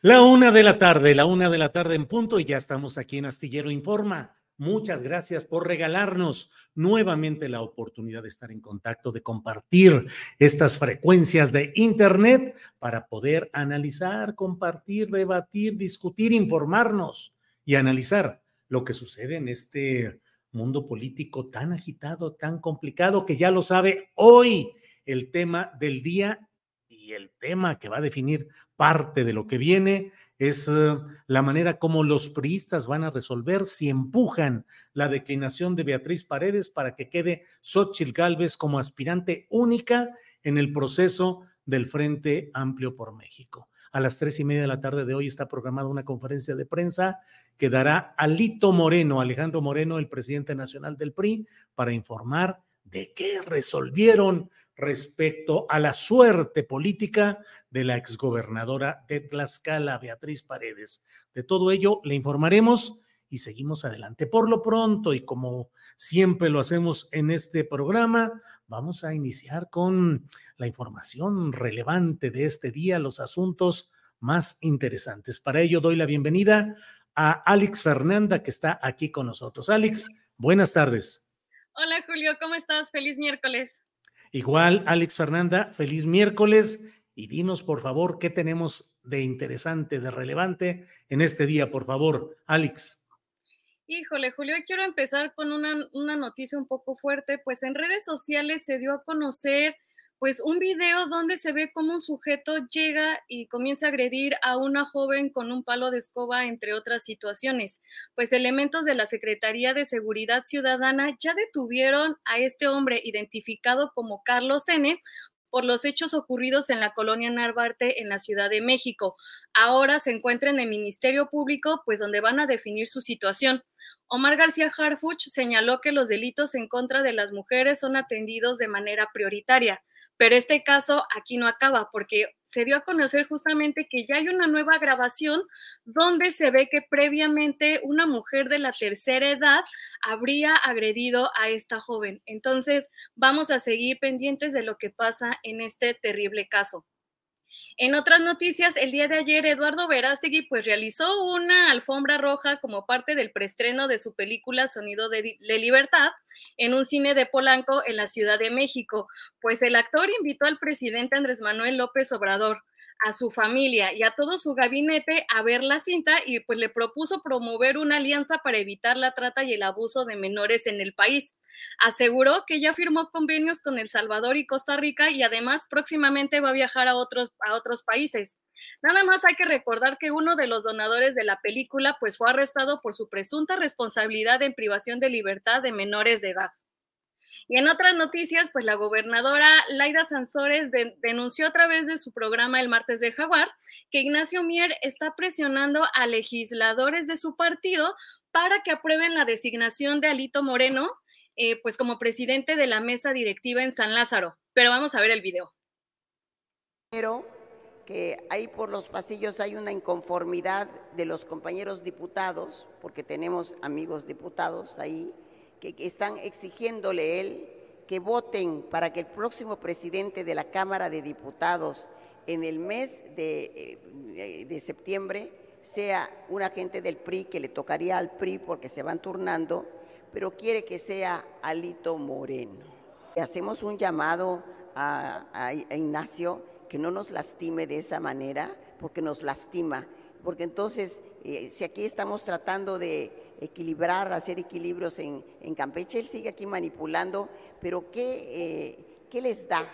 La una de la tarde, la una de la tarde en punto y ya estamos aquí en Astillero Informa. Muchas gracias por regalarnos nuevamente la oportunidad de estar en contacto, de compartir estas frecuencias de Internet para poder analizar, compartir, debatir, discutir, informarnos y analizar lo que sucede en este mundo político tan agitado, tan complicado, que ya lo sabe hoy el tema del día y el tema que va a definir parte de lo que viene es eh, la manera como los priistas van a resolver si empujan la declinación de Beatriz Paredes para que quede Xochitl Gálvez como aspirante única en el proceso del Frente Amplio por México. A las tres y media de la tarde de hoy está programada una conferencia de prensa que dará Alito Moreno, Alejandro Moreno, el presidente nacional del PRI, para informar de qué resolvieron respecto a la suerte política de la exgobernadora de Tlaxcala, Beatriz Paredes. De todo ello le informaremos y seguimos adelante. Por lo pronto, y como siempre lo hacemos en este programa, vamos a iniciar con la información relevante de este día, los asuntos más interesantes. Para ello doy la bienvenida a Alex Fernanda, que está aquí con nosotros. Alex, buenas tardes. Hola Julio, ¿cómo estás? Feliz miércoles. Igual, Alex Fernanda, feliz miércoles y dinos, por favor, qué tenemos de interesante, de relevante en este día, por favor, Alex. Híjole, Julio, quiero empezar con una, una noticia un poco fuerte, pues en redes sociales se dio a conocer pues un video donde se ve como un sujeto llega y comienza a agredir a una joven con un palo de escoba, entre otras situaciones. Pues elementos de la Secretaría de Seguridad Ciudadana ya detuvieron a este hombre identificado como Carlos N por los hechos ocurridos en la colonia Narvarte en la Ciudad de México. Ahora se encuentra en el Ministerio Público, pues donde van a definir su situación. Omar García Harfuch señaló que los delitos en contra de las mujeres son atendidos de manera prioritaria. Pero este caso aquí no acaba porque se dio a conocer justamente que ya hay una nueva grabación donde se ve que previamente una mujer de la tercera edad habría agredido a esta joven. Entonces, vamos a seguir pendientes de lo que pasa en este terrible caso. En otras noticias, el día de ayer Eduardo Verástegui pues realizó una alfombra roja como parte del preestreno de su película Sonido de, de, Libertad en un cine de Polanco en la Ciudad de México. Pues el actor invitó al presidente Andrés Manuel López Obrador a su familia y a todo su gabinete a ver la cinta y pues le propuso promover una alianza para evitar la trata y el abuso de menores en el país. Aseguró que ya firmó convenios con El Salvador y Costa Rica y además próximamente va a viajar a otros, a otros países. Nada más hay que recordar que uno de los donadores de la película pues fue arrestado por su presunta responsabilidad en privación de libertad de menores de edad. Y en otras noticias, pues la gobernadora Laida Sansores denunció a través de su programa El Martes del Jaguar que Ignacio Mier está presionando a legisladores de su partido para que aprueben la designación de Alito Moreno, eh, pues como presidente de la mesa directiva en San Lázaro. Pero vamos a ver el video. Pero que ahí por los pasillos hay una inconformidad de los compañeros diputados, porque tenemos amigos diputados ahí, que están exigiéndole él que voten para que el próximo presidente de la Cámara de Diputados en el mes de, eh, de septiembre sea un agente del PRI que le tocaría al PRI porque se van turnando, pero quiere que sea Alito Moreno. hacemos un llamado a, Ignacio que no nos lastime de esa manera, porque nos lastima, porque entonces eh, si aquí estamos tratando de equilibrar, hacer equilibrios en, Campeche, él sigue aquí manipulando, pero ¿qué, eh, ¿qué les da?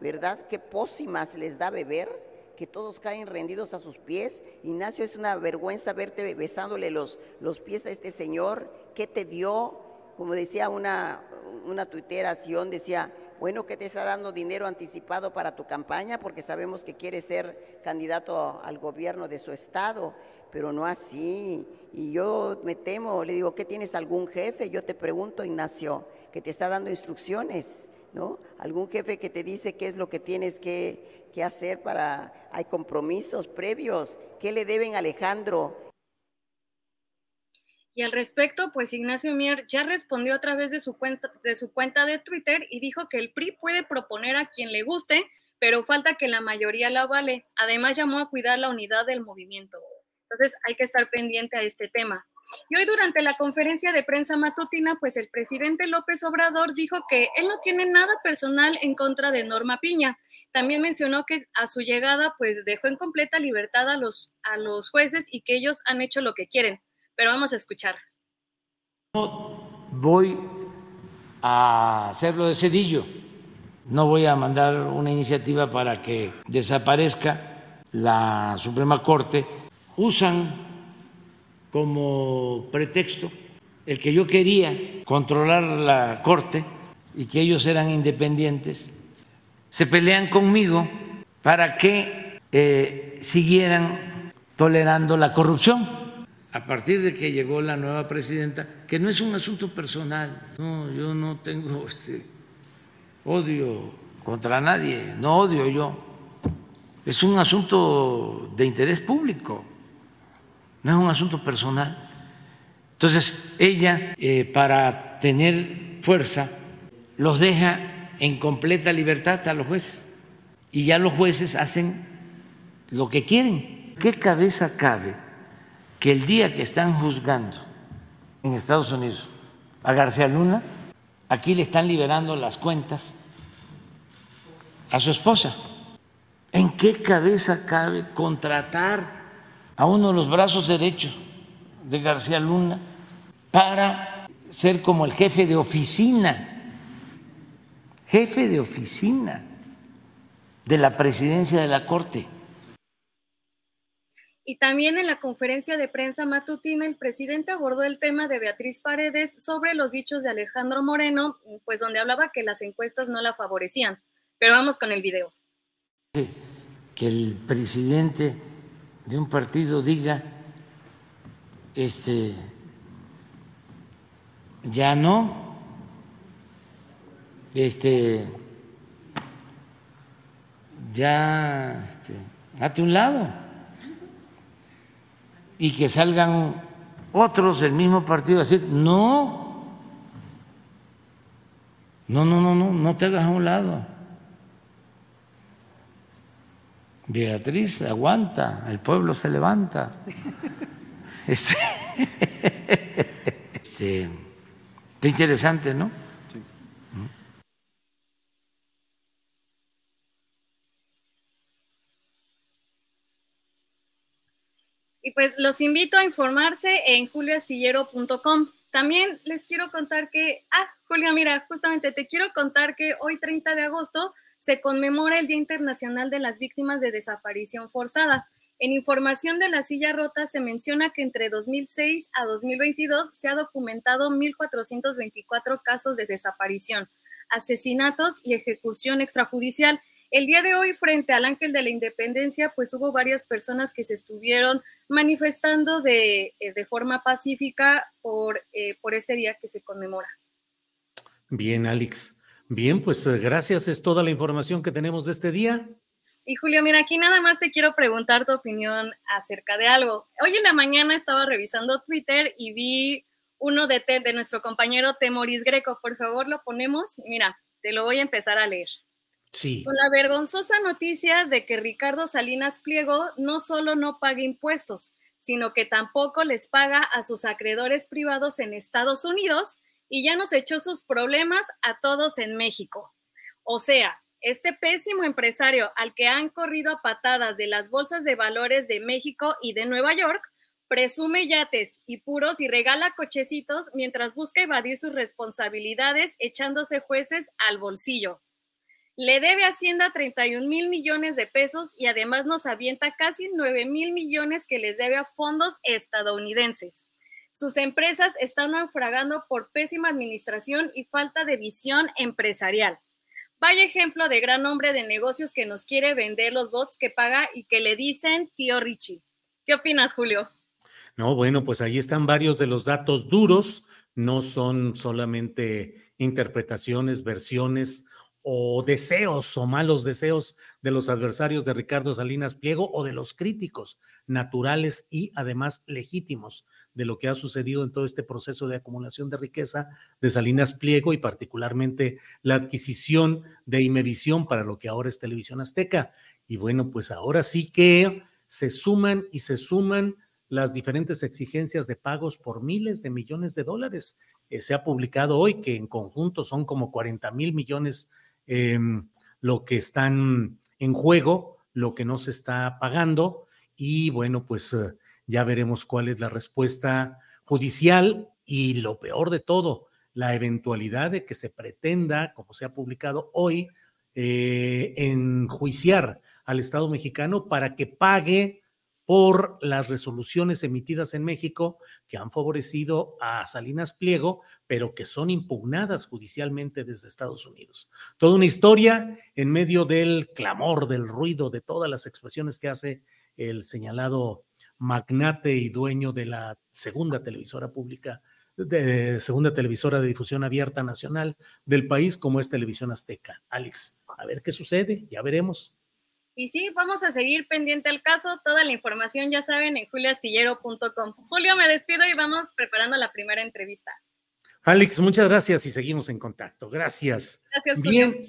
¿Verdad? ¿Qué pócimas les da beber? que todos caen rendidos a sus pies. Ignacio, es una vergüenza verte besándole los, los pies a este señor. ¿Qué te dio? Como decía una, una tuitera, Sion, decía, bueno, que te está dando dinero anticipado para tu campaña? Porque sabemos que quieres ser candidato al gobierno de su estado, pero no así. Y yo me temo, le digo, ¿qué tienes algún jefe? Yo te pregunto, Ignacio, que te está dando instrucciones, ¿no? Algún jefe que te dice qué es lo que tienes que, qué hacer para, hay compromisos previos, ¿qué le deben a Alejandro? Y al respecto, pues Ignacio Mier ya respondió a través de su, cuenta, de su cuenta de Twitter y dijo que el PRI puede proponer a quien le guste, pero falta que la mayoría la vale. Además llamó a cuidar la unidad del movimiento. Entonces hay que estar pendiente a este tema. Y hoy durante la conferencia de prensa matutina, pues el presidente López Obrador dijo que él no tiene nada personal en contra de Norma Piña. También mencionó que a su llegada, pues dejó en completa libertad a los, a los jueces y que ellos han hecho lo que quieren. Pero vamos a escuchar. Voy a hacerlo de cedillo. No voy a mandar una iniciativa para que desaparezca la Suprema Corte. Usan como pretexto el que yo quería controlar la Corte y que ellos eran independientes, se pelean conmigo para que eh, siguieran tolerando la corrupción. A partir de que llegó la nueva presidenta, que no es un asunto personal, no, yo no tengo este, odio contra nadie, no odio yo, es un asunto de interés público no es un asunto personal. Entonces, ella, eh, para tener fuerza, los deja en completa libertad a los jueces. Y ya los jueces hacen lo que quieren. ¿Qué cabeza cabe que el día que están juzgando en Estados Unidos a García Luna, aquí le están liberando las cuentas a su esposa? ¿En qué cabeza cabe contratar a uno de los brazos derechos de García Luna para ser como el jefe de oficina, jefe de oficina de la presidencia de la Corte. Y también en la conferencia de prensa matutina, el presidente abordó el tema de Beatriz Paredes sobre los dichos de Alejandro Moreno, pues donde hablaba que las encuestas no la favorecían. Pero vamos con el video. Que el presidente de un partido diga, este, ya no, este, ya, este, hazte un lado y que salgan otros del mismo partido a decir, no, no, no, no, no, no te hagas a un lado. Beatriz aguanta, el pueblo se levanta. Este, este, está interesante, ¿no? Y pues los invito a informarse en julioastillero.com. También les quiero contar que, ah, Julia, mira, justamente te quiero contar que hoy 30 de agosto se conmemora el Día Internacional de las Víctimas de Desaparición Forzada. En información de la silla rota se menciona que entre 2006 a 2022 se ha documentado 1.424 casos de desaparición. asesinatos y ejecución extrajudicial. El día de hoy, frente al Ángel de la Independencia, pues hubo varias personas que se estuvieron manifestando de, eh, de forma pacífica por, eh, por este día que se conmemora. Bien, Alex. Bien, pues eh, gracias. Es toda la información que tenemos de este día. Y Julio, mira, aquí nada más te quiero preguntar tu opinión acerca de algo. Hoy en la mañana estaba revisando Twitter y vi uno de, de nuestro compañero Temoris Greco. Por favor, lo ponemos. Mira, te lo voy a empezar a leer. Sí. Con la vergonzosa noticia de que Ricardo Salinas Pliego no solo no paga impuestos, sino que tampoco les paga a sus acreedores privados en Estados Unidos y ya nos echó sus problemas a todos en México. O sea, este pésimo empresario al que han corrido a patadas de las bolsas de valores de México y de Nueva York, presume yates y puros y regala cochecitos mientras busca evadir sus responsabilidades echándose jueces al bolsillo. Le debe Hacienda 31 mil millones de pesos y además nos avienta casi 9 mil millones que les debe a fondos estadounidenses. Sus empresas están naufragando por pésima administración y falta de visión empresarial. Vaya ejemplo de gran hombre de negocios que nos quiere vender los bots que paga y que le dicen tío Richie. ¿Qué opinas, Julio? No, bueno, pues ahí están varios de los datos duros, no son solamente interpretaciones, versiones o deseos o malos deseos de los adversarios de Ricardo Salinas Pliego o de los críticos naturales y además legítimos de lo que ha sucedido en todo este proceso de acumulación de riqueza de Salinas Pliego y particularmente la adquisición de Imevisión para lo que ahora es Televisión Azteca. Y bueno, pues ahora sí que se suman y se suman las diferentes exigencias de pagos por miles de millones de dólares. Eh, se ha publicado hoy que en conjunto son como 40 mil millones Em, lo que están en juego, lo que no se está pagando y bueno, pues eh, ya veremos cuál es la respuesta judicial y lo peor de todo, la eventualidad de que se pretenda, como se ha publicado hoy, eh, enjuiciar al Estado mexicano para que pague por las resoluciones emitidas en México que han favorecido a Salinas Pliego, pero que son impugnadas judicialmente desde Estados Unidos. Toda una historia en medio del clamor, del ruido, de todas las expresiones que hace el señalado magnate y dueño de la segunda televisora pública, de segunda televisora de difusión abierta nacional del país, como es Televisión Azteca. Alex, a ver qué sucede, ya veremos. Y sí, vamos a seguir pendiente al caso. Toda la información ya saben en juliastillero.com. Julio, me despido y vamos preparando la primera entrevista. Alex, muchas gracias y seguimos en contacto. Gracias. Gracias, Julio. Bien,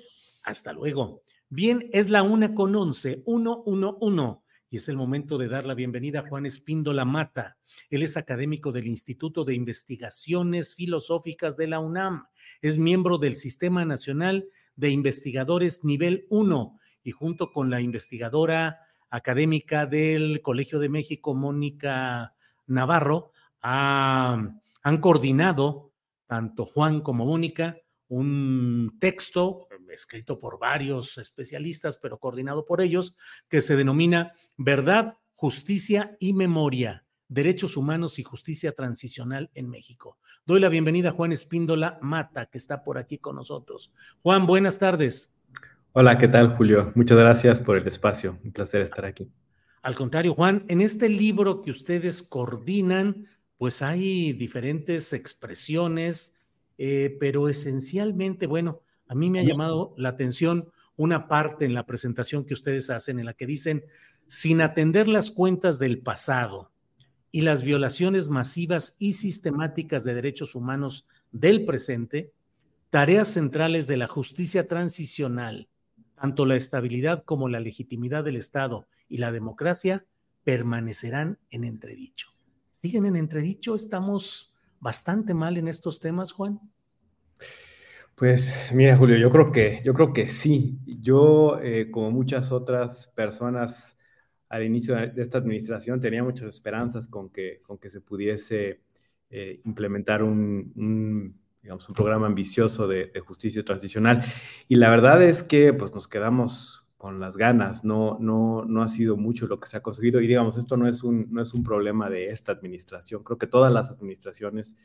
hasta luego. Bien, es la una con once, uno, uno, uno. Y es el momento de dar la bienvenida a Juan Espíndola Mata. Él es académico del Instituto de Investigaciones Filosóficas de la UNAM. Es miembro del Sistema Nacional de Investigadores Nivel 1 y junto con la investigadora académica del Colegio de México, Mónica Navarro, han coordinado, tanto Juan como Mónica, un texto escrito por varios especialistas, pero coordinado por ellos, que se denomina Verdad, Justicia y Memoria, Derechos Humanos y Justicia Transicional en México. Doy la bienvenida a Juan Espíndola Mata, que está por aquí con nosotros. Juan, buenas tardes. Hola, ¿qué tal, Julio? Muchas gracias por el espacio. Un placer estar aquí. Al contrario, Juan, en este libro que ustedes coordinan, pues hay diferentes expresiones, eh, pero esencialmente, bueno, a mí me ha llamado la atención una parte en la presentación que ustedes hacen en la que dicen, sin atender las cuentas del pasado y las violaciones masivas y sistemáticas de derechos humanos del presente, tareas centrales de la justicia transicional tanto la estabilidad como la legitimidad del Estado y la democracia permanecerán en entredicho. ¿Siguen en entredicho? ¿Estamos bastante mal en estos temas, Juan? Pues mira, Julio, yo creo que, yo creo que sí. Yo, eh, como muchas otras personas al inicio de esta administración, tenía muchas esperanzas con que, con que se pudiese eh, implementar un digamos, un programa ambicioso de, justicia transicional. Y la verdad es que pues, nos quedamos con las ganas, no, no, no ha sido mucho lo que se ha conseguido y digamos, esto no es, un, no es un problema de esta administración, creo que todas las administraciones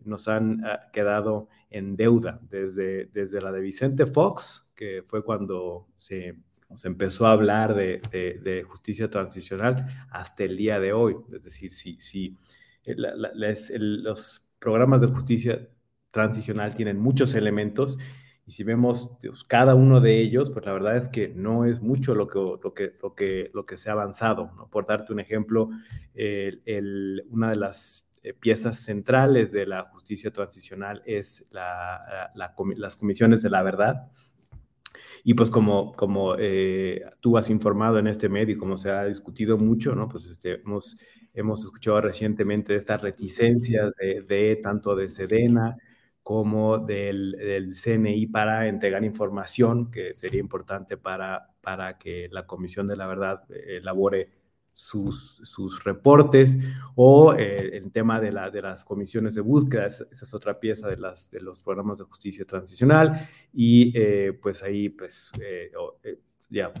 nos han ah, quedado en deuda, desde, desde la de Vicente Fox, que fue cuando se, se empezó a hablar de, de, justicia transicional, hasta el día de hoy. Es decir, si, si eh, los programas de justicia transicional tienen muchos elementos y si vemos pues, cada uno de ellos, pues la verdad es que no es mucho lo que, lo que, lo que, lo que se ha avanzado. ¿no? Por darte un ejemplo, el, una de las eh, piezas centrales de la justicia transicional es la, las comisiones de la verdad. Y pues como, como eh, tú has informado en este medio y como se ha discutido mucho, ¿no? Pues este, hemos, hemos escuchado recientemente estas reticencias de, de tanto de Sedena, como del, del, CNI para entregar información que sería importante para, para que la Comisión de la Verdad eh, elabore sus, sus reportes o eh, el tema de, la, de las comisiones de búsqueda, esa, es otra pieza de, las, de los programas de justicia transicional y eh, pues ahí pues ya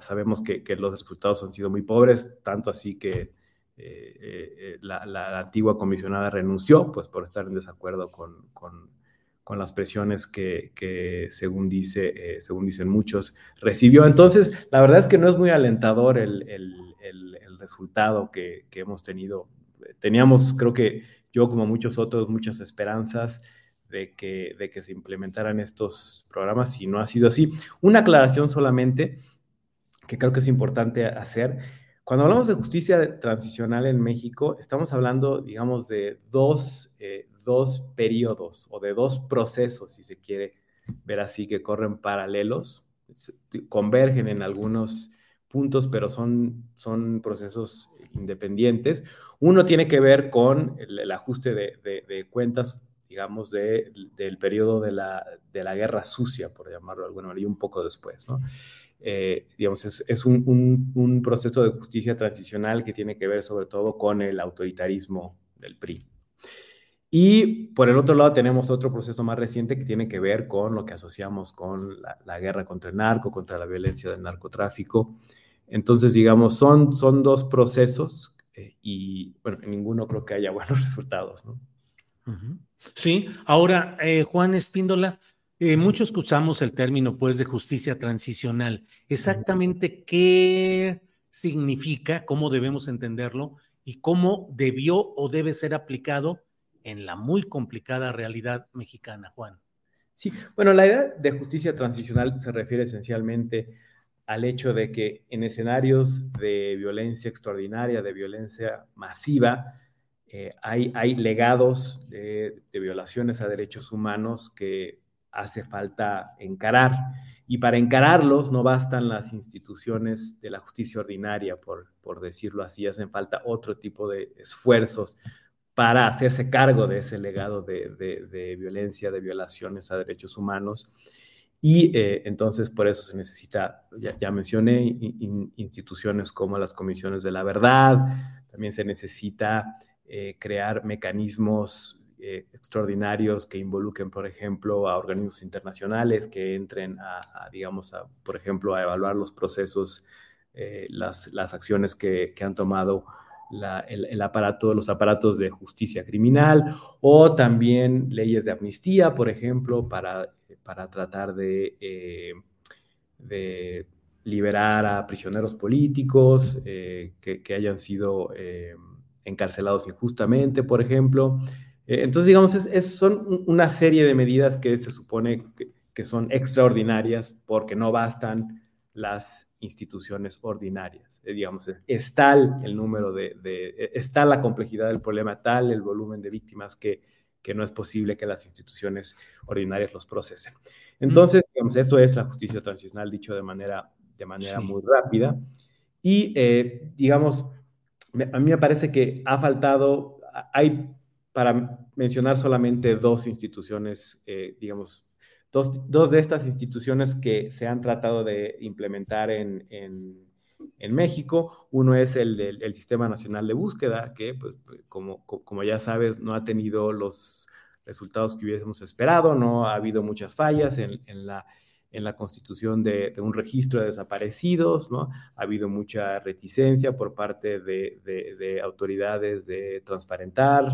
sabemos que los resultados han sido muy pobres, tanto así que eh, eh, la, antigua comisionada renunció, pues por estar en desacuerdo con, con, con las presiones que, que según, dice, eh, según dicen muchos, recibió. Entonces, la verdad es que no es muy alentador el, el, el, resultado que, que, hemos tenido. Teníamos, creo que yo como muchos otros, muchas esperanzas de que, de que se implementaran estos programas y no ha sido así. Una aclaración solamente que creo que es importante hacer cuando hablamos de justicia transicional en México, estamos hablando, digamos, de dos, eh, dos periodos o de dos procesos, si se quiere ver así, que corren paralelos, convergen en algunos puntos, pero son, son procesos independientes. Uno tiene que ver con el, ajuste de, cuentas, digamos, de, del periodo la, de la guerra sucia, por llamarlo de alguna manera, y un poco después, ¿no? Eh, digamos, es, un, proceso de justicia transicional que tiene que ver sobre todo con el autoritarismo del PRI. Y por el otro lado tenemos otro proceso más reciente que tiene que ver con lo que asociamos con la, guerra contra el narco, contra la violencia del narcotráfico. Entonces, digamos, son, son dos procesos eh, y, bueno, en ninguno creo que haya buenos resultados. Sí, ahora, eh, Juan Espíndola, eh, muchos usamos el término, pues, de justicia transicional. Exactamente qué significa, cómo debemos entenderlo y cómo debió o debe ser aplicado en la muy complicada realidad mexicana, Juan. Sí, bueno, la idea de justicia transicional se refiere esencialmente al hecho de que en escenarios de violencia extraordinaria, de violencia masiva, eh, hay, hay, legados de, violaciones a derechos humanos que hace falta encarar. Y para encararlos no bastan las instituciones de la justicia ordinaria, por, por decirlo así, hacen falta otro tipo de esfuerzos para hacerse cargo de ese legado de, violencia, de violaciones a derechos humanos. Y eh, entonces por eso se necesita, ya, mencioné, instituciones como las comisiones de la verdad, también se necesita eh, crear mecanismos eh, extraordinarios que involucren, por ejemplo, a organismos internacionales que entren a, digamos, por ejemplo, a evaluar los procesos, eh, las, acciones que, han tomado el, aparato, los aparatos de justicia criminal o también leyes de amnistía, por ejemplo, para, para tratar de, eh, liberar a prisioneros políticos que, hayan sido encarcelados injustamente, por ejemplo. Eh, entonces, digamos, es, son una serie de medidas que se supone que, son extraordinarias porque no bastan las instituciones ordinarias. Eh, digamos, es, tal el número de, de, es tal la complejidad del problema, tal el volumen de víctimas que, que no es posible que las instituciones ordinarias los procesen. Entonces, digamos, esto es la justicia transicional dicho de manera, de manera muy rápida. Y, eh, digamos, a mí me parece que ha faltado, hay para mencionar solamente dos instituciones, eh, digamos, dos, dos, de estas instituciones que se han tratado de implementar en, en, México. Uno es el del Sistema Nacional de Búsqueda, que, pues, como, como ya sabes, no ha tenido los resultados que hubiésemos esperado, no ha habido muchas fallas en, en la en la constitución de, un registro de desaparecidos, ¿no? Ha habido mucha reticencia por parte de, de autoridades de transparentar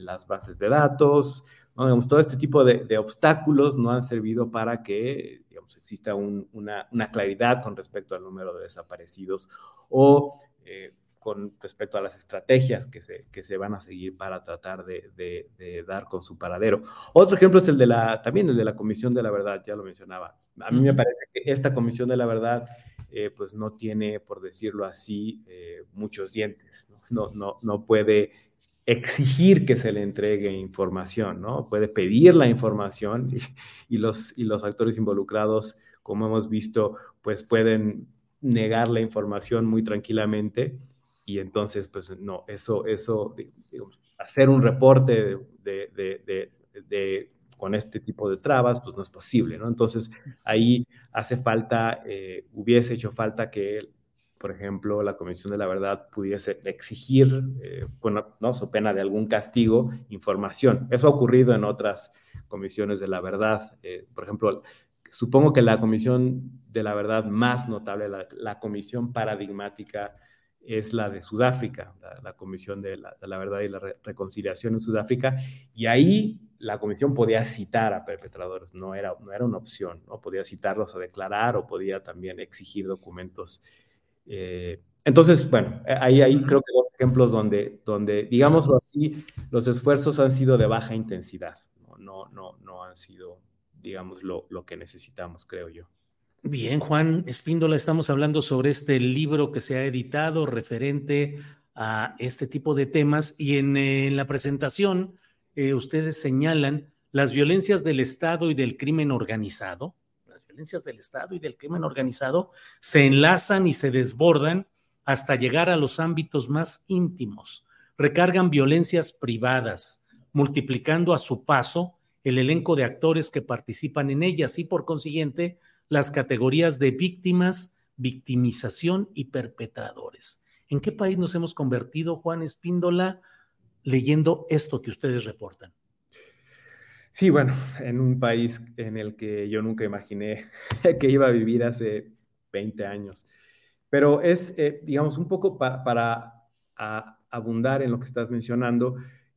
las bases de datos, Digamos, todo este tipo de, obstáculos no han servido para que digamos, exista una, claridad con respecto al número de desaparecidos o eh, con respecto a las estrategias que se, que se van a seguir para tratar de, dar con su paradero. Otro ejemplo es el de la, también el de la Comisión de la Verdad, ya lo mencionaba. A mí me parece que esta Comisión de la Verdad eh, pues no tiene, por decirlo así, eh, muchos dientes, ¿no? No, no, puede exigir que se le entregue información, ¿no? Puede pedir la información y, los, y los actores involucrados, como hemos visto, pues pueden negar la información muy tranquilamente y entonces, pues no, eso, eso, hacer un reporte de, con este tipo de trabas, pues no es posible, ¿no? Entonces, ahí hace falta, eh, hubiese hecho falta que, por ejemplo, la Comisión de la Verdad pudiese exigir, eh, bueno, no, su pena de algún castigo, información. Eso ha ocurrido en otras comisiones de la verdad. Eh, por ejemplo, supongo que la Comisión de la Verdad más notable, la Comisión Paradigmática, es la de Sudáfrica, la, Comisión de la, Verdad y la Reconciliación en Sudáfrica, y ahí la comisión podía citar a perpetradores, no era, no era una opción, ¿no? podía citarlos a declarar o podía también exigir documentos. Eh, entonces, bueno, eh, ahí, ahí creo que dos ejemplos donde, donde, digámoslo así, los esfuerzos han sido de baja intensidad, no, no, no, han sido, digamos, lo, que necesitamos, creo yo. Bien, Juan Espíndola, estamos hablando sobre este libro que se ha editado referente a este tipo de temas y en, la presentación eh, ustedes señalan las violencias del Estado y del crimen organizado. Violencias del Estado y del crimen organizado se enlazan y se desbordan hasta llegar a los ámbitos más íntimos. Recargan violencias privadas, multiplicando a su paso el elenco de actores que participan en ellas y por consiguiente las categorías de víctimas, victimización y perpetradores. ¿En qué país nos hemos convertido, Juan Espíndola, leyendo esto que ustedes reportan? Sí, bueno, en un país en el que yo nunca imaginé que iba a vivir hace 20 años. Pero es, eh, digamos, un poco para abundar en lo que estás mencionando,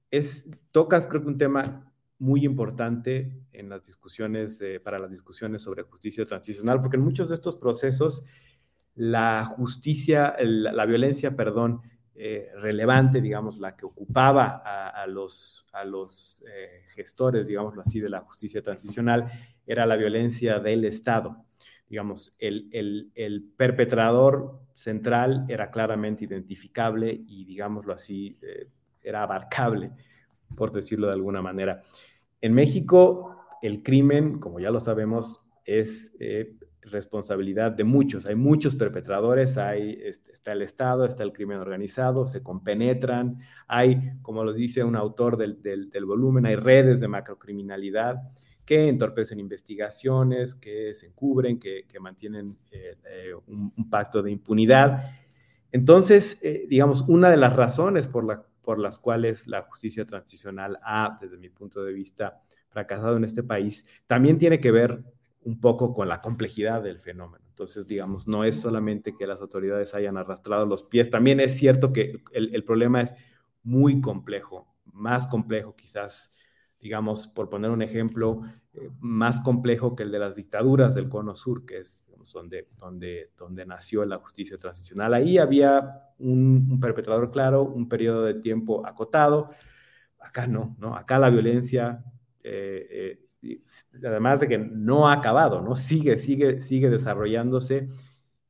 es, tocas creo que un tema muy importante en las discusiones, para las discusiones sobre justicia transicional, porque en muchos de estos procesos la justicia, la violencia, perdón, eh, relevante, digamos, la que ocupaba a, los, eh, gestores, digámoslo así, de la justicia transicional, era la violencia del Estado. Digamos, el, perpetrador central era claramente identificable y, digámoslo así, eh, era abarcable por decirlo de alguna manera. En México, el crimen, como ya lo sabemos, es responsabilidad de muchos. Hay muchos perpetradores, hay, está el Estado, está el crimen organizado, se compenetran, hay, como lo dice un autor del, volumen, hay redes de macrocriminalidad que entorpecen investigaciones, que se encubren, que, mantienen eh, eh, un, pacto de impunidad. Entonces, digamos, una de las razones por la por las cuales la justicia transicional ha, desde mi punto de vista, fracasado en este país, también tiene que ver un poco con la complejidad del fenómeno. Entonces, digamos, no es solamente que las autoridades hayan arrastrado los pies, también es cierto que el, problema es muy complejo, más complejo quizás, digamos, por poner un ejemplo, eh, más complejo que el de las dictaduras del Cono Sur, que es donde, donde, donde nació la justicia transicional. Ahí había un, perpetrador claro, un periodo de tiempo acotado. Acá no, ¿no? Acá la violencia, eh, eh, además de que no ha acabado, ¿no? Sigue, sigue, sigue desarrollándose.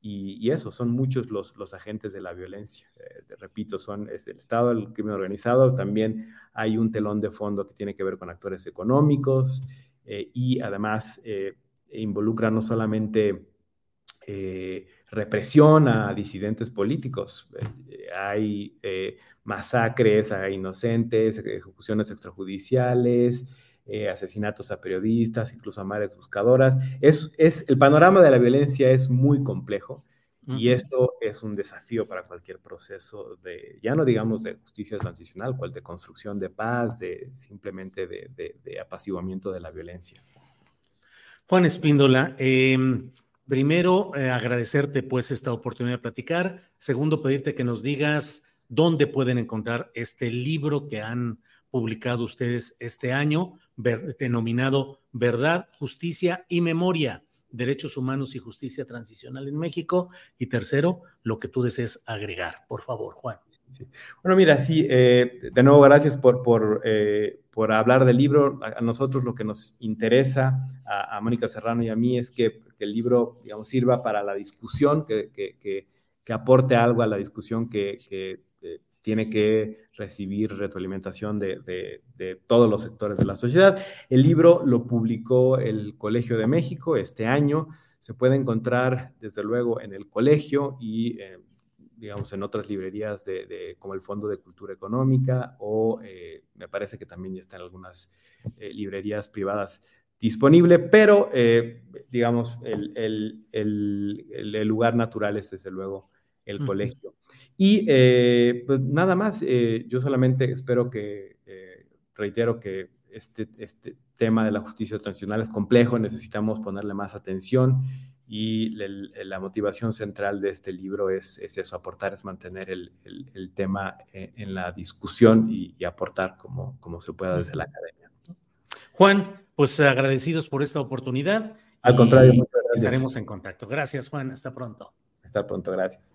Y, eso, son muchos los, los agentes de la violencia. Eh, repito, son es el Estado, el crimen organizado, también hay un telón de fondo que tiene que ver con actores económicos y además involucra no solamente eh, represión a disidentes políticos. Eh, hay eh, masacres a inocentes, ejecuciones extrajudiciales, asesinatos a periodistas, incluso a madres buscadoras. Es, es, el panorama de la violencia es muy complejo y eso es un desafío para cualquier proceso de, ya no digamos de justicia transicional, cual de construcción de paz, de simplemente de, de apaciguamiento de la violencia. Juan Espíndola, em, Primero, eh, agradecerte pues esta oportunidad de platicar. Segundo, pedirte que nos digas dónde pueden encontrar este libro que han publicado ustedes este año, denominado Verdad, Justicia y Memoria, Derechos Humanos y Justicia Transicional en México. Y tercero, lo que tú desees agregar. Por favor, Juan. Bueno, mira, sí, eh, de nuevo, gracias por, por, eh, por hablar del libro. A, nosotros lo que nos interesa, a, Mónica Serrano y a mí, es que, el libro, digamos, sirva para la discusión, que, que, que aporte algo a la discusión que, tiene que recibir retroalimentación de, de, de, todos los sectores de la sociedad. El libro lo publicó el Colegio de México este año. Se puede encontrar, desde luego, en el colegio y digamos, en otras librerías de, como el Fondo de Cultura Económica o eh, me parece que también ya está en algunas eh, librerías privadas disponible, pero eh, digamos, el, el, el, el, lugar natural es desde luego el colegio. Y pues nada más, yo solamente espero que, reitero que este, este tema de la justicia transicional es complejo, necesitamos ponerle más atención y la motivación central de este libro es, es eso, aportar, es mantener el, el, tema en, en, la discusión y, aportar como, como se pueda desde la academia. Juan, pues agradecidos por esta oportunidad. Al contrario, muchas gracias. Estaremos en contacto. Gracias, Juan. Hasta pronto. Hasta pronto, gracias.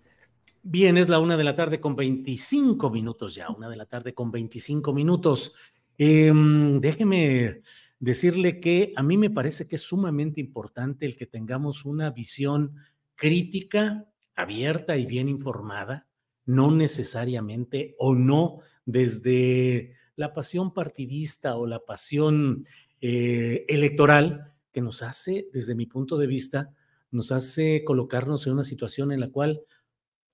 Bien, es la una de la tarde con 25 minutos ya, una de la tarde con 25 minutos. Eh, déjeme decirle que a mí me parece que es sumamente importante el que tengamos una visión crítica, abierta y bien informada, no necesariamente o no desde la pasión partidista o la pasión eh, electoral que nos hace, desde mi punto de vista, nos hace colocarnos en una situación en la cual,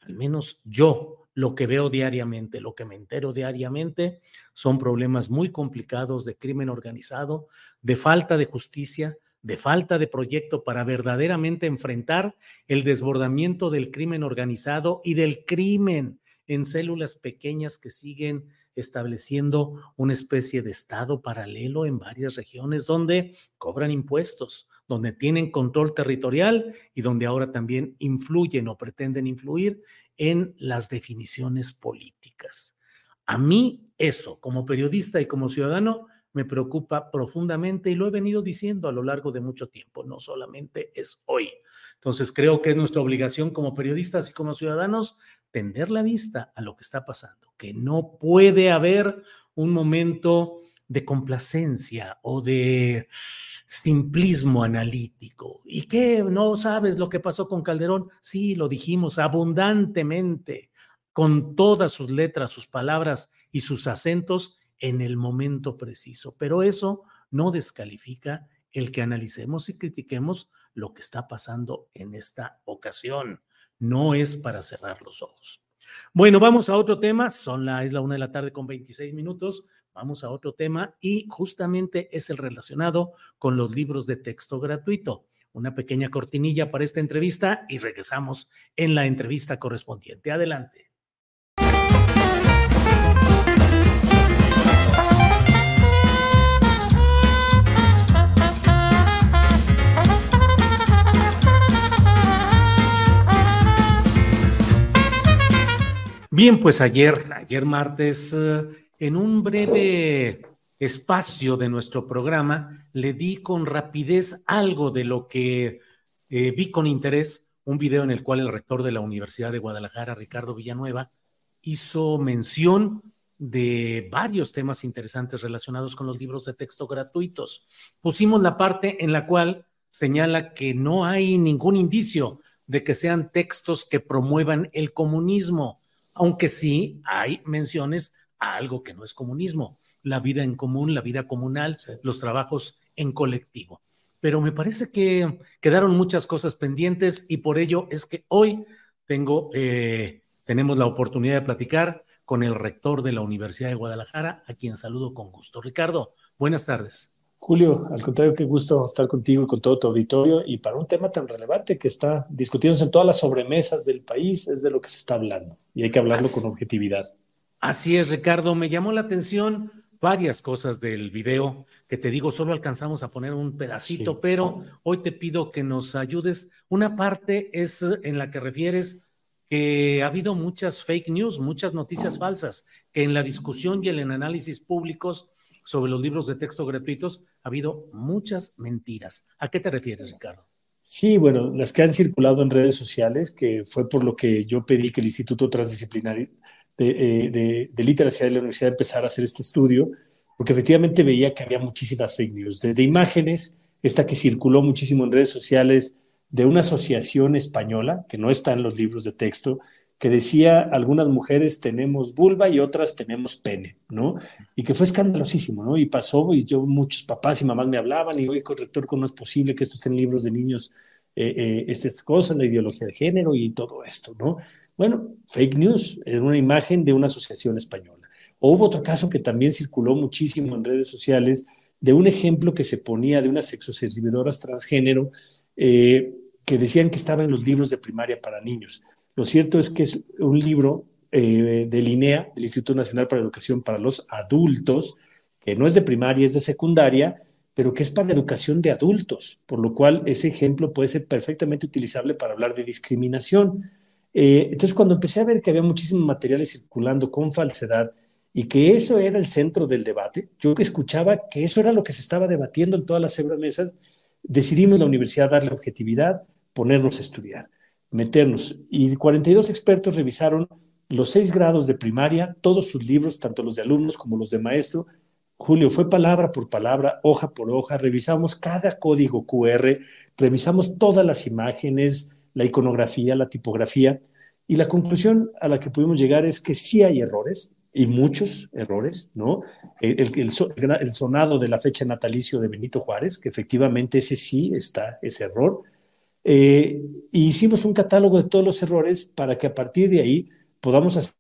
al menos yo, lo que veo diariamente, lo que me entero diariamente, son problemas muy complicados de crimen organizado, de falta de justicia, de falta de proyecto para verdaderamente enfrentar el desbordamiento del crimen organizado y del crimen en células pequeñas que siguen estableciendo una especie de estado paralelo en varias regiones donde cobran impuestos, donde tienen control territorial y donde ahora también influyen o pretenden influir en las definiciones políticas. A mí eso, como periodista y como ciudadano, me preocupa profundamente y lo he venido diciendo a lo largo de mucho tiempo, no solamente es hoy. Entonces creo que es nuestra obligación como periodistas y como ciudadanos tender la vista a lo que está pasando, que no puede haber un momento de complacencia o de simplismo analítico. ¿Y qué? ¿No sabes lo que pasó con Calderón? Sí, lo dijimos abundantemente, con todas sus letras, sus palabras y sus acentos en el momento preciso. Pero eso no descalifica el que analicemos y critiquemos lo que está pasando en esta ocasión. No es para cerrar los ojos. Bueno, vamos a otro tema. Son la, es la una de la tarde con 26 minutos. Vamos a otro tema y justamente es el relacionado con los libros de texto gratuito. Una pequeña cortinilla para esta entrevista y regresamos en la entrevista correspondiente. Adelante. Bien, pues ayer, ayer martes, eh, en un breve espacio de nuestro programa, le di con rapidez algo de lo que eh, vi con interés, un video en el cual el rector de la Universidad de Guadalajara, Ricardo Villanueva, hizo mención de varios temas interesantes relacionados con los libros de texto gratuitos. Pusimos la parte en la cual señala que no hay ningún indicio de que sean textos que promuevan el comunismo, aunque sí hay menciones algo que no es comunismo, la vida en común, la vida comunal, los trabajos en colectivo. Pero me parece que quedaron muchas cosas pendientes y por ello es que hoy tengo, eh, tenemos la oportunidad de platicar con el rector de la Universidad de Guadalajara, a quien saludo con gusto. Ricardo, buenas tardes. Julio, al contrario, qué gusto estar contigo y con todo tu auditorio y para un tema tan relevante que está discutiéndose en todas las sobremesas del país, es de lo que se está hablando y hay que hablarlo con objetividad. Así es, Ricardo. Me llamó la atención varias cosas del video que te digo, solo alcanzamos a poner un pedacito, pero hoy te pido que nos ayudes. Una parte es en la que refieres que ha habido muchas fake news, muchas noticias falsas, que en la discusión y en el análisis públicos sobre los libros de texto gratuitos ha habido muchas mentiras. ¿A qué te refieres, Ricardo? Sí, bueno, las que han circulado en redes sociales, que fue por lo que yo pedí que el Instituto Transdisciplinario de, eh, de, Literacia de la Universidad empezara a hacer este estudio, porque efectivamente veía que había muchísimas fake news, desde imágenes, esta que circuló muchísimo en redes sociales de una asociación española, que no está en los libros de texto, que decía algunas mujeres tenemos vulva y otras tenemos pene, ¿no? Y que fue escandalosísimo, ¿no? Y pasó, y yo, muchos papás y mamás me hablaban, y oye, corrector, ¿cómo es posible que esto esté en libros de niños, eh, eh, estas cosas, la ideología de género y todo esto, ¿no? Bueno, fake news, era una imagen de una asociación española. O hubo otro caso que también circuló muchísimo en redes sociales de un ejemplo que se ponía de unas sexoservidoras transgénero eh, que decían que estaba en los libros de primaria para niños. Lo cierto es que es un libro eh, de LINEA, del Instituto Nacional para Educación para los Adultos, que no es de primaria, es de secundaria, pero que es para educación de adultos, por lo cual ese ejemplo puede ser perfectamente utilizable para hablar de discriminación. Eh, entonces, cuando empecé a ver que había muchísimos materiales circulando con falsedad y que eso era el centro del debate, yo que escuchaba que eso era lo que se estaba debatiendo en todas las mesas, decidimos en la universidad darle objetividad, ponernos a estudiar meternos. Y 42 expertos revisaron los seis grados de primaria, todos sus libros, tanto los de alumnos como los de maestro. Julio, fue palabra por palabra, hoja por hoja, revisamos cada código QR, revisamos todas las imágenes, la iconografía, la tipografía, y la conclusión a la que pudimos llegar es que sí hay errores, y muchos errores, ¿no? El, el, sonado de la fecha natalicio de Benito Juárez, que efectivamente ese sí está, ese error, eh, hicimos un catálogo de todos los errores para que a partir de ahí podamos hacer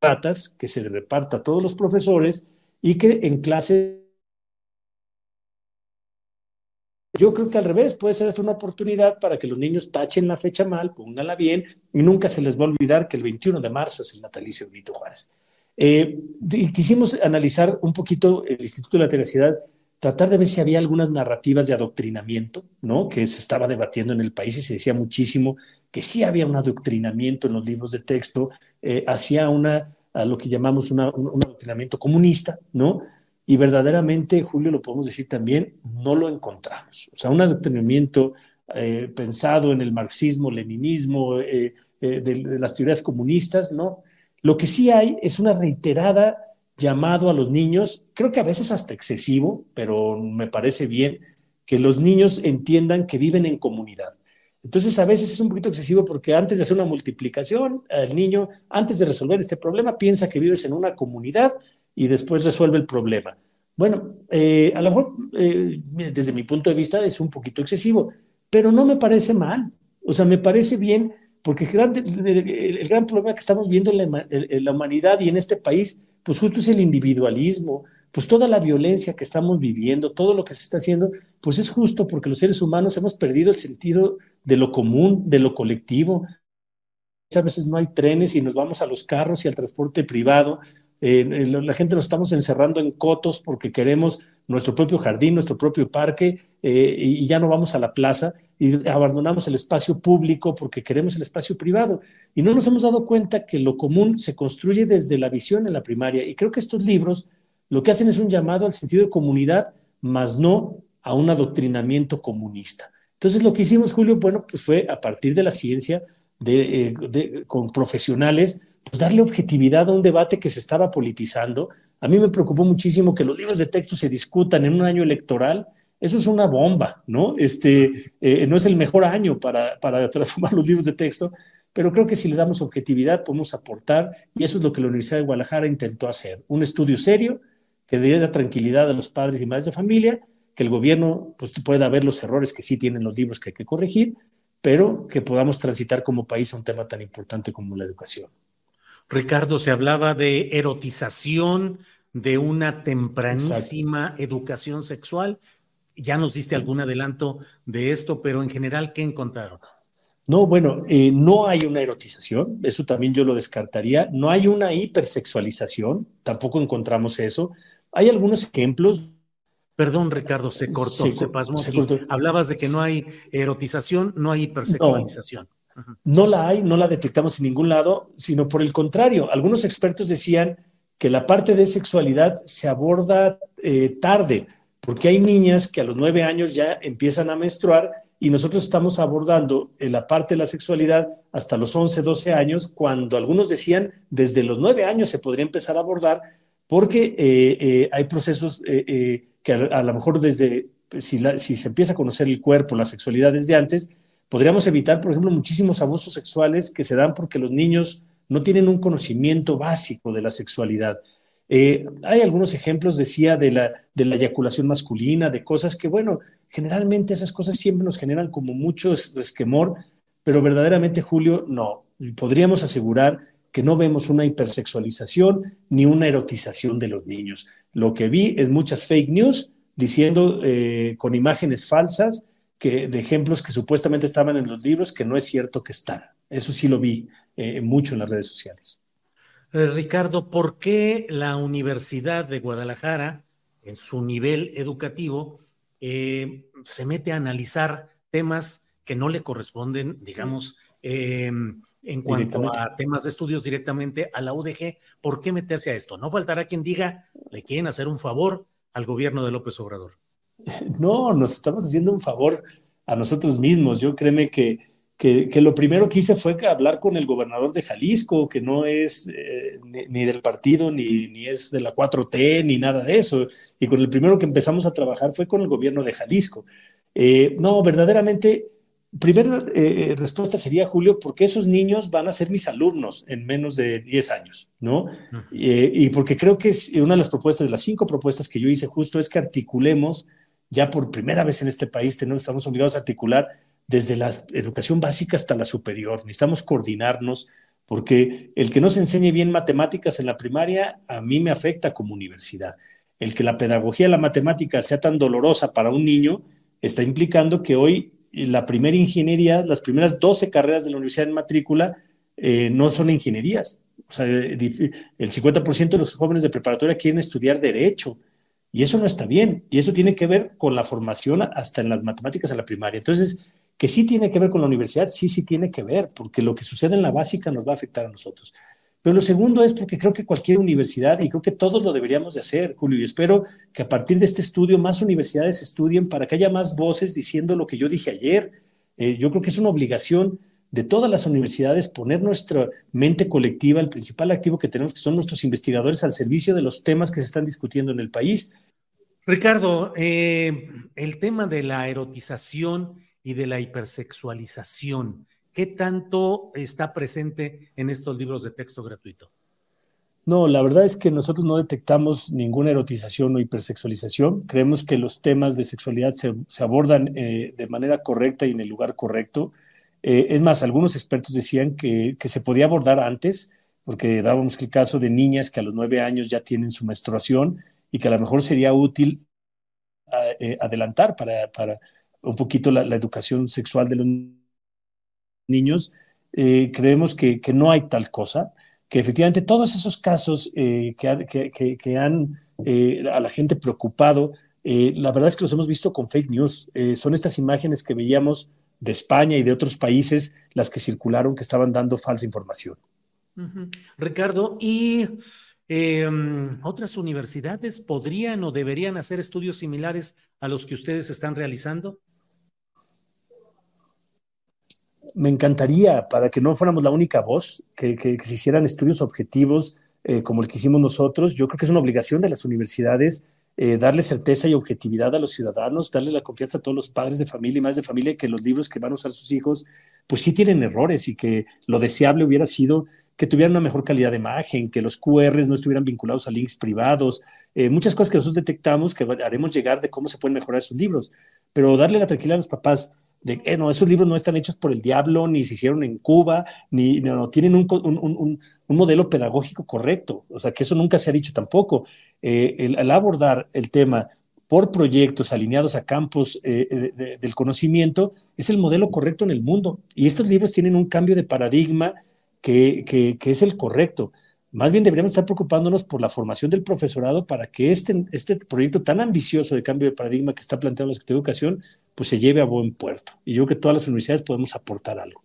ratas que se reparta a todos los profesores y que en clase Yo creo que al revés, puede ser hasta una oportunidad para que los niños tachen la fecha mal, pónganla bien, y nunca se les va a olvidar que el 21 de marzo es el natalicio de Benito Juárez. Eh, quisimos analizar un poquito el Instituto de la Tenacidad tratar de ver si había algunas narrativas de adoctrinamiento, ¿no? Que se estaba debatiendo en el país y se decía muchísimo que sí había un adoctrinamiento en los libros de texto eh, hacia una, a lo que llamamos un adoctrinamiento comunista, ¿no? Y verdaderamente, Julio, lo podemos decir también, no lo encontramos. O sea, un adoctrinamiento eh, pensado en el marxismo, leninismo, eh, de las teorías comunistas, ¿no? Lo que sí hay es una reiterada llamado a los niños, creo que a veces hasta excesivo, pero me parece bien que los niños entiendan que viven en comunidad. Entonces a veces es un poquito excesivo porque antes de hacer una multiplicación, el niño, antes de resolver este problema, piensa que vives en una comunidad y después resuelve el problema. Bueno, eh, a lo mejor eh, desde mi punto de vista es un poquito excesivo, pero no me parece mal. O sea, me parece bien porque el gran, problema que estamos viendo en la humanidad y en este país pues justo es el individualismo, pues toda la violencia que estamos viviendo, todo lo que se está haciendo, pues es justo porque los seres humanos hemos perdido el sentido de lo común, de lo colectivo. A veces no hay trenes y nos vamos a los carros y al transporte privado. Eh, la gente nos estamos encerrando en cotos porque queremos nuestro propio jardín, nuestro propio parque eh, y ya no vamos a la plaza y abandonamos el espacio público porque queremos el espacio privado. Y no nos hemos dado cuenta que lo común se construye desde la visión en la primaria. Y creo que estos libros lo que hacen es un llamado al sentido de comunidad, más no a un adoctrinamiento comunista. Entonces lo que hicimos, Julio, bueno, pues fue a partir de la ciencia, de, eh, con profesionales, pues darle objetividad a un debate que se estaba politizando. A mí me preocupó muchísimo que los libros de texto se discutan en un año electoral eso es una bomba, ¿no? Este, eh, no es el mejor año para, transformar los libros de texto, pero creo que si le damos objetividad podemos aportar y eso es lo que la Universidad de Guadalajara intentó hacer, un estudio serio que diera tranquilidad a los padres y madres de familia, que el gobierno pues, pueda ver los errores que sí tienen los libros que hay que corregir, pero que podamos transitar como país a un tema tan importante como la educación. Ricardo, se hablaba de erotización, de una tempranísima educación sexual. Ya nos diste algún adelanto de esto, pero en general, ¿qué encontraron? No, bueno, eh, no hay una erotización, eso también yo lo descartaría. No hay una hipersexualización, tampoco encontramos eso. Hay algunos ejemplos. Perdón, Ricardo, se cortó, se, pasó. Hablabas de que no hay erotización, no hay hipersexualización. No la hay, no la detectamos en ningún lado, sino por el contrario. Algunos expertos decían que la parte de sexualidad se aborda eh, tarde, porque hay niñas que a los nueve años ya empiezan a menstruar y nosotros estamos abordando la parte de la sexualidad hasta los 11, 12 años, cuando algunos decían desde los nueve años se podría empezar a abordar, porque eh, eh, hay procesos que a, lo mejor desde, si, si se empieza a conocer el cuerpo, la sexualidad desde antes, podríamos evitar, por ejemplo, muchísimos abusos sexuales que se dan porque los niños no tienen un conocimiento básico de la sexualidad. Eh, hay algunos ejemplos, decía, de la, de la eyaculación masculina, de cosas que, bueno, generalmente esas cosas siempre nos generan como mucho esquemor, pero verdaderamente, Julio, no. Podríamos asegurar que no vemos una hipersexualización ni una erotización de los niños. Lo que vi es muchas fake news diciendo eh, con imágenes falsas que, de ejemplos que supuestamente estaban en los libros que no es cierto que están. Eso sí lo vi eh, mucho en las redes sociales. Eh, Ricardo, ¿por qué la Universidad de Guadalajara, en su nivel educativo, eh, se mete a analizar temas que no le corresponden, digamos, em, en cuanto a temas de estudios directamente a la UDG? ¿Por qué meterse a esto? No faltará quien diga, le quieren hacer un favor al gobierno de López Obrador. No, nos estamos haciendo un favor a nosotros mismos. Yo créeme que que, lo primero que hice fue hablar con el gobernador de Jalisco, que no es eh, ni, del partido, ni, ni, es de la 4T, ni nada de eso. Y con el primero que empezamos a trabajar fue con el gobierno de Jalisco. Eh, no, verdaderamente, primera eh, respuesta sería, Julio, porque esos niños van a ser mis alumnos en menos de 10 años, ¿no? y porque creo que es una de las propuestas, de las cinco propuestas que yo hice justo, es que articulemos, ya por primera vez en este país, tenemos, estamos obligados a articular desde la educación básica hasta la superior. Necesitamos coordinarnos porque el que no se enseñe bien matemáticas en la primaria a mí me afecta como universidad. El que la pedagogía de la matemática sea tan dolorosa para un niño está implicando que hoy la primera ingeniería, las primeras 12 carreras de la universidad en matrícula eh, no son ingenierías. O sea, el 50% de los jóvenes de preparatoria quieren estudiar derecho y eso no está bien. Y eso tiene que ver con la formación hasta en las matemáticas en la primaria. Entonces, que sí tiene que ver con la universidad, sí, sí tiene que ver, porque lo que sucede en la básica nos va a afectar a nosotros. Pero lo segundo es porque creo que cualquier universidad, y creo que todos lo deberíamos de hacer, Julio, y espero que a partir de este estudio más universidades estudien para que haya más voces diciendo lo que yo dije ayer. Eh, yo creo que es una obligación de todas las universidades poner nuestra mente colectiva, el principal activo que tenemos, que son nuestros investigadores, al servicio de los temas que se están discutiendo en el país. Ricardo, eh, el tema de la erotización y de la hipersexualización. ¿Qué tanto está presente en estos libros de texto gratuito? No, la verdad es que nosotros no detectamos ninguna erotización o hipersexualización. Creemos que los temas de sexualidad se, abordan eh, de manera correcta y en el lugar correcto. Eh, es más, algunos expertos decían que, se podía abordar antes, porque dábamos el caso de niñas que a los nueve años ya tienen su menstruación y que a lo mejor sería útil eh, adelantar para, para, un poquito la, educación sexual de los niños, eh, creemos que, no hay tal cosa, que efectivamente todos esos casos que, han a la gente preocupado, la verdad es que los hemos visto con fake news. son estas imágenes que veíamos de España y de otros países las que circularon que estaban dando falsa información. Ricardo, ¿y em, otras universidades podrían o deberían hacer estudios similares a los que ustedes están realizando? me encantaría, para que no fuéramos la única voz, que, se hicieran estudios objetivos eh, como el que hicimos nosotros. Yo creo que es una obligación de las universidades eh, darle certeza y objetividad a los ciudadanos, darle la confianza a todos los padres de familia y más de familia que los libros que van a usar sus hijos, pues sí tienen errores y que lo deseable hubiera sido que tuvieran una mejor calidad de imagen, que los QRs no estuvieran vinculados a links privados, eh, muchas cosas que nosotros detectamos que haremos llegar de cómo se pueden mejorar esos libros, pero darle la tranquilidad a los papás de eh, no, esos libros no están hechos por el diablo, ni se hicieron en Cuba, ni no, tienen un, un, modelo pedagógico correcto. O sea, que eso nunca se ha dicho tampoco. Eh, el, abordar el tema por proyectos alineados a campos eh, del conocimiento es el modelo correcto en el mundo. Y estos libros tienen un cambio de paradigma que, que, que es el correcto. Más bien deberíamos estar preocupándonos por la formación del profesorado para que este, este proyecto tan ambicioso de cambio de paradigma que está planteando la Secretaría de Educación, pues se lleve a buen puerto. Y yo creo que todas las universidades podemos aportar algo.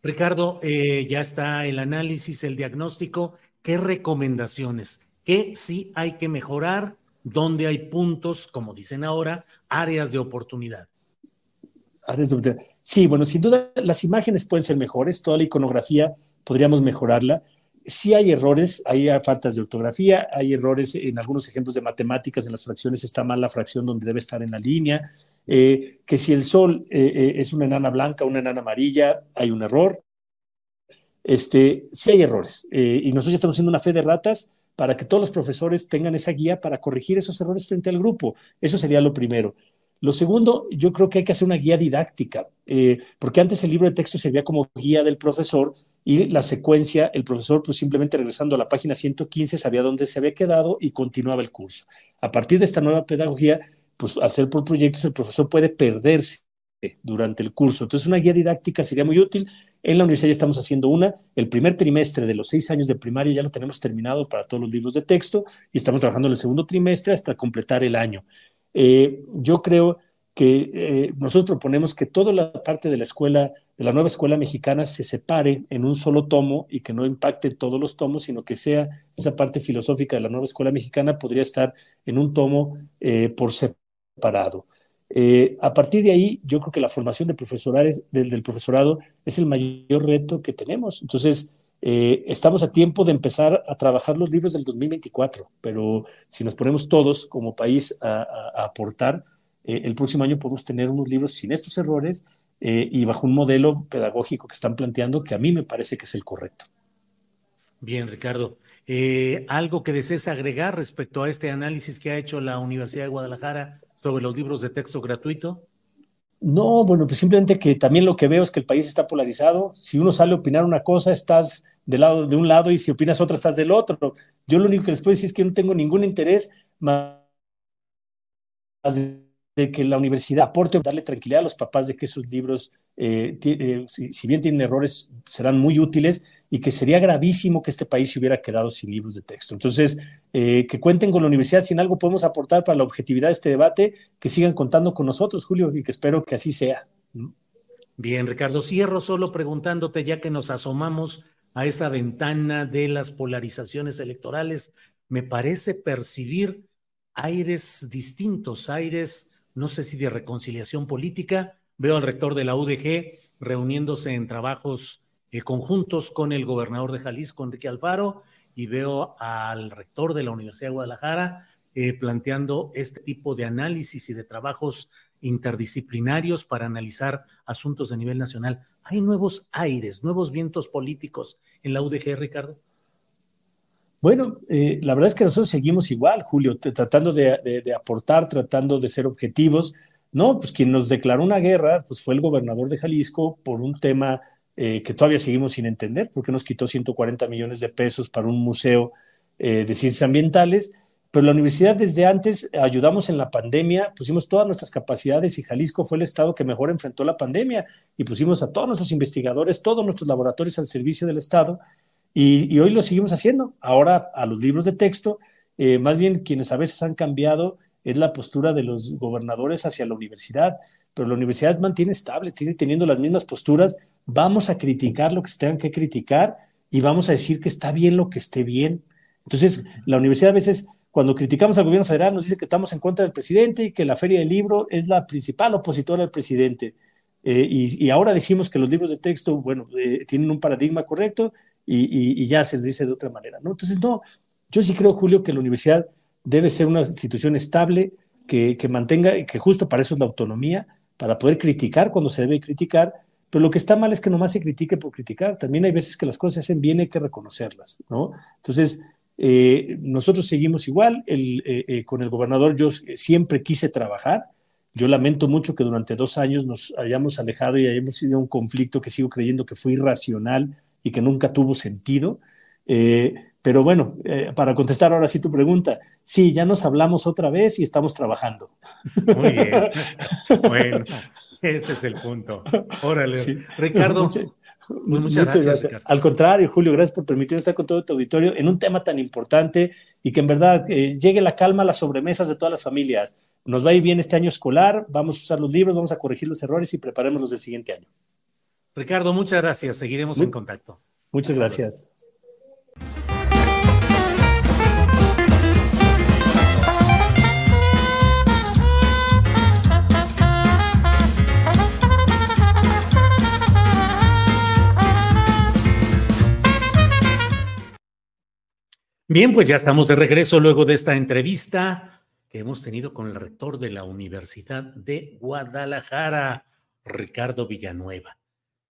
Ricardo, eh, ya está el análisis, el diagnóstico. ¿Qué recomendaciones? ¿Qué sí hay que mejorar? ¿Dónde hay puntos, como dicen ahora, áreas de oportunidad? Áreas de oportunidad. Sí, bueno, sin duda las imágenes pueden ser mejores, toda la iconografía podríamos mejorarla. Sí hay errores, hay faltas de ortografía, hay errores en algunos ejemplos de matemáticas, en las fracciones está mal la fracción donde debe estar en la línea, eh, que si el sol eh, eh, es una enana blanca, una enana amarilla, hay un error. Este, sí hay errores y nosotros estamos haciendo una fe de ratas para que todos los profesores tengan esa guía para corregir esos errores frente al grupo. Eso sería lo primero. Lo segundo, yo creo que hay que hacer una guía didáctica, eh, porque antes el libro de texto servía como guía del profesor y la secuencia, el profesor pues simplemente regresando a la página 115 sabía dónde se había quedado y continuaba el curso. A partir de esta nueva pedagogía, pues al ser por proyectos, el profesor puede perderse durante el curso. Entonces, una guía didáctica sería muy útil. En la universidad ya estamos haciendo una. El primer trimestre de los seis años de primaria ya lo tenemos terminado para todos los libros de texto y estamos trabajando en el segundo trimestre hasta completar el año. Eh, yo creo que eh, nosotros proponemos que toda la parte de la escuela, de la nueva escuela mexicana, se separe en un solo tomo y que no impacte todos los tomos, sino que sea esa parte filosófica de la nueva escuela mexicana podría estar en un tomo eh, por separado. A partir de ahí, yo creo que la formación de del, profesorado es el mayor reto que tenemos. Entonces, eh, estamos a tiempo de empezar a trabajar los libros del 2024, pero si nos ponemos todos como país a, aportar, eh, el próximo año podemos tener unos libros sin estos errores eh, y bajo un modelo pedagógico que están planteando que a mí me parece que es el correcto. Bien, Ricardo. ¿Algo que desees agregar respecto a este análisis que ha hecho la Universidad de Guadalajara sobre los libros de texto gratuito? No, bueno, pues simplemente que también lo que veo es que el país está polarizado. Si uno sale a opinar una cosa, estás del lado de un lado y si opinas otra estás del otro. Yo lo único que les puedo decir es que no tengo ningún interés más de que la universidad aporte, darle tranquilidad a los papás de que esos libros, eh, eh, si, bien tienen errores, serán muy útiles y que sería gravísimo que este país se hubiera quedado sin libros de texto. Entonces, eh, que cuenten con la universidad, si en algo podemos aportar para la objetividad de este debate, que sigan contando con nosotros, Julio, y que espero que así sea. Bien, Ricardo, cierro solo preguntándote, ya que nos asomamos a esa ventana de las polarizaciones electorales, me parece percibir aires distintos, aires, no sé si de reconciliación política. Veo al rector de la UDG reuniéndose en trabajos eh, conjuntos con el gobernador de Jalisco, Enrique Alfaro, y veo al rector de la Universidad de Guadalajara eh, planteando este tipo de análisis y de trabajos interdisciplinarios para analizar asuntos de nivel nacional. ¿Hay nuevos aires, nuevos vientos políticos en la UDG, Ricardo? Bueno, eh, la verdad es que nosotros seguimos igual, Julio, tratando de, aportar, tratando de ser objetivos. No, pues quien nos declaró una guerra, pues fue el gobernador de Jalisco por un tema eh, que todavía seguimos sin entender, porque nos quitó 140 millones de pesos para un museo eh, de ciencias ambientales. Pero la universidad desde antes ayudamos en la pandemia, pusimos todas nuestras capacidades y Jalisco fue el estado que mejor enfrentó la pandemia. Y pusimos a todos nuestros investigadores, todos nuestros laboratorios al servicio del estado. Y, hoy lo seguimos haciendo. Ahora a los libros de texto, eh, más bien quienes a veces han cambiado es la postura de los gobernadores hacia la universidad, pero la universidad mantiene estable, tiene teniendo las mismas posturas. Vamos a criticar lo que se tengan que criticar y vamos a decir que está bien lo que esté bien. Entonces, la universidad a veces cuando criticamos al gobierno federal, nos dice que estamos en contra del presidente y que la Feria del Libro es la principal opositora al presidente. Eh, y, ahora decimos que los libros de texto, bueno, eh, tienen un paradigma correcto y, ya se les dice de otra manera, ¿no? Entonces, no, yo sí creo, Julio, que la universidad debe ser una institución estable, que, que mantenga, que justo para eso es la autonomía, para poder criticar cuando se debe criticar, pero lo que está mal es que nomás se critique por criticar. También hay veces que las cosas se hacen bien, hay que reconocerlas, ¿no? Entonces, eh, nosotros seguimos igual, el, eh, eh, con el gobernador yo siempre quise trabajar. Yo lamento mucho que durante dos años nos hayamos alejado y hayamos sido un conflicto que sigo creyendo que fue irracional y que nunca tuvo sentido. Pero bueno, para contestar ahora sí tu pregunta, sí, ya nos hablamos otra vez y estamos trabajando. Muy bien. bueno, este es el punto. Órale. Ricardo. muchas, gracias. Al contrario, Julio, gracias por permitirme estar con todo tu auditorio en un tema tan importante y que en verdad eh, llegue la calma a las sobremesas de todas las familias. Nos va a ir bien este año escolar, vamos a usar los libros, vamos a corregir los errores y preparémonos del siguiente año. Ricardo, muchas gracias. Seguiremos en contacto. Muchas gracias. Bien, pues ya estamos de regreso luego de esta entrevista que hemos tenido con el rector de la Universidad de Guadalajara, Ricardo Villanueva.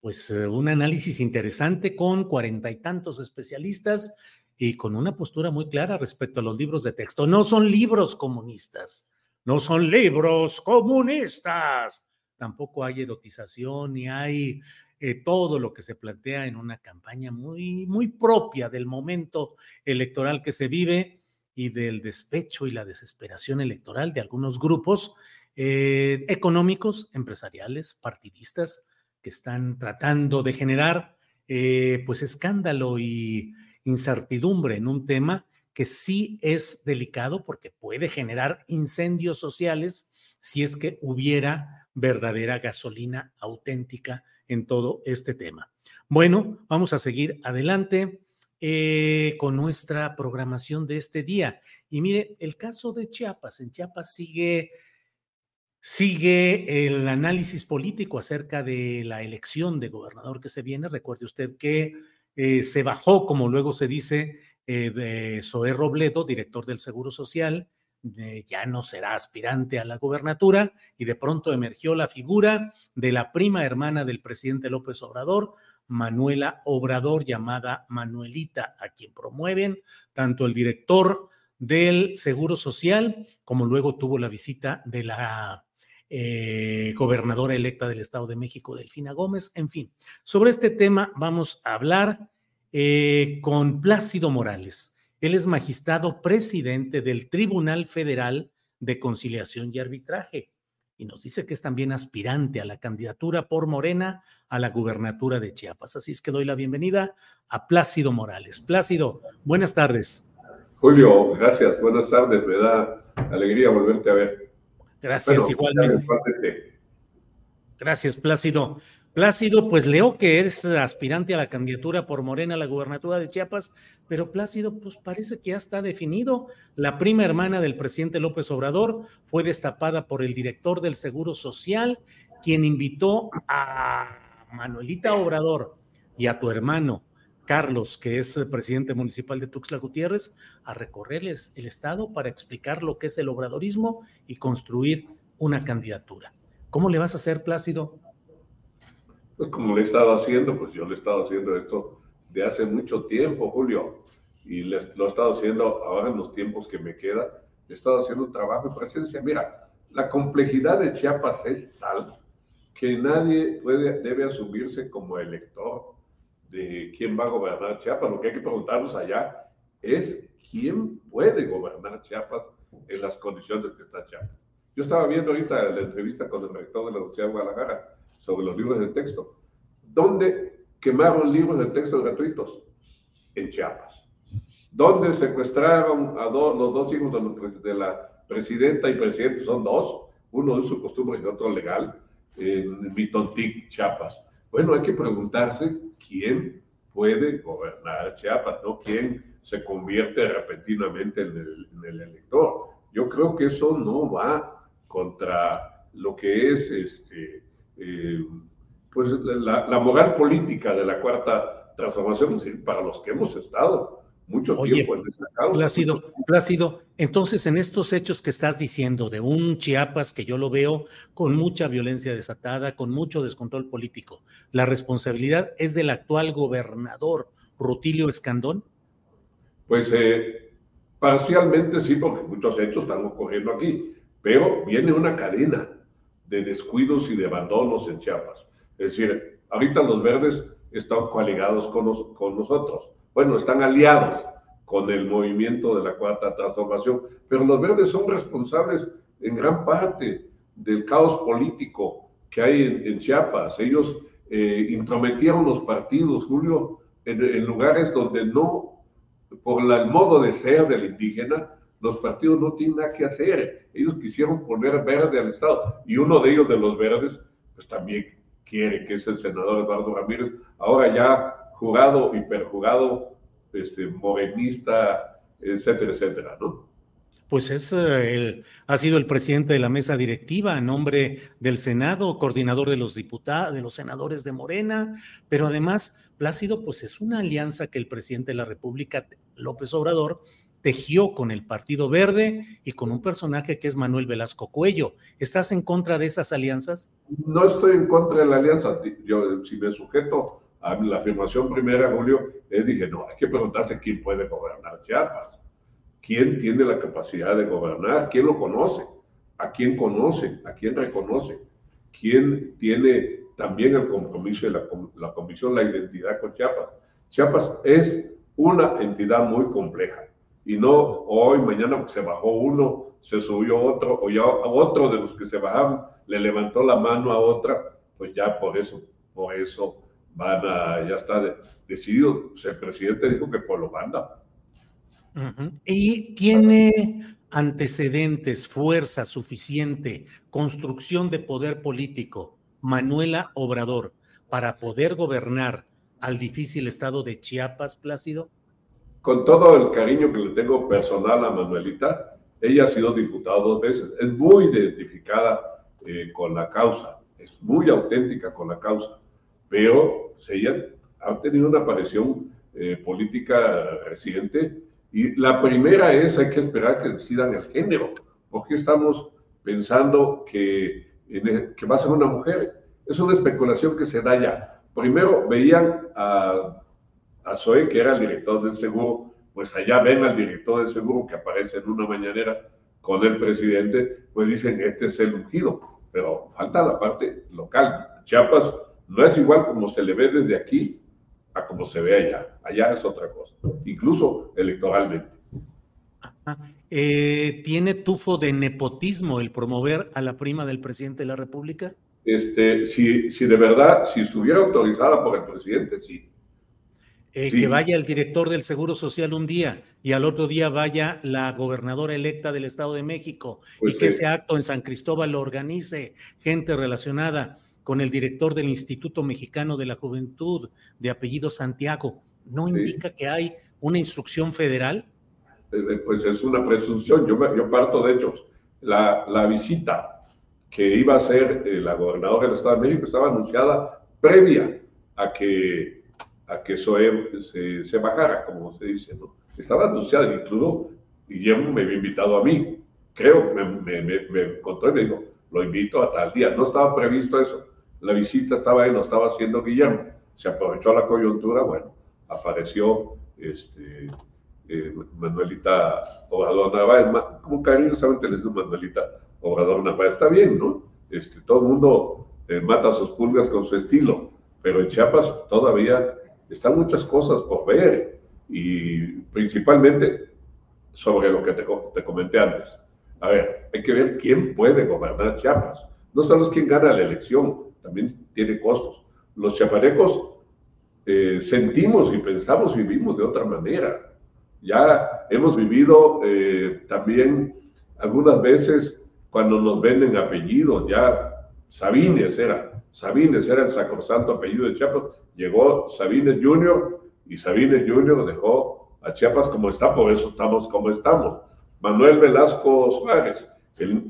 Pues eh, un análisis interesante con cuarenta y tantos especialistas y con una postura muy clara respecto a los libros de texto. No son libros comunistas, no son libros comunistas. Tampoco hay erotización ni hay eh, todo lo que se plantea en una campaña muy, muy propia del momento electoral que se vive y del despecho y la desesperación electoral de algunos grupos eh, económicos, empresariales, partidistas, que están tratando de generar eh, pues escándalo y incertidumbre en un tema que sí es delicado porque puede generar incendios sociales si es que hubiera verdadera gasolina auténtica en todo este tema. Bueno, vamos a seguir adelante eh, con nuestra programación de este día. Y mire, el caso de Chiapas, en Chiapas sigue, sigue el análisis político acerca de la elección de gobernador que se viene. Recuerde usted que eh, se bajó, como luego se dice, eh, de Zoé Robledo, director del Seguro Social, ya no será aspirante a la gobernatura y de pronto emergió la figura de la prima hermana del presidente López Obrador, Manuela Obrador, llamada Manuelita, a quien promueven tanto el director del Seguro Social como luego tuvo la visita de la eh, gobernadora electa del Estado de México, Delfina Gómez. En fin, sobre este tema vamos a hablar eh, con Plácido Morales él es magistrado presidente del Tribunal Federal de Conciliación y Arbitraje y nos dice que es también aspirante a la candidatura por Morena a la gubernatura de Chiapas. Así es que doy la bienvenida a Plácido Morales. Plácido, buenas tardes. Julio, gracias, buenas tardes, me da alegría volverte a ver. Gracias, igualmente. Gracias, Plácido. Plácido, pues leo que eres aspirante a la candidatura por Morena a la gubernatura de Chiapas, pero Plácido, pues parece que ya está definido. La prima hermana del presidente López Obrador fue destapada por el director del Seguro Social, quien invitó a Manuelita Obrador y a tu hermano Carlos, que es el presidente municipal de Tuxtla Gutiérrez, a recorrerles el estado para explicar lo que es el obradorismo y construir una candidatura. ¿Cómo le vas a hacer, Plácido? Pues como le he estado haciendo, pues yo le he estado haciendo esto de hace mucho tiempo, Julio, y lo he estado haciendo ahora en los tiempos que me queda, he estado haciendo un trabajo de presencia. Mira, la complejidad de Chiapas es tal que nadie puede, debe asumirse como elector de quién va a gobernar Chiapas. Lo que hay que preguntarnos allá es quién puede gobernar Chiapas en las condiciones que está Chiapas. Yo estaba viendo ahorita la entrevista con el rector de la Universidad de Guadalajara sobre los libros de texto. ¿Dónde quemaron libros de texto gratuitos? En Chiapas. ¿Dónde secuestraron a los dos hijos de la presidenta y presidente? Son dos, uno de su costumbre y otro legal, en Mitontic, Chiapas. Bueno, hay que preguntarse quién puede gobernar Chiapas, no quién se convierte repentinamente en el, en el elector. Yo creo que eso no va contra lo que es este, eh, pues la, moral política de la cuarta transformación, para los que hemos estado mucho tiempo en esta causa. Plácido, Plácido, entonces en estos hechos que estás diciendo de un Chiapas que yo lo veo con mucha violencia desatada, con mucho descontrol político, ¿la responsabilidad es del actual gobernador Rutilio Escandón? Pues eh, parcialmente sí, porque muchos hechos están ocurriendo aquí, pero viene una cadena de descuidos y de abandonos en Chiapas. Es decir, ahorita los verdes están coaligados con, con nosotros. Bueno, están aliados con el movimiento de la cuarta transformación, pero los verdes son responsables en gran parte del caos político que hay en, Chiapas. Ellos eh, intrometieron los partidos, Julio, en, lugares donde no, por el modo de ser del indígena, los partidos no tienen nada que hacer. Ellos quisieron poner verde al Estado. Y uno de ellos, de los verdes, pues también quiere, que es el senador Eduardo Ramírez, ahora ya jurado y este, morenista, etcétera, etcétera, ¿no? Pues es eh, el, ha sido el presidente de la mesa directiva a nombre del Senado, coordinador de los diputados, de los senadores de Morena, pero además Plácido, pues es una alianza que el presidente de la República, López Obrador, tejió con el Partido Verde y con un personaje que es Manuel Velasco Cuello. ¿Estás en contra de esas alianzas? No estoy en contra de la alianza. Yo, si me sujeto a la afirmación primera, Julio, eh, dije, no, hay que preguntarse quién puede gobernar Chiapas. ¿Quién tiene la capacidad de gobernar? ¿Quién lo conoce? ¿A quién conoce? ¿A quién reconoce? ¿Quién tiene también el compromiso de la, la comisión, la identidad con Chiapas? Chiapas es una entidad muy compleja y no hoy, mañana se bajó uno, se subió otro, o ya otro de los que se bajaban le levantó la mano a otra, pues ya por eso, por eso van a, ya está decidido. El presidente dijo que por lo manda. Y tiene antecedentes, fuerza suficiente, construcción de poder político, Manuela Obrador, para poder gobernar al difícil estado de Chiapas, Plácido? Con todo el cariño que le tengo personal a Manuelita, ella ha sido diputada dos veces, es muy identificada eh, con la causa, es muy auténtica con la causa, pero ella ha tenido una aparición eh, política reciente y la primera es hay que esperar que decidan el género, porque estamos pensando que, que va a ser una mujer. Es una especulación que se da ya. Primero veían a a Zoe, que era el director del seguro, pues allá ven al director del seguro que aparece en una mañanera con el presidente, pues dicen, este es el ungido, pero falta la parte local. Chiapas no es igual como se le ve desde aquí a como se ve allá. Allá es otra cosa, incluso electoralmente. Eh, ¿Tiene tufo de nepotismo el promover a la prima del presidente de la República? Este, si, si de verdad, si estuviera autorizada por el presidente, sí. Eh, que vaya el director del Seguro Social un día y al otro día vaya la gobernadora electa del Estado de México y pues que ese acto en San Cristóbal lo organice gente relacionada con el director del Instituto Mexicano de la Juventud de apellido Santiago, ¿no indica que hay una instrucción federal? Eh, eh, pues es una presunción, yo, yo parto de hechos. La, la visita que iba a hacer la gobernadora del Estado de México estaba anunciada previa a que a que eso se, se, bajara, como se dice, ¿no? Estaba anunciado, incluso Guillermo me había invitado a mí, creo, me, me, me, me y me dijo, lo invito a tal día. No estaba previsto eso. La visita estaba ahí, lo estaba haciendo Guillermo. Se aprovechó la coyuntura, bueno, apareció este, eh, Manuelita Obrador Narváez, como cariñosamente les digo Manuelita Obrador Narváez, está bien, ¿no? Este, todo el mundo eh, mata sus pulgas con su estilo, pero en Chiapas todavía están muchas cosas por ver y principalmente sobre lo que te, te, comenté antes. A ver, hay que ver quién puede gobernar Chiapas. No sabemos quién gana la elección, también tiene costos. Los chiapanecos eh, sentimos y pensamos vivimos de otra manera. Ya hemos vivido eh, también algunas veces cuando nos venden apellidos, ya Sabines era, Sabines era el sacrosanto apellido de Chiapas, llegó Sabines Jr. y Sabines Jr. dejó a Chiapas como está, por eso estamos como estamos. Manuel Velasco Suárez, el,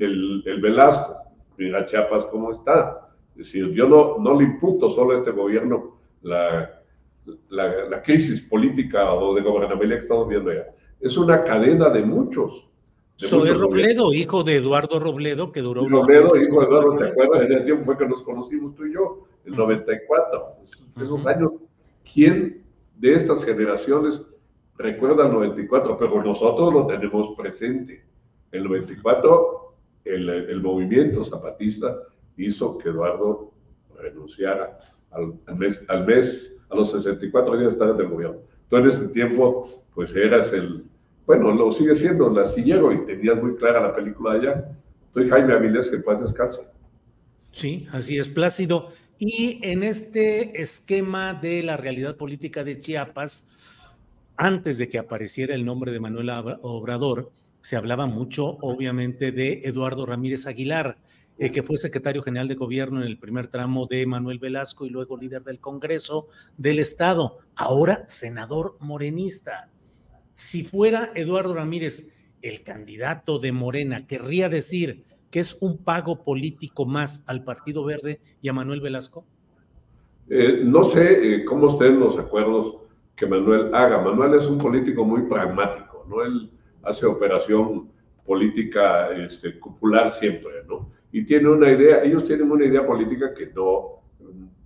el, Velasco, mira Chiapas cómo está. Es decir, yo no, no le imputo solo a este gobierno la, la, la crisis política o de gobernabilidad que estamos viendo allá. Es una cadena de muchos. Soy Robledo, hijo de Eduardo Robledo, que duró Robledo, hijo de Eduardo, ¿te acuerdas? En el tiempo fue que nos conocimos tú y yo, el 94 esos años, ¿quién de estas generaciones recuerda el 94? Pero nosotros lo tenemos presente. El 94, el, el movimiento zapatista hizo que Eduardo renunciara al, mes, al mes, a los 64 días de estar en el gobierno. Entonces, en ese tiempo, pues eras el, bueno, lo sigue siendo el astillero y tenías muy clara la película allá. Soy Jaime Avilés, que puede descansar. Sí, así es, Plácido. Y en este esquema de la realidad política de Chiapas, antes de que apareciera el nombre de Manuel Obrador, se hablaba mucho, obviamente, de Eduardo Ramírez Aguilar, eh, que fue secretario general de gobierno en el primer tramo de Manuel Velasco y luego líder del Congreso del Estado, ahora senador morenista. Si fuera Eduardo Ramírez el candidato de Morena, querría decir que es un pago político más al Partido Verde y a Manuel Velasco. Eh, no sé eh, cómo estén los acuerdos que Manuel haga. Manuel es un político muy pragmático, ¿no? Él hace operación política este, popular siempre, ¿no? Y tiene una idea, ellos tienen una idea política que no,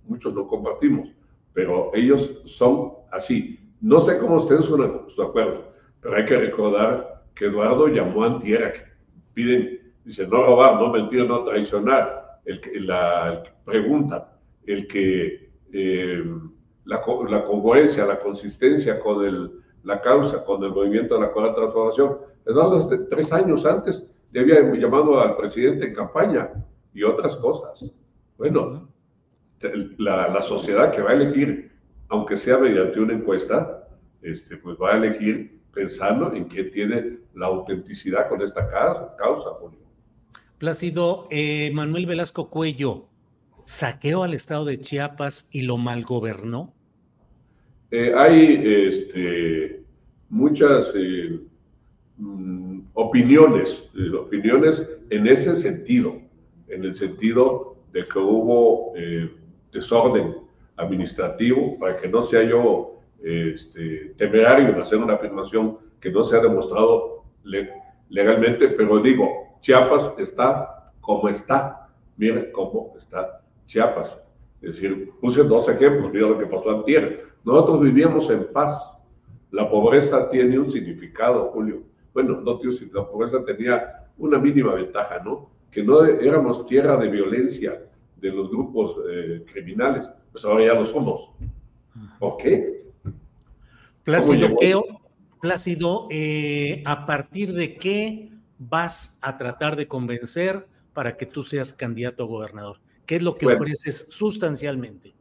muchos no compartimos, pero ellos son así. No sé cómo estén su, su acuerdo, pero hay que recordar que Eduardo llamó a Antiera, que piden, dice, no robar, no mentir, no traicionar, el que, la, pregunta, el que eh, la, la, congruencia, la consistencia con el, la causa, con el movimiento de la cuarta transformación. Eduardo, tres años antes, le había llamado al presidente en campaña y otras cosas. Bueno, la, la sociedad que va a elegir, aunque sea mediante una encuesta, este, pues va a elegir pensando en que tiene la autenticidad con esta causa, Julio. Plácido, eh, Manuel Velasco Cuello, ¿saqueó al estado de Chiapas y lo malgobernó? Eh, hay este, muchas eh, mm, opiniones, opiniones en ese sentido, en el sentido de que hubo desorden administrativo, para que no sea yo este, temerario en hacer una afirmación que no se ha demostrado legalmente, pero digo, Chiapas está como está. Miren cómo está Chiapas. Es decir, puse dos ejemplos, mira lo que pasó antier. Nosotros vivíamos en paz. La pobreza tiene un significado, Julio. Bueno, no tío, la pobreza tenía una mínima ventaja, ¿no? Que no éramos tierra de violencia de los grupos eh, criminales, pues ahora ya lo somos. ¿Ok? Plácido, Plácido eh, ¿a partir de qué vas a tratar de convencer para que tú seas candidato a gobernador? ¿Qué es lo que ofreces sustancialmente?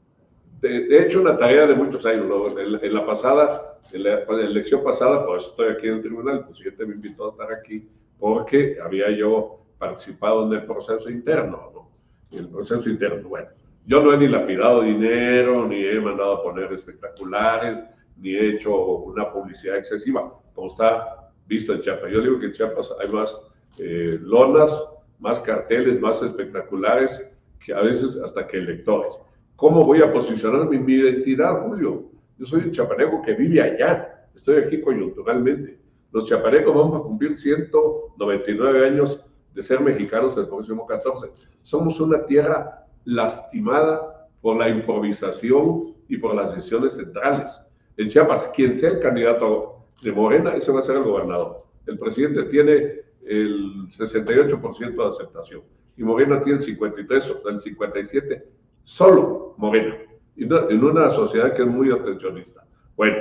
he hecho una tarea de muchos años. En, la pasada, en la, elección pasada, pues estoy aquí en el tribunal, el presidente me invitó a estar aquí porque había yo participado en el proceso interno, ¿no? El proceso interno, bueno. Yo no he ni lapidado dinero, ni he mandado a poner espectaculares, ni he hecho una publicidad excesiva, como está visto en Chiapas. Yo digo que en Chiapas hay más eh, lonas, más carteles, más espectaculares, que a veces hasta que electores. ¿Cómo voy a posicionar mi, identidad, Julio? Yo soy un chapaneco que vive allá, estoy aquí coyunturalmente. Los chapanecos vamos a cumplir 199 años de ser mexicanos el próximo 14. Somos una tierra lastimada por la improvisación y por las decisiones centrales. En Chiapas, quien sea el candidato de Morena, ese va a ser el gobernador. El presidente tiene el 68% de aceptación y Morena tiene el 53, el 57 solo Morena, en una sociedad que es muy atencionista. Bueno,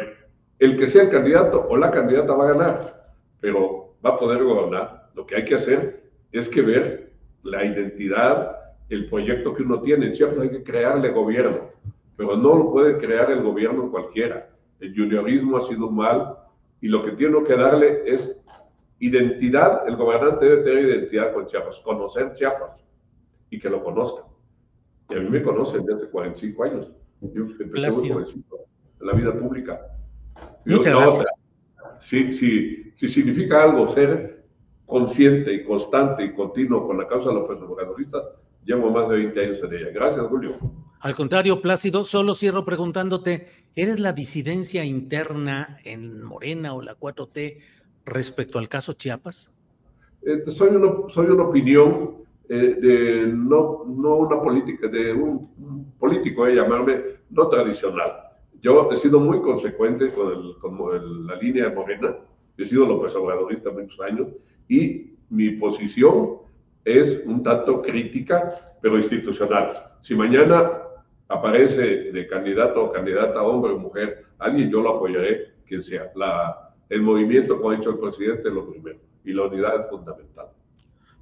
el que sea el candidato o la candidata va a ganar, pero va a poder gobernar. Lo que hay que hacer es que ver la identidad, el proyecto que uno tiene. En hay que crearle gobierno, pero no lo puede crear el gobierno cualquiera. El juniorismo ha sido mal y lo que tiene que darle es identidad. El gobernante debe tener identidad con Chiapas, conocer Chiapas y que lo conozcan. Y a mí me conocen desde hace 45 años. Yo empecé muy en la vida pública. Muchas gracias. Si, si, si significa algo ser consciente y constante y continuo con la causa de los obradorista, llevo más de 20 años en ella. Gracias, Julio. Al contrario, Plácido, solo cierro preguntándote, ¿eres la disidencia interna en Morena o la 4T respecto al caso Chiapas? Eh, soy, una, soy una opinión eh, de no, no una política, de un, político, de llamarme no tradicional. Yo he sido muy consecuente con, el, con la línea de Morena, he sido López Obradorista muchos años, y mi posición es un tanto crítica, pero institucional. Si mañana aparece de candidato o candidata, hombre o mujer, alguien, yo lo apoyaré, quien sea. La, el movimiento, como ha dicho el presidente, es lo primero, y la unidad es fundamental.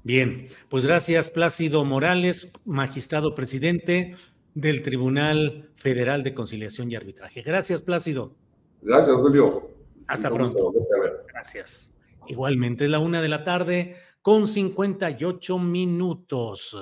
Bien, pues gracias Plácido Morales, magistrado presidente del Tribunal Federal de Conciliación y Arbitraje. Gracias Plácido. Gracias Julio. Hasta pronto. Gracias. Igualmente, es la una de la tarde con 58 minutos.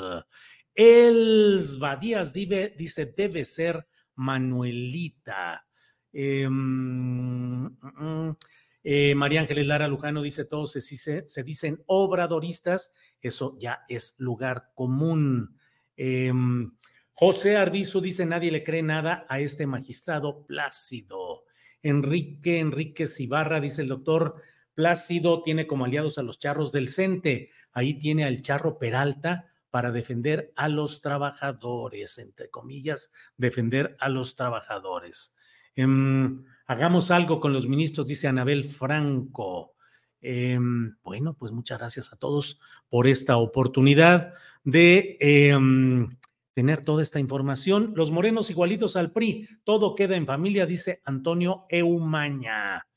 El Badías dice, debe ser Manuelita. Em, mm, mm, eh, María Ángeles Lara Lujano dice, todos se, dicen obradoristas, eso ya es lugar común. Em, José Arbizu dice, nadie le cree nada a este magistrado Plácido. Enrique Enríquez Ibarra dice el doctor Plácido tiene como aliados a los charros del CENTE. Ahí tiene al charro Peralta para defender a los trabajadores, entre comillas, defender a los trabajadores. Em, hagamos algo con los ministros, dice Anabel Franco. Em, bueno, pues muchas gracias a todos por esta oportunidad de em, tener toda esta información. Los morenos igualitos al PRI, todo queda en familia, dice Antonio Eumaña.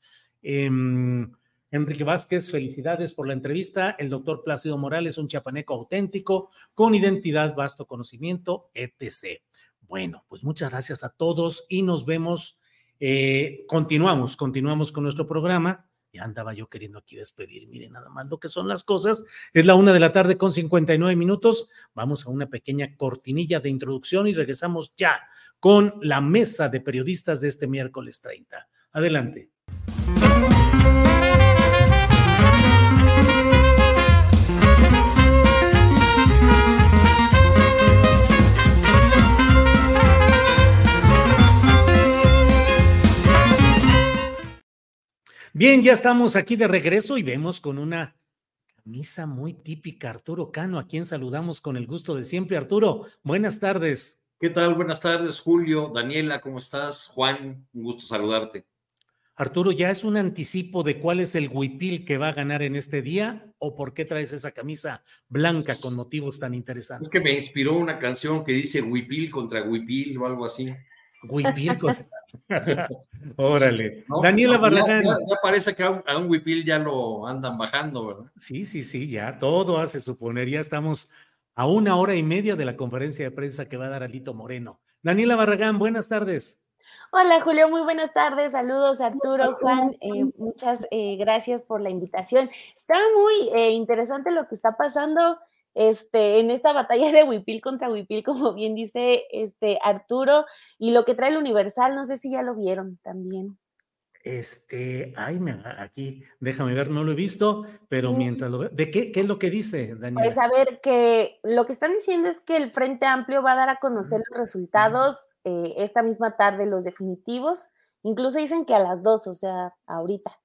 Enrique Vázquez, felicidades por la entrevista. El doctor Plácido Morales, un chiapaneco auténtico, con identidad, vasto conocimiento, etc. Bueno, pues muchas gracias a todos y nos vemos. Eh, continuamos, continuamos con nuestro programa. Ya andaba yo queriendo aquí despedir. Miren nada más lo que son las cosas. Es la una de la tarde con 59 minutos. Vamos a una pequeña cortinilla de introducción y regresamos ya con la mesa de periodistas de este miércoles 30. Adelante. Bien, ya estamos aquí de regreso y vemos con una camisa muy típica Arturo Cano, a quien saludamos con el gusto de siempre. Arturo, buenas tardes. ¿Qué tal? Buenas tardes, Julio, Daniela, ¿cómo estás? Juan, un gusto saludarte. Arturo, ¿ya es un anticipo de cuál es el huipil que va a ganar en este día o por qué traes esa camisa blanca con motivos tan interesantes? Es que me inspiró una canción que dice huipil contra huipil o algo así. Huipil contra... Órale. Daniela Barragán. Ya, parece que a un, a huipil ya lo andan bajando, ¿verdad? Sí, sí, sí, ya todo hace suponer. Ya estamos a una hora y media de la conferencia de prensa que va a dar Alito Moreno. Daniela Barragán, buenas tardes. Hola Julio, muy buenas tardes. Saludos Arturo, Juan. Eh, muchas eh, gracias por la invitación. Está muy eh, interesante lo que está pasando este, en esta batalla de Huipil contra Huipil, como bien dice este Arturo, y lo que trae el Universal, no sé si ya lo vieron también. Este, ay, me, aquí, déjame ver, no lo he visto, pero mientras lo veo, ¿de qué, qué es lo que dice, Daniel? Pues a ver, que lo que están diciendo es que el Frente Amplio va a dar a conocer los resultados eh, esta misma tarde, los definitivos, incluso dicen que a las dos, o sea, ahorita.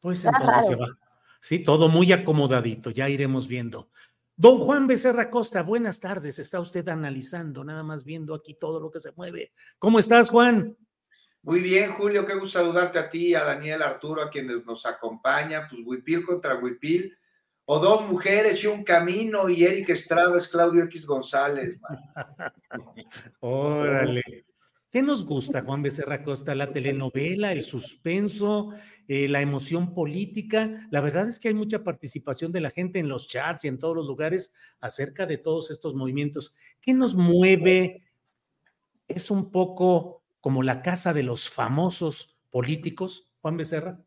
Pues entonces se va. Sí, todo muy acomodadito, ya iremos viendo. Don Juan Becerra Costa, buenas tardes. Está usted analizando, nada más viendo aquí todo lo que se mueve. ¿Cómo estás, Juan? Muy bien, Julio, qué gusto saludarte a ti, a Daniel Arturo, a quienes nos acompañan. Pues Huipil contra Huipil, o dos mujeres y un camino, y Eric Estrada es Claudio X González. Órale. ¿Qué nos gusta, Juan Becerra Costa? La telenovela, el suspenso, eh, la emoción política. La verdad es que hay mucha participación de la gente en los chats y en todos los lugares acerca de todos estos movimientos. ¿Qué nos mueve? Es un poco como la casa de los famosos políticos, Juan Becerra.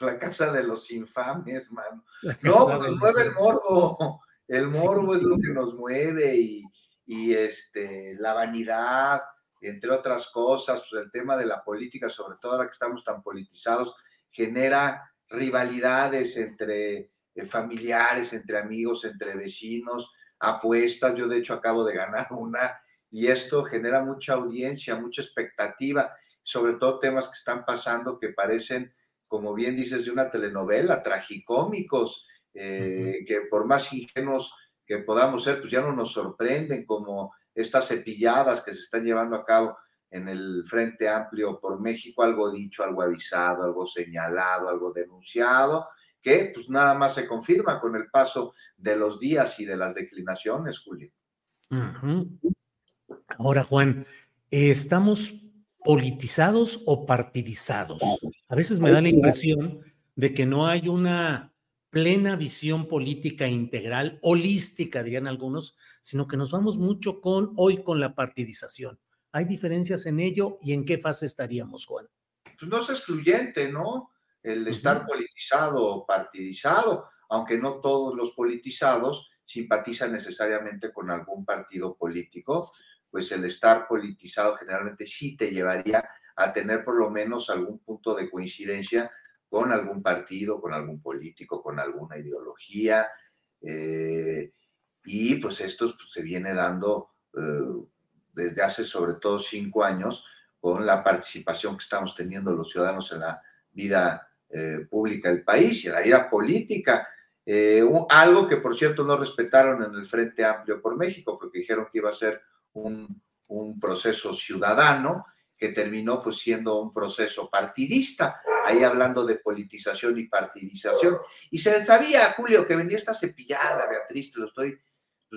La casa de los infames, mano. No, nos mueve el morbo. El morbo es lo que nos mueve y, y este, la vanidad entre otras cosas, pues, el tema de la política, sobre todo ahora que estamos tan politizados, genera rivalidades entre eh, familiares, entre amigos, entre vecinos, apuestas. Yo de hecho acabo de ganar una y esto genera mucha audiencia, mucha expectativa, sobre todo temas que están pasando que parecen, como bien dices, de una telenovela, tragicómicos, eh, que por más ingenuos que podamos ser, pues ya no nos sorprenden como estas cepilladas que se están llevando a cabo en el Frente Amplio por México, algo dicho, algo avisado, algo señalado, algo denunciado, que pues nada más se confirma con el paso de los días y de las declinaciones, Julio. Ahora, Juan, ¿estamos politizados o partidizados? A veces me da la impresión de que no hay una plena visión política integral, holística, dirían algunos, sino que nos vamos mucho con hoy con la partidización. ¿Hay diferencias en ello y en qué fase estaríamos, Juan? Pues no es excluyente, ¿no? el estar politizado o partidizado, aunque no todos los politizados simpatizan necesariamente con algún partido político, pues el estar politizado generalmente sí te llevaría a tener por lo menos algún punto de coincidencia con algún partido, con algún político, con alguna ideología. Eh, y pues esto pues, se viene dando eh, desde hace sobre todo cinco años con la participación que estamos teniendo los ciudadanos en la vida eh, pública del país y en la vida política. algo que, por cierto, no respetaron en el Frente Amplio por México, porque dijeron que iba a ser un, un proceso ciudadano que terminó pues siendo un proceso partidista, ahí hablando de politización y partidización. Y se sabía, Julio, que venía esta cepillada, Beatriz, te lo estoy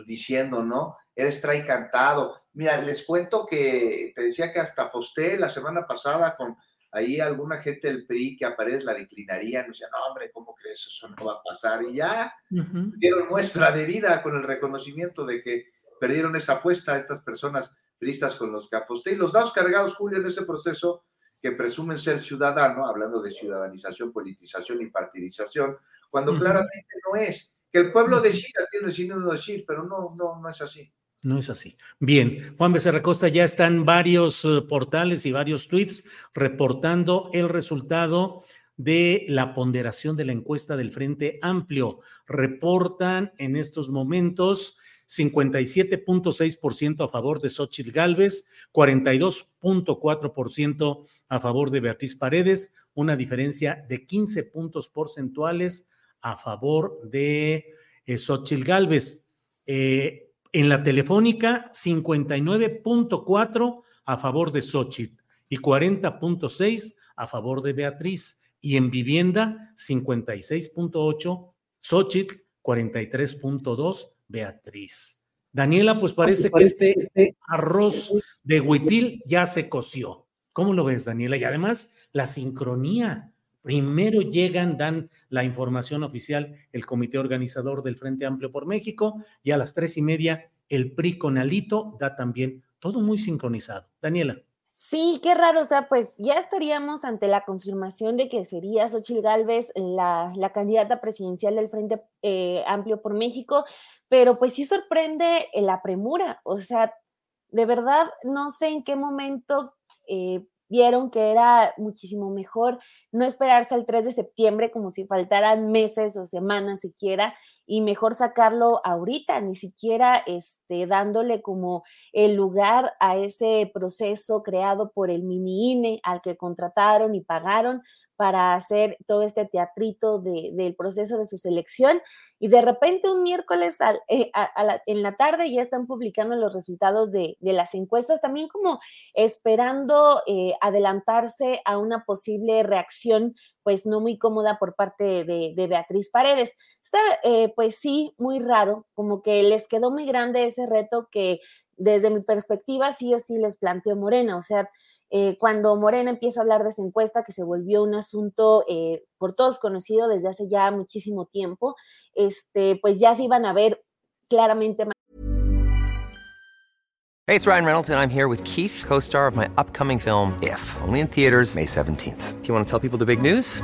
diciendo, ¿no? Eres trae cantado. Mira, les cuento que te decía que hasta posté la semana pasada con ahí alguna gente del PRI que aparece la declinaría, no decía, no, hombre, ¿cómo crees? Eso no va a pasar. Y ya dieron muestra de vida con el reconocimiento de que perdieron esa apuesta a estas personas listas con los que aposté. Y los dados cargados, Julio, en este proceso que presumen ser ciudadano, hablando de ciudadanización, politización y partidización, cuando claramente no es. Que el pueblo decida, tiene el no decir, pero no, no, no es así. No es así. Bien, Juan Becerra Costa, ya están varios eh, portales y varios tweets reportando el resultado de la ponderación de la encuesta del Frente Amplio. Reportan en estos momentos 57.6% a favor de Xochitl Galvez, 42.4% a favor de Beatriz Paredes, una diferencia de 15 puntos porcentuales a favor de eh, Xochitl Galvez. Eh, en la telefónica, 59.4 a favor de Xochitl y 40.6 a favor de Beatriz. Y en vivienda, 56.8 Xochitl, 43.2 Beatriz. Daniela, pues parece que este, este arroz de huipil ya se coció. ¿Cómo lo ves, Daniela? Y además, la sincronía. Primero llegan, dan la información oficial el comité organizador del Frente Amplio por México y a las tres y media el PRI con Alito da también todo muy sincronizado. Daniela. Sí, qué raro, o sea, pues ya estaríamos ante la confirmación de que sería Xochitl Gálvez la, candidata presidencial del Frente eh, Amplio por México, pero pues sí sorprende la premura, o sea, de verdad no sé en qué momento eh, vieron que era muchísimo mejor no esperarse al 3 de septiembre como si faltaran meses o semanas siquiera y mejor sacarlo ahorita, ni siquiera este, dándole como el lugar a ese proceso creado por el mini INE al que contrataron y pagaron para hacer todo este teatrito del proceso de su selección y de repente un miércoles eh, en la tarde ya están publicando los resultados de, las encuestas, también como esperando eh, adelantarse a una posible reacción pues no muy cómoda por parte de, Beatriz Paredes. Está eh, pues sí muy raro, como que les quedó muy grande ese reto que desde mi perspectiva sí o sí les planteó Morena, o sea, eh, cuando Morena empieza a hablar de esa encuesta, que se volvió un asunto eh, por todos conocido desde hace ya muchísimo tiempo, este, pues ya se iban a ver claramente. Hey, it's Ryan Reynolds, and I'm here with Keith, co-star of my upcoming film, If, only in theaters May 17th. Do you want to tell people the big news?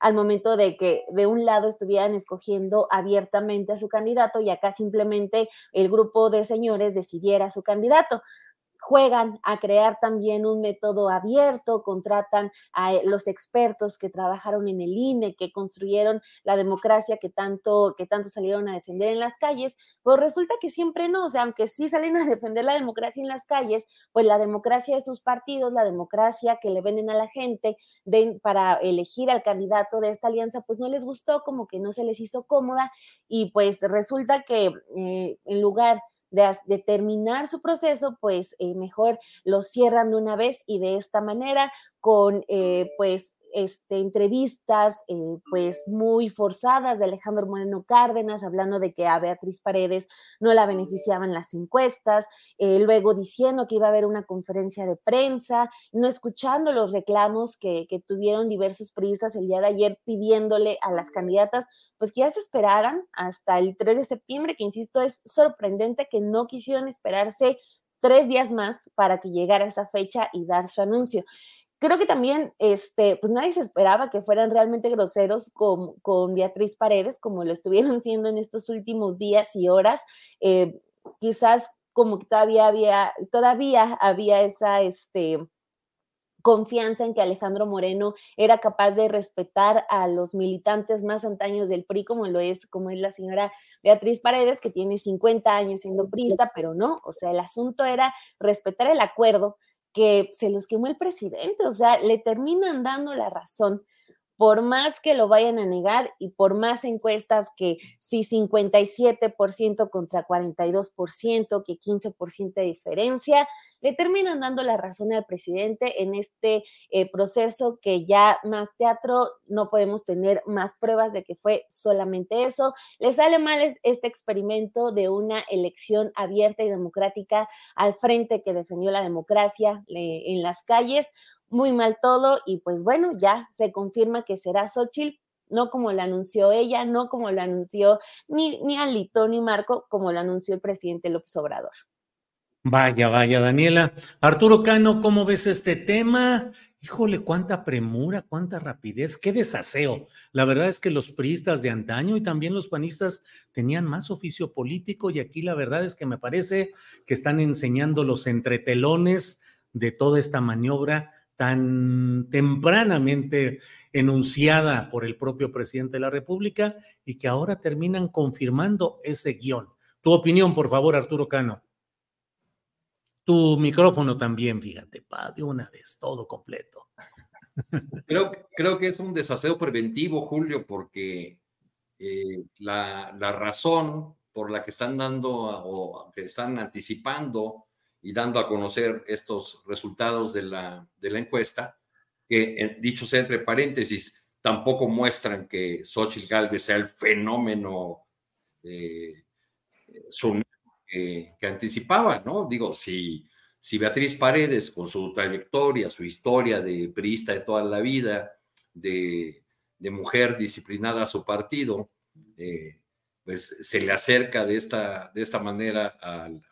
Al momento de que de un lado estuvieran escogiendo abiertamente a su candidato y acá simplemente el grupo de señores decidiera su candidato. Juegan a crear también un método abierto, contratan a eh, los expertos que trabajaron en el INE, que construyeron la democracia que tanto, que tanto salieron a defender en las calles, pues resulta que siempre no, o sea, aunque sí salen a defender la democracia en las calles, pues la democracia de sus partidos, la democracia que le venden a la gente para elegir al candidato de esta alianza, pues no les gustó, como que no se les hizo cómoda y pues resulta que eh, en lugar de, terminar su proceso, pues eh, mejor lo cierran de una vez y de esta manera con eh, pues este, entrevistas eh, pues muy forzadas de Alejandro Moreno Cárdenas, hablando de que a Beatriz Paredes no la beneficiaban las encuestas, eh, luego diciendo que iba a haber una conferencia de prensa, no escuchando los reclamos que, tuvieron diversos periodistas el día de ayer pidiéndole a las candidatas pues que ya se esperaran hasta el 3 de septiembre, que insisto, es sorprendente que no quisieron esperarse tres días más para que llegara esa fecha y dar su anuncio creo que también, este, pues nadie se esperaba que fueran realmente groseros con, con Beatriz Paredes, como lo estuvieron siendo en estos últimos días y horas. Eh, quizás como que todavía había, todavía había esa, este, confianza en que Alejandro Moreno era capaz de respetar a los militantes más antaños del PRI, como lo es, como es la señora Beatriz Paredes, que tiene 50 años siendo priista, pero no, o sea, el asunto era respetar el acuerdo, que se los quemó el presidente, o sea, le terminan dando la razón por más que lo vayan a negar y por más encuestas que si 57% contra 42%, que 15% de diferencia, le terminan dando la razón al presidente en este eh, proceso que ya más teatro, no podemos tener más pruebas de que fue solamente eso. Le sale mal este experimento de una elección abierta y democrática al frente que defendió la democracia en las calles muy mal todo y pues bueno, ya se confirma que será Xochitl, no como lo anunció ella, no como lo anunció ni, ni Alito ni Marco, como lo anunció el presidente López Obrador. Vaya, vaya, Daniela. Arturo Cano, ¿cómo ves este tema? Híjole, cuánta premura, cuánta rapidez, qué desaseo. La verdad es que los priistas de antaño y también los panistas tenían más oficio político y aquí la verdad es que me parece que están enseñando los entretelones de toda esta maniobra tan tempranamente enunciada por el propio presidente de la República y que ahora terminan confirmando ese guion. Tu opinión, por favor, Arturo Cano. Tu micrófono también, fíjate, pa, de una vez, todo completo. Creo, creo que es un desaseo preventivo, Julio, porque eh, la, la, razón por la que están dando o que están anticipando y dando a conocer estos resultados de la, de la encuesta, que dicho sea entre paréntesis, tampoco muestran que Xochitl Galvez sea el fenómeno eh, que, que, anticipaba, ¿no? Digo, si, si Beatriz Paredes, con su trayectoria, su historia de priista de toda la vida, de, de mujer disciplinada a su partido, eh, pues se le acerca de esta, de esta manera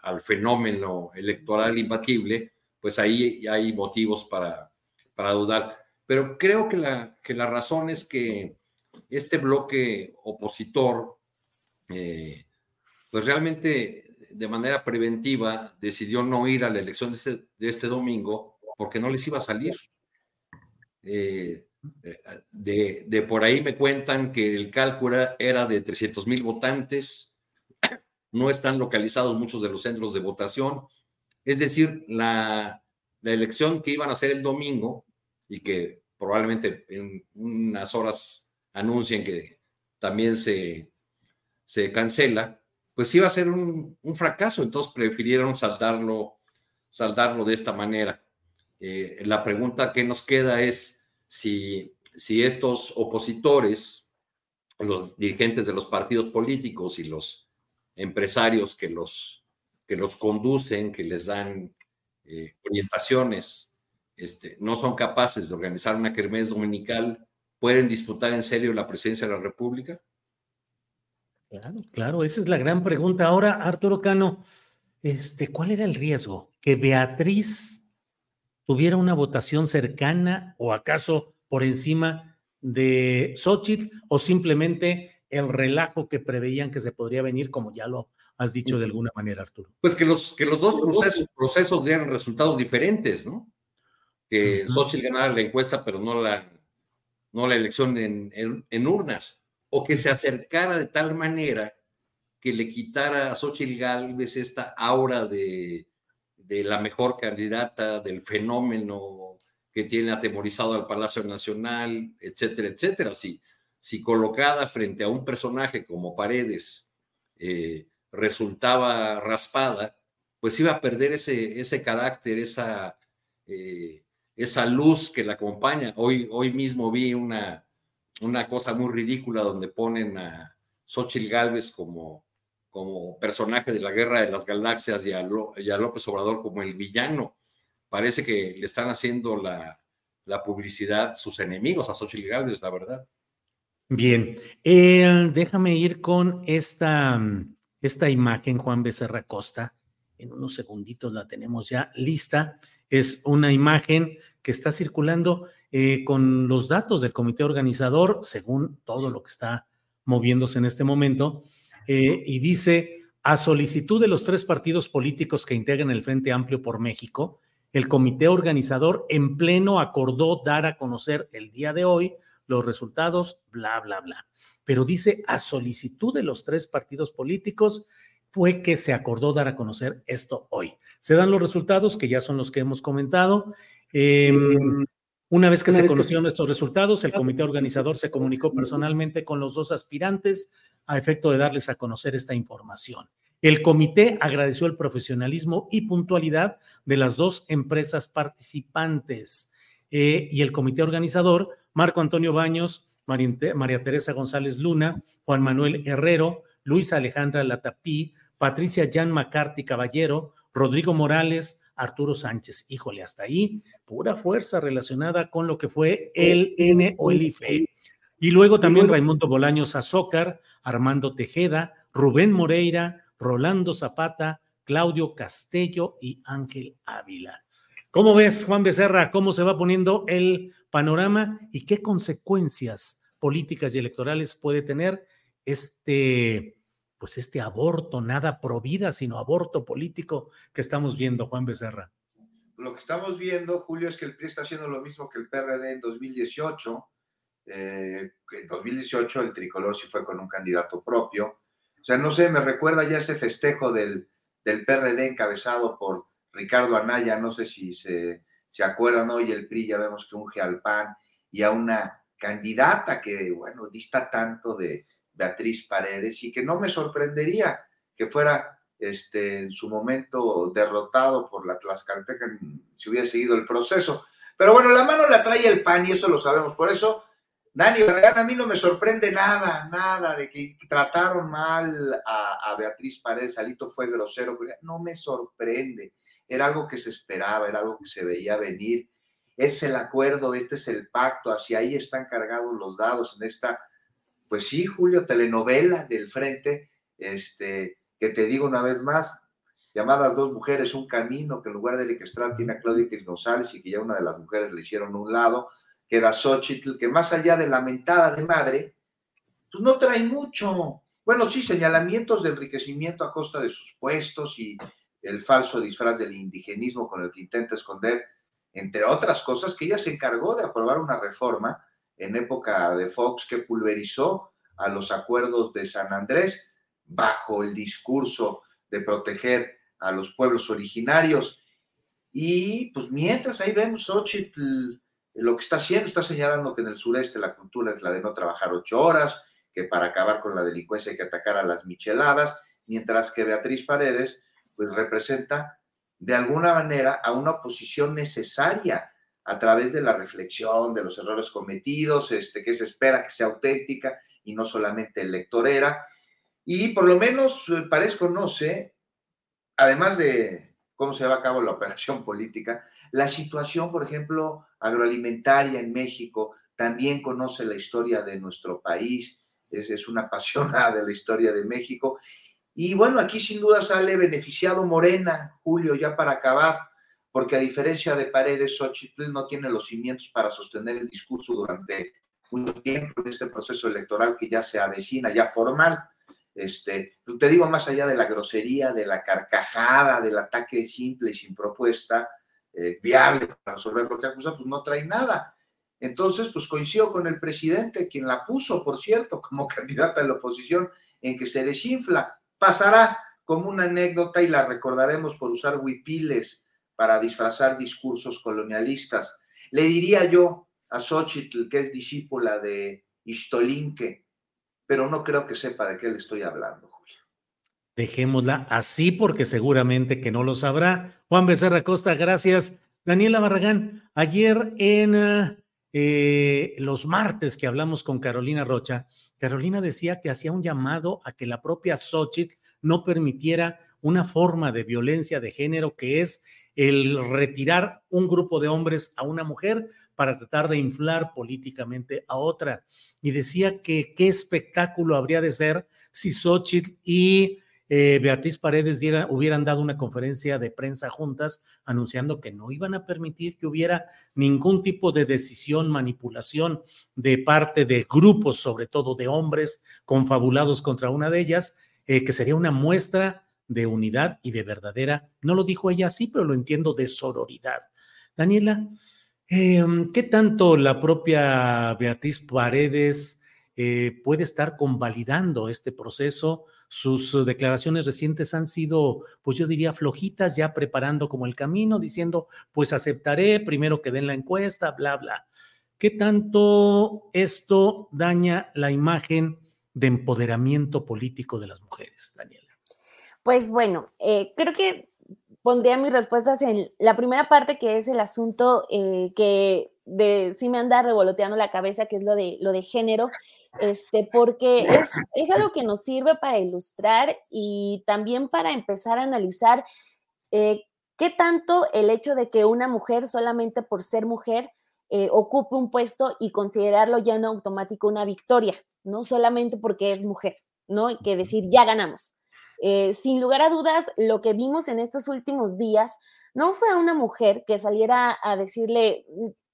al, fenómeno electoral imbatible, pues ahí hay motivos para, para dudar. Pero creo que la, que razón es que este bloque opositor, eh, pues realmente de manera preventiva decidió no ir a la elección de este, de este domingo porque no les iba a salir. Eh, de, de, por ahí me cuentan que el cálculo era de 300 mil votantes, no están localizados muchos de los centros de votación, es decir, la, la elección que iban a hacer el domingo y que probablemente en unas horas anuncien que también se, se cancela, pues iba a ser un, un fracaso, entonces prefirieron saldarlo, saldarlo de esta manera. Eh, la pregunta que nos queda es, si, estos opositores, los dirigentes de los partidos políticos y los empresarios que los, que los conducen, que les dan eh, orientaciones, este, no son capaces de organizar una kermés dominical, ¿pueden disputar en serio la presidencia de la República? Claro, claro, esa es la gran pregunta. Ahora, Arturo Cano, este, ¿cuál era el riesgo? Que Beatriz tuviera una votación cercana o acaso por encima de Xochitl o simplemente el relajo que preveían que se podría venir, como ya lo has dicho de alguna manera, Arturo. Pues que los, que los dos procesos, procesos dieran resultados diferentes, ¿no? Que Xochitl ganara la encuesta, pero no la, no la elección en, en, urnas, o que se acercara de tal manera que le quitara a Xochitl Gálvez esta aura de, de la mejor candidata, del fenómeno que tiene atemorizado al Palacio Nacional, etcétera, etcétera. Si, si colocada frente a un personaje como Paredes eh, resultaba raspada, pues iba a perder ese, ese carácter, esa, eh, esa luz que la acompaña. Hoy, hoy mismo vi una, una cosa muy ridícula donde ponen a Xochitl Galvez como como personaje de la Guerra de las Galaxias y a, López Obrador como el villano. Parece que le están haciendo la, publicidad sus enemigos a Xochitl Gálvez, la verdad. Bien, eh, déjame ir con esta, esta imagen, Juan Becerra Costa. En unos segunditos la tenemos ya lista. Es una imagen que está circulando eh, con los datos del comité organizador, según todo lo que está moviéndose en este momento. Eh, y dice, a solicitud de los tres partidos políticos que integran el Frente Amplio por México, el comité organizador en pleno acordó dar a conocer el día de hoy los resultados, bla, bla, bla. Pero dice, a solicitud de los tres partidos políticos fue que se acordó dar a conocer esto hoy. Se dan los resultados, que ya son los que hemos comentado. Em, una vez que se conocieron estos resultados, el comité organizador se comunicó personalmente con los dos aspirantes a efecto de darles a conocer esta información. El comité agradeció el profesionalismo y puntualidad de las dos empresas participantes eh, y el comité organizador, Marco Antonio Baños, María Teresa González Luna, Juan Manuel Herrero, Luisa Alejandra Latapí, Patricia Jan McCarthy Caballero, Rodrigo Morales, Arturo Sánchez. Híjole, hasta ahí, pura fuerza relacionada con lo que fue el N o el IFE. Y luego también Raimundo Bolaños Azócar, Armando Tejeda, Rubén Moreira, Rolando Zapata, Claudio Castello y Ángel Ávila. ¿Cómo ves, Juan Becerra, cómo se va poniendo el panorama y qué consecuencias políticas y electorales puede tener este, pues este aborto, nada pro vida, sino aborto político que estamos viendo, Juan Becerra? Lo que estamos viendo, Julio, es que el PRI está haciendo lo mismo que el PRD en 2018 eh, en 2018 el tricolor sí fue con un candidato propio. O sea, no sé, me recuerda ya ese festejo del, del PRD encabezado por Ricardo Anaya, no sé si se, se acuerdan hoy, el PRI ya vemos que unge al PAN y a una candidata que, bueno, dista tanto de Beatriz Paredes y que no me sorprendería que fuera este, en su momento derrotado por la Tlaxcalteca si hubiera seguido el proceso. Pero bueno, la mano la trae el PAN y eso lo sabemos. Por eso Dani a mí no me sorprende nada, nada de que trataron mal a, Beatriz Paredes, Alito fue grosero, no me sorprende, era algo que se esperaba, era algo que se veía venir, es el acuerdo, este es el pacto, hacia ahí están cargados los dados en esta, pues sí, Julio, telenovela del frente, este, que te digo una vez más, llamadas dos mujeres, un camino, que en lugar de Eric tiene a Claudia González y que ya una de las mujeres le hicieron un lado, queda Xochitl, que más allá de la mentada de madre, pues no trae mucho. Bueno, sí, señalamientos de enriquecimiento a costa de sus puestos y el falso disfraz del indigenismo con el que intenta esconder, entre otras cosas, que ella se encargó de aprobar una reforma en época de Fox que pulverizó a los acuerdos de San Andrés bajo el discurso de proteger a los pueblos originarios. Y pues mientras ahí vemos Xochitl lo que está haciendo, está señalando que en el sureste la cultura es la de no trabajar ocho horas, que para acabar con la delincuencia hay que atacar a las micheladas, mientras que Beatriz Paredes pues representa de alguna manera a una oposición necesaria a través de la reflexión de los errores cometidos, este, que se espera que sea auténtica y no solamente electorera. Y por lo menos eh, parezco, no sé, además de cómo se va a cabo la operación política, la situación, por ejemplo, agroalimentaria en México, también conoce la historia de nuestro país, es, es una apasionada de la historia de México. Y bueno, aquí sin duda sale beneficiado Morena, Julio, ya para acabar, porque a diferencia de Paredes, Xochitl no tiene los cimientos para sostener el discurso durante mucho tiempo en este proceso electoral que ya se avecina, ya formal. Este, te digo, más allá de la grosería, de la carcajada, del ataque simple y sin propuesta eh, viable para resolver lo que acusa, pues no trae nada. Entonces, pues coincido con el presidente, quien la puso, por cierto, como candidata de la oposición, en que se desinfla. Pasará como una anécdota y la recordaremos por usar huipiles para disfrazar discursos colonialistas. Le diría yo a Xochitl, que es discípula de Istolinque, pero no creo que sepa de qué le estoy hablando, Julio. Dejémosla así porque seguramente que no lo sabrá. Juan Becerra Costa, gracias. Daniela Barragán, ayer en eh, los martes que hablamos con Carolina Rocha, Carolina decía que hacía un llamado a que la propia Xochitl no permitiera una forma de violencia de género que es el retirar un grupo de hombres a una mujer para tratar de inflar políticamente a otra. Y decía que qué espectáculo habría de ser si Xochitl y eh, Beatriz Paredes hubieran dado una conferencia de prensa juntas anunciando que no iban a permitir que hubiera ningún tipo de decisión, manipulación de parte de grupos, sobre todo de hombres confabulados contra una de ellas, eh, que sería una muestra de unidad y de verdadera, no lo dijo ella así, pero lo entiendo, de sororidad. Daniela, em, ¿qué tanto la propia Beatriz Paredes eh, puede estar convalidando este proceso? Sus uh, declaraciones recientes han sido, pues yo diría, flojitas, ya preparando como el camino, diciendo, pues aceptaré, primero que den la encuesta, bla, bla. ¿Qué tanto esto daña la imagen de empoderamiento político de las mujeres, Daniela? Pues bueno, eh, creo que pondría mis respuestas en la primera parte, que es el asunto eh, que de, sí me anda revoloteando la cabeza, que es lo de, lo de género, este, porque es, algo que nos sirve para ilustrar y también para empezar a analizar eh, qué tanto el hecho de que una mujer solamente por ser mujer eh, ocupe un puesto y considerarlo ya no automático una victoria, no solamente porque es mujer, ¿no? Que decir, ya ganamos. Eh, sin lugar a dudas, lo que vimos en estos últimos días no fue a una mujer que saliera a decirle,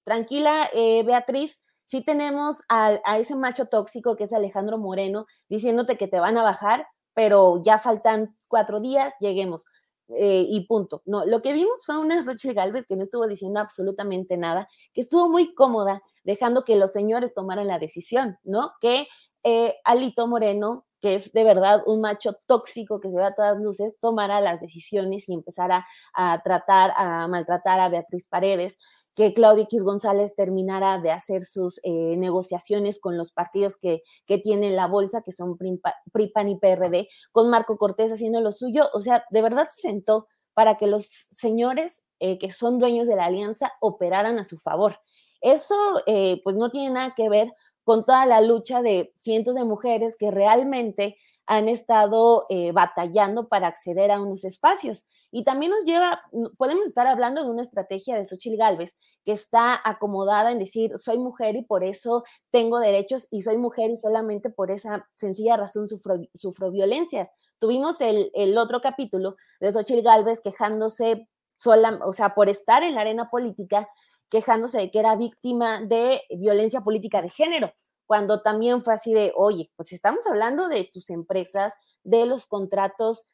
tranquila, Beatriz, sí tenemos a, ese macho tóxico que es Alejandro Moreno diciéndote que te van a bajar, pero ya faltan cuatro días, lleguemos. Eh, y punto. No, lo que vimos fue una Xochitl Galvez que no estuvo diciendo absolutamente nada, que estuvo muy cómoda, dejando que los señores tomaran la decisión, ¿no? Que eh, Alito Moreno que es de verdad un macho tóxico que se ve a todas luces, tomara las decisiones y empezara a tratar, a maltratar a Beatriz Paredes, que Claudia X González terminara de hacer sus eh, negociaciones con los partidos que, que tienen la bolsa, que son PRI, PAN y PRD, con Marco Cortés haciendo lo suyo. O sea, de verdad se sentó para que los señores eh, que son dueños de la alianza operaran a su favor. Eso eh, pues no tiene nada que ver con toda la lucha de cientos de mujeres que realmente han estado eh, batallando para acceder a unos espacios. Y también nos lleva, podemos estar hablando de una estrategia de Xochitl Galvez que está acomodada en decir, soy mujer y por eso tengo derechos y soy mujer y solamente por esa sencilla razón sufro, violencias. Tuvimos el, el, otro capítulo de Xochitl Galvez quejándose sola, o sea, por estar en la arena política, quejándose de que era víctima de violencia política de género, cuando también fue así de, oye, pues estamos hablando de tus empresas, de los contratos,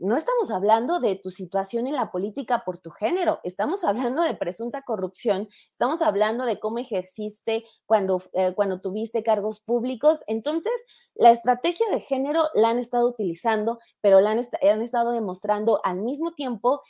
no estamos hablando de tu situación en la política por tu género, estamos hablando de presunta corrupción, estamos hablando de cómo ejerciste cuando, eh, cuando tuviste cargos públicos. Entonces, la estrategia de género la han estado utilizando, pero la han, han estado demostrando al mismo tiempo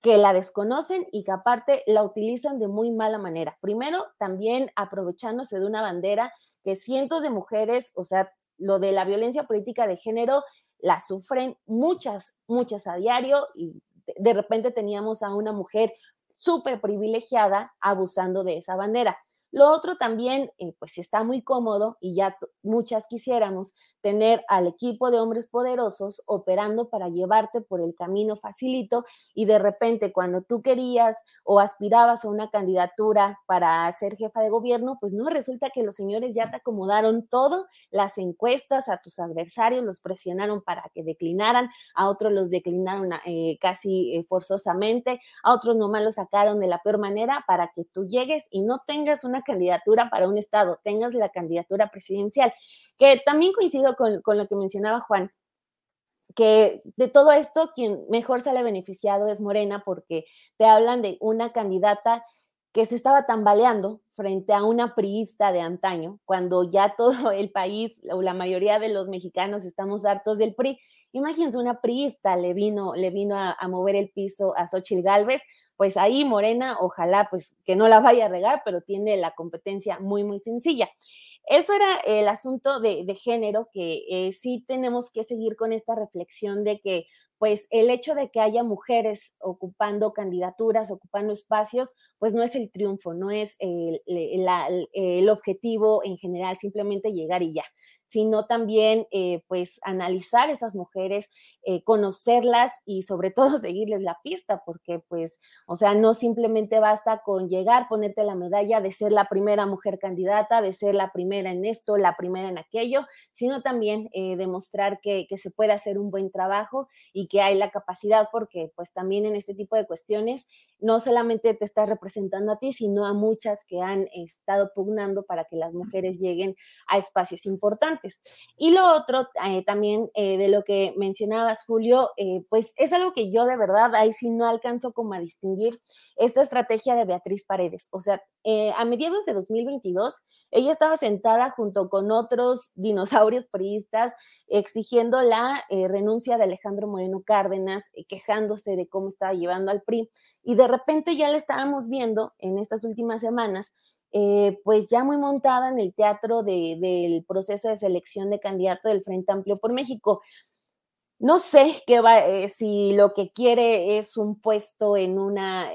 que la desconocen y que aparte la utilizan de muy mala manera. Primero, también aprovechándose de una bandera que cientos de mujeres, o sea, lo de la violencia política de género, la sufren muchas, muchas a diario y de repente teníamos a una mujer súper privilegiada abusando de esa bandera. Lo otro también, eh, pues está muy cómodo y ya muchas quisiéramos tener al equipo de hombres poderosos operando para llevarte por el camino facilito y de repente cuando tú querías o aspirabas a una candidatura para ser jefa de gobierno, pues no, resulta que los señores ya te acomodaron todo, las encuestas a tus adversarios los presionaron para que declinaran, a otros los declinaron eh, casi eh, forzosamente, a otros nomás los sacaron de la peor manera para que tú llegues y no tengas una candidatura para un estado, tengas la candidatura presidencial, que también coincido con, con lo que mencionaba Juan, que de todo esto quien mejor sale beneficiado es Morena porque te hablan de una candidata que se estaba tambaleando frente a una priista de antaño, cuando ya todo el país o la mayoría de los mexicanos estamos hartos del PRI. Imagínense, una priista le vino, le vino a, mover el piso a Xochitl Galvez, pues ahí Morena, ojalá pues que no la vaya a regar, pero tiene la competencia muy, muy sencilla. Eso era el asunto de, género, que eh, sí tenemos que seguir con esta reflexión de que pues el hecho de que haya mujeres ocupando candidaturas, ocupando espacios, pues no es el triunfo, no es el, objetivo en general, simplemente llegar y ya, sino también eh, pues analizar esas mujeres, eh, conocerlas y sobre todo seguirles la pista, porque pues, o sea, no simplemente basta con llegar, ponerte la medalla de ser la primera mujer candidata, de ser la primera en esto, la primera en aquello, sino también eh, demostrar que, que se puede hacer un buen trabajo y que hay la capacidad, porque pues también en este tipo de cuestiones no solamente te estás representando a ti, sino a muchas que han estado pugnando para que las mujeres lleguen a espacios importantes. Y lo otro eh, también eh, de lo que mencionabas, Julio, eh, pues es algo que yo de verdad ahí sí no alcanzo como a distinguir esta estrategia de Beatriz Paredes. O sea, a mediados de 2022, ella estaba sentada junto con otros dinosaurios priistas exigiendo la renuncia de Alejandro Moreno Cárdenas, eh, quejándose de cómo estaba llevando al PRI, y de repente ya le estábamos viendo en estas últimas semanas, eh, pues ya muy montada en el teatro del proceso de selección de candidato del Frente Amplio por México. No sé qué va, eh, si lo que quiere es un puesto en una,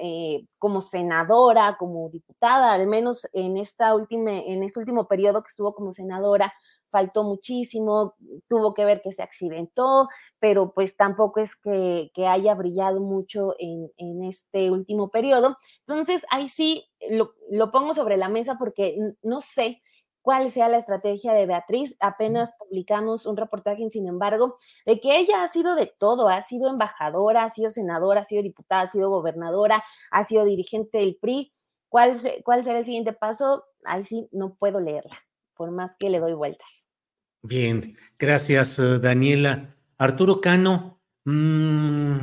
como senadora, como diputada, al menos en esta última, en este último periodo que estuvo como senadora, faltó muchísimo, tuvo que ver que se accidentó, pero pues tampoco es que, haya brillado mucho en, este último periodo. Entonces, ahí sí lo, lo pongo sobre la mesa porque no sé cuál sea la estrategia de Beatriz. Apenas publicamos un reportaje, sin embargo, de que ella ha sido de todo, ha sido embajadora, ha sido senadora, ha sido diputada, ha sido gobernadora, ha sido dirigente del PRI. ¿Cuál, cuál será el siguiente paso? Ahí sí no puedo leerla, por más que le doy vueltas. Bien, gracias eh, Daniela. Arturo Cano, mm,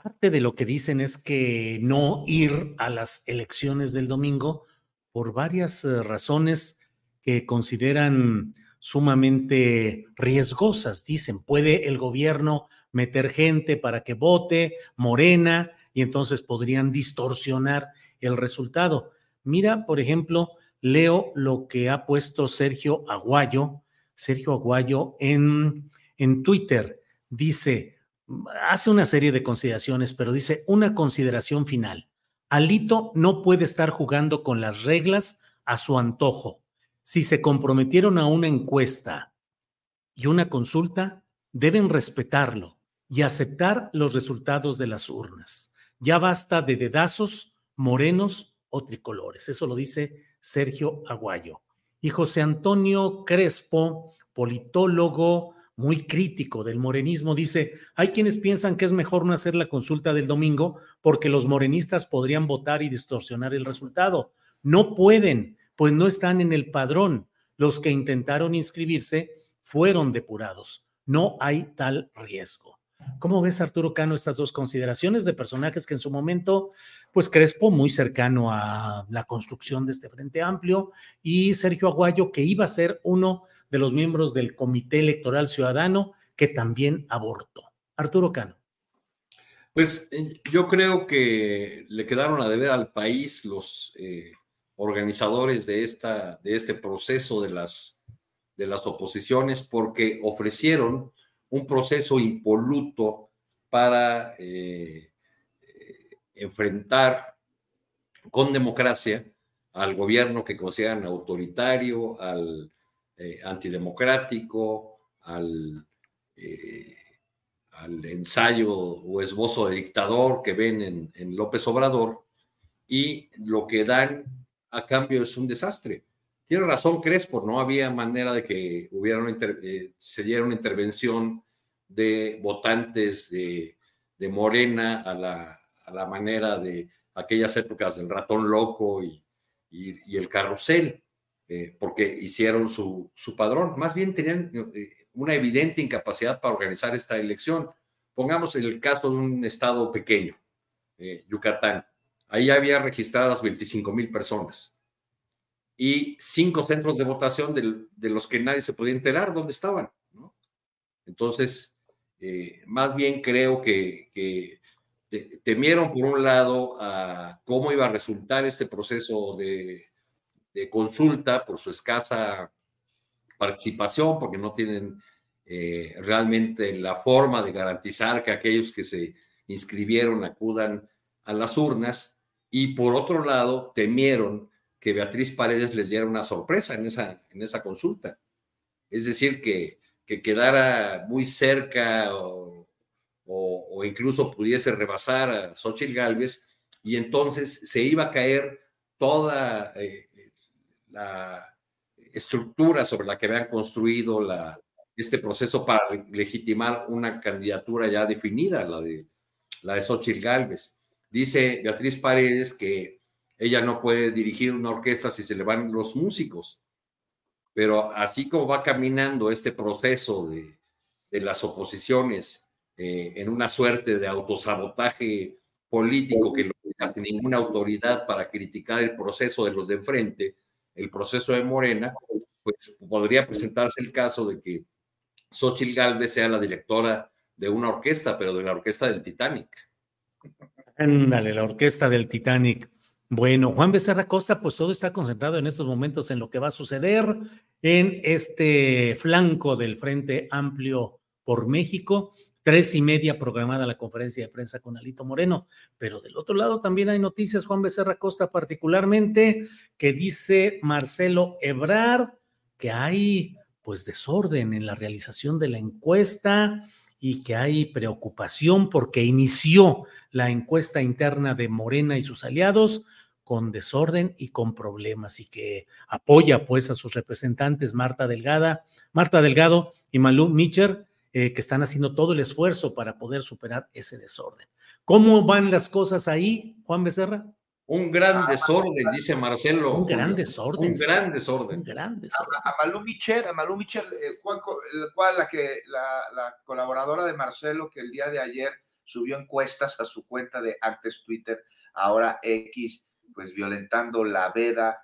parte de lo que dicen es que no ir a las elecciones del domingo por varias eh, razones que consideran sumamente riesgosas. Dicen, puede el gobierno meter gente para que vote Morena y entonces podrían distorsionar el resultado. Mira, por ejemplo, leo lo que ha puesto Sergio Aguayo, Sergio Aguayo en, en Twitter. Dice, hace una serie de consideraciones, pero dice una consideración final. Alito no puede estar jugando con las reglas a su antojo. Si se comprometieron a una encuesta y una consulta, deben respetarlo y aceptar los resultados de las urnas. Ya basta de dedazos, morenos o tricolores. Eso lo dice Sergio Aguayo y José Antonio Crespo, politólogo muy crítico del morenismo, dice, hay quienes piensan que es mejor no hacer la consulta del domingo porque los morenistas podrían votar y distorsionar el resultado. No pueden, pues no están en el padrón. Los que intentaron inscribirse fueron depurados. No hay tal riesgo. ¿Cómo ves, Arturo Cano, estas dos consideraciones de personajes que en su momento, pues Crespo, muy cercano a la construcción de este Frente Amplio, y Sergio Aguayo, que iba a ser uno de los miembros del Comité Electoral Ciudadano, que también abortó? Arturo Cano. Pues eh, yo creo que le quedaron a deber al país los eh, organizadores de, esta, de este proceso de las, de las oposiciones porque ofrecieron un proceso impoluto para eh, enfrentar con democracia al gobierno que consideran autoritario, al eh, antidemocrático, al, eh, ensayo o esbozo de dictador que ven en, López Obrador, y lo que dan a cambio es un desastre. Tiene razón Crespo, no había manera de que hubiera eh, se diera una intervención de votantes de, Morena a la, manera de aquellas épocas del ratón loco y, y, el carrusel, eh, porque hicieron su, su, padrón. Más bien tenían eh, una evidente incapacidad para organizar esta elección. Pongamos el caso de un estado pequeño, Yucatán. Ahí había registradas 25 mil personas y cinco centros de votación de, los que nadie se podía enterar dónde estaban. Entonces, eh, más bien creo que, temieron por un lado cómo iba a resultar este proceso de, consulta por su escasa participación, porque no tienen eh, realmente la forma de garantizar que aquellos que se inscribieron acudan a las urnas. Y por otro lado, temieron que Beatriz Paredes les diera una sorpresa en esa, en esa consulta. Es decir, que, que quedara muy cerca o, incluso pudiese rebasar a Xochitl Galvez y entonces se iba a caer toda eh, la estructura sobre la que habían construido este proceso para legitimar una candidatura ya definida, la de, la de Xochitl Galvez. Dice Beatriz Paredes que ella no puede dirigir una orquesta si se le van los músicos. Pero así como va caminando este proceso de, las oposiciones eh, en una suerte de autosabotaje político que no hace ninguna autoridad para criticar el proceso de los de enfrente, el proceso de Morena, pues podría presentarse el caso de que Xochitl Galvez sea la directora de una orquesta, pero de la orquesta del Titanic. Ándale, la orquesta del Titanic. Bueno, Juan Becerra Costa, pues todo está concentrado en estos momentos en lo que va a suceder en este flanco del Frente Amplio por México. Tres y media programada la conferencia de prensa con Alito Moreno, pero del otro lado también hay noticias, Juan Becerra Costa particularmente, que dice Marcelo Ebrard que hay pues desorden en la realización de la encuesta y que hay preocupación porque inició la encuesta interna de Morena y sus aliados con desorden y con problemas y que apoya pues a sus representantes Marta Delgada, Marta Delgado y Malú Mitcher, eh, que están haciendo todo el esfuerzo para poder superar ese desorden. ¿Cómo van las cosas ahí, Juan Becerra? Un gran desorden, dice Marcelo. Un gran desorden. Un gran desorden. Un gran desorden. A, Malú Micher, a Malú Micher, eh, cual, la, que, la, colaboradora de Marcelo que el día de ayer subió encuestas a su cuenta de antes Twitter, ahora X, pues violentando la veda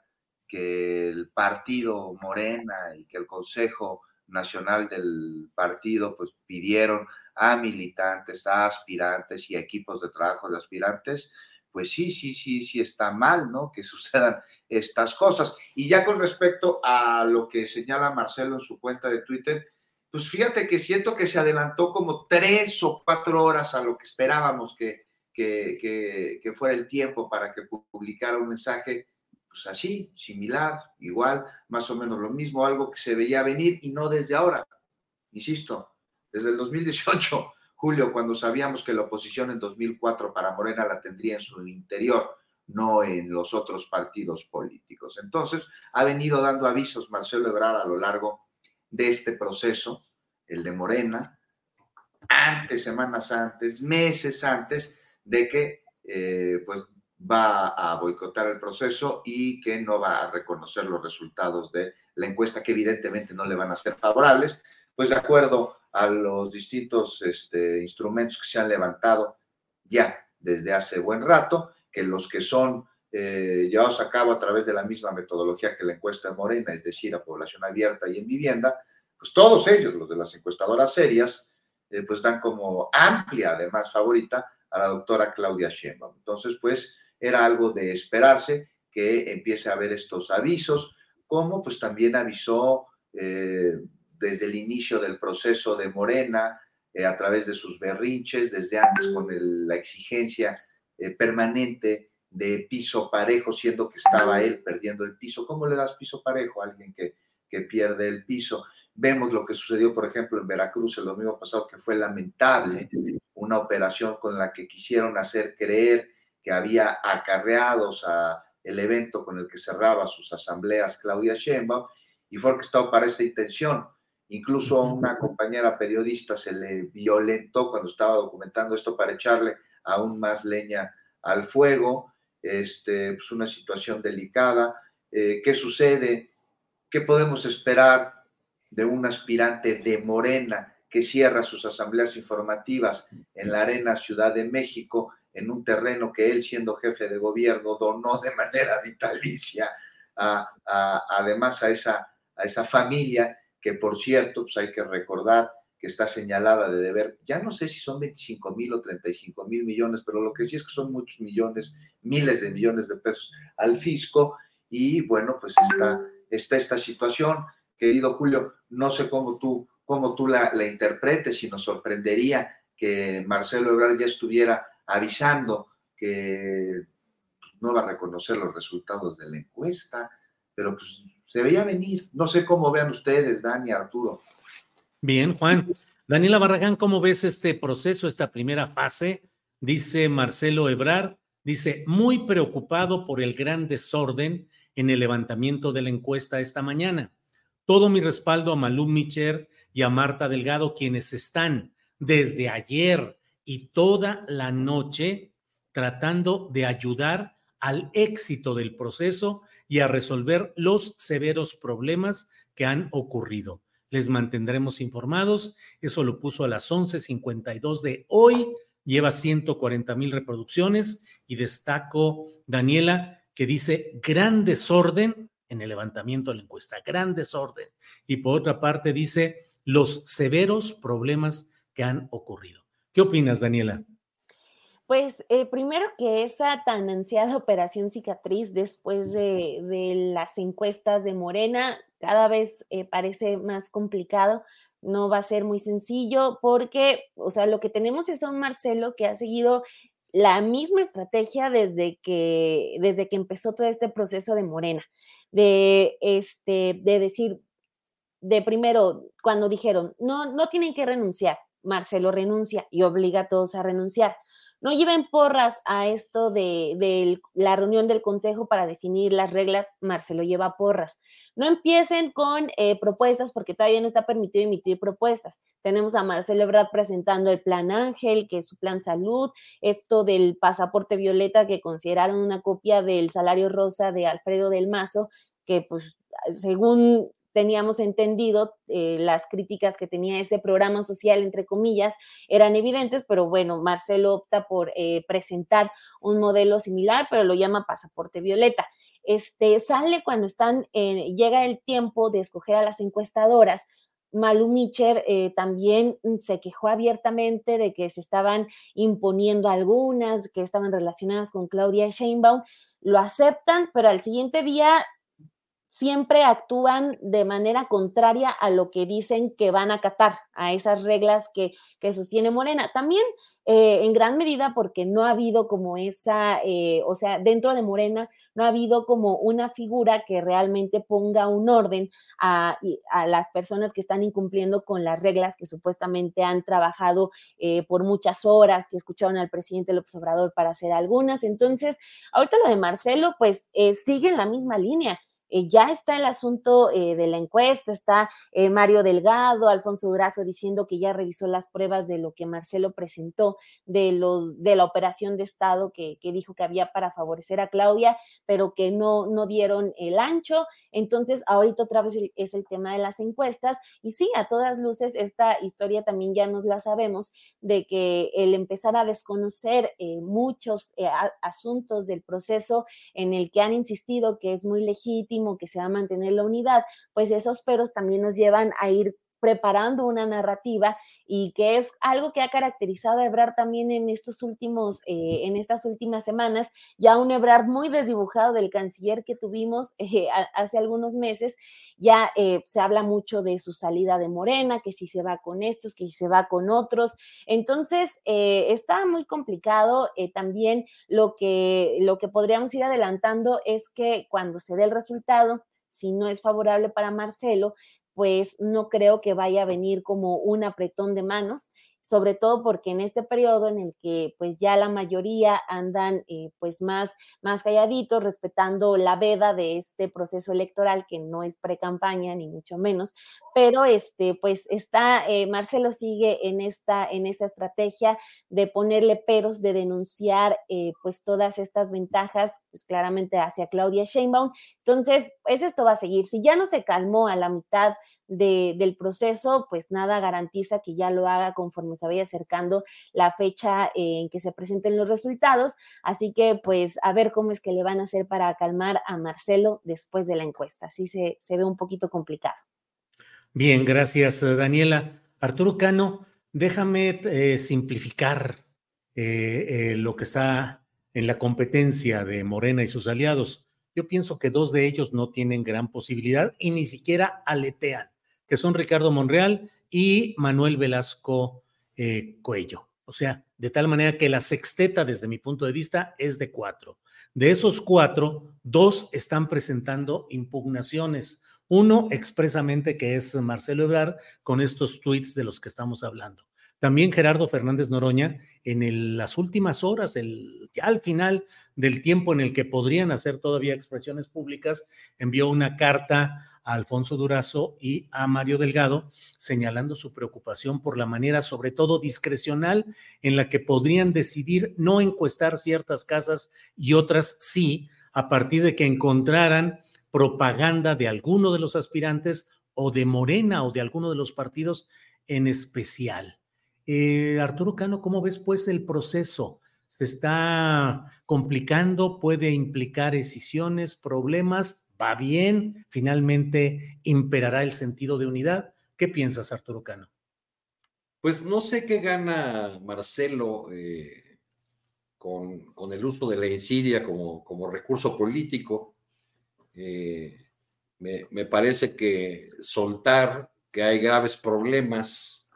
que el partido Morena y que el Consejo Nacional del partido pues pidieron a militantes, a aspirantes y a equipos de trabajo de aspirantes, pues sí, sí, sí, sí está mal, ¿no? Que sucedan estas cosas. Y ya con respecto a lo que señala Marcelo en su cuenta de Twitter, pues fíjate que siento que se adelantó como tres o cuatro horas a lo que esperábamos que, que, que, fuera el tiempo para que publicara un mensaje, pues así, similar, igual, más o menos lo mismo, algo que se veía venir y no desde ahora, insisto, desde el 2018, Julio, cuando sabíamos que la oposición en 2004 para Morena la tendría en su interior, no en los otros partidos políticos. Entonces, ha venido dando avisos Marcelo Ebrard a lo largo de este proceso, el de Morena, antes, semanas antes, meses antes, de que eh, pues va a boicotar el proceso y que no va a reconocer los resultados de la encuesta, que evidentemente no le van a ser favorables, pues de acuerdo a los distintos este, instrumentos que se han levantado ya desde hace buen rato, que los que son eh, llevados a cabo a través de la misma metodología que la encuesta de Morena, es decir, a población abierta y en vivienda, pues todos ellos, los de las encuestadoras serias, eh, pues dan como amplia, además favorita, a la doctora Claudia Sheinbaum. Entonces, pues era algo de esperarse que empiece a haber estos avisos, como pues también avisó eh, desde el inicio del proceso de Morena, eh, a través de sus berrinches, desde antes con la exigencia eh, permanente de piso parejo, siendo que estaba él perdiendo el piso. ¿Cómo le das piso parejo a alguien que, que pierde el piso? Vemos lo que sucedió, por ejemplo, en Veracruz el domingo pasado, que fue lamentable, una operación con la que quisieron hacer creer que había acarreados a el evento con el que cerraba sus asambleas Claudia Sheinbaum y fue orquestado para esta intención. Incluso a una compañera periodista se le violentó cuando estaba documentando esto para echarle aún más leña al fuego. este, pues una situación delicada. Eh, ¿Qué sucede? ¿Qué podemos esperar de un aspirante de Morena que cierra sus asambleas informativas en la Arena Ciudad de México, en un terreno que él, siendo jefe de gobierno, donó de manera vitalicia, además a esa, a esa familia que, por cierto, pues hay que recordar, que está señalada de deber, ya no sé si son 25 mil o 35 mil millones, pero lo que sí es que son muchos millones, miles de millones de pesos al fisco y bueno, pues está esta situación. Querido Julio, no sé cómo tú, cómo tú la, la interpretes y nos sorprendería que Marcelo Ebrard ya estuviera avisando que no va a reconocer los resultados de la encuesta, pero pues se veía venir. No sé cómo vean ustedes, Dani, Arturo. Bien, Juan. Daniela Barragán, ¿cómo ves este proceso, esta primera fase? Dice Marcelo Ebrar, dice, muy preocupado por el gran desorden en el levantamiento de la encuesta esta mañana. Todo mi respaldo a Malú Micher y a Marta Delgado, quienes están desde ayer y toda la noche tratando de ayudar al éxito del proceso y a resolver los severos problemas que han ocurrido les mantendremos informados. Eso lo puso a las 11.52 de hoy. Lleva 140 mil reproducciones y destaco, Daniela, que dice gran desorden en el levantamiento de la encuesta, gran desorden. Y por otra parte dice los severos problemas que han ocurrido. ¿Qué opinas, Daniela? Pues eh, primero que esa tan ansiada operación cicatriz después de, las encuestas de Morena cada vez eh, parece más complicado, no va a ser muy sencillo porque, o sea, lo que tenemos es a un Marcelo que ha seguido la misma estrategia desde que, desde que empezó todo este proceso de Morena, de, este, de decir, de primero, cuando dijeron, no, no tienen que renunciar, Marcelo renuncia y obliga a todos a renunciar. No lleven porras a esto de, la reunión del Consejo para definir las reglas, Marcelo lleva porras. No empiecen con eh, propuestas porque todavía no está permitido emitir propuestas. Tenemos a Marcelo Ebrard presentando el plan Ángel, que es su plan salud, esto del pasaporte violeta que consideraron una copia del salario rosa de Alfredo del Mazo, que pues según teníamos entendido, eh, las críticas que tenía ese programa social, entre comillas, eran evidentes, pero bueno, Marcelo opta por eh, presentar un modelo similar, pero lo llama pasaporte violeta. Este sale cuando están, llega el tiempo de escoger a las encuestadoras. Malu Micher eh, también se quejó abiertamente de que se estaban imponiendo algunas, que estaban relacionadas con Claudia Sheinbaum. Lo aceptan, pero al siguiente día siempre actúan de manera contraria a lo que dicen que van a acatar, a esas reglas que, que sostiene Morena. También eh, en gran medida porque no ha habido como esa, eh, o sea, dentro de Morena no ha habido como una figura que realmente ponga un orden a, las personas que están incumpliendo con las reglas que supuestamente han trabajado eh, por muchas horas, que escucharon al presidente López Obrador para hacer algunas. Entonces, ahorita lo de Marcelo, pues sigue en la misma línea eh, ya está el asunto eh, de la encuesta, está eh, Mario Delgado, Alfonso Brazo diciendo que ya revisó las pruebas de lo que Marcelo presentó de, los, de la operación de Estado que, dijo que había para favorecer a Claudia, pero que no, no dieron el ancho. Entonces, ahorita otra vez es el tema de las encuestas. Y sí, a todas luces, esta historia también ya nos la sabemos, de que el empezar a desconocer muchos asuntos del proceso en el que han insistido que es muy legítimo, que se va a mantener la unidad, pues esos peros también nos llevan a ir preparando una narrativa y que es algo que ha caracterizado a Ebrard también en estos últimos, eh, en estas últimas semanas, ya un Ebrard muy desdibujado del canciller que tuvimos eh, hace algunos meses, ya eh, se habla mucho de su salida de Morena, que si se va con estos, que si se va con otros, entonces está muy complicado también lo que, lo que podríamos ir adelantando es que cuando se dé el resultado, si no es favorable para Marcelo, pues no creo que vaya a venir como un apretón de manos sobre todo porque en este periodo en el que pues ya la mayoría andan eh, pues más, más calladitos, respetando la veda de este proceso electoral que no es pre-campaña ni mucho menos, pero este pues está, eh, Marcelo sigue en esta, en esa estrategia de ponerle peros, de denunciar eh, pues todas estas ventajas, pues claramente hacia Claudia Sheinbaum. Entonces, pues esto va a seguir. Si ya no se calmó a la mitad del proceso, pues nada garantiza que ya lo haga conforme se vaya acercando la fecha en que se presenten los resultados. Así que, pues, a ver cómo es que le van a hacer para calmar a Marcelo después de la encuesta. Así se, se ve un poquito complicado. Bien, gracias, Daniela. Arturo Cano, déjame eh, simplificar eh, eh, lo que está en la competencia de Morena y sus aliados. Yo pienso que dos de ellos no tienen gran posibilidad y ni siquiera aletean que son Ricardo Monreal y Manuel Velasco eh, Cuello. O sea, de tal manera que la sexteta, desde mi punto de vista, es de cuatro. De esos cuatro, dos están presentando impugnaciones. Uno expresamente que es Marcelo Ebrard con estos tweets de los que estamos hablando. También Gerardo Fernández Noroña, en las últimas horas, ya al final del tiempo en el que podrían hacer todavía expresiones públicas, envió una carta a Alfonso Durazo y a Mario Delgado, señalando su preocupación por la manera, sobre todo discrecional, en la que podrían decidir no encuestar ciertas casas y otras sí, a partir de que encontraran propaganda de alguno de los aspirantes o de Morena o de alguno de los partidos en especial. Eh, Arturo Cano, ¿cómo ves pues el proceso? ¿Se está complicando? ¿Puede implicar decisiones, problemas? ¿Va bien? ¿Finalmente imperará el sentido de unidad? ¿Qué piensas, Arturo Cano? Pues no sé qué gana Marcelo eh, con, el uso de la insidia como, recurso político. Eh, me, parece que soltar que hay graves problemas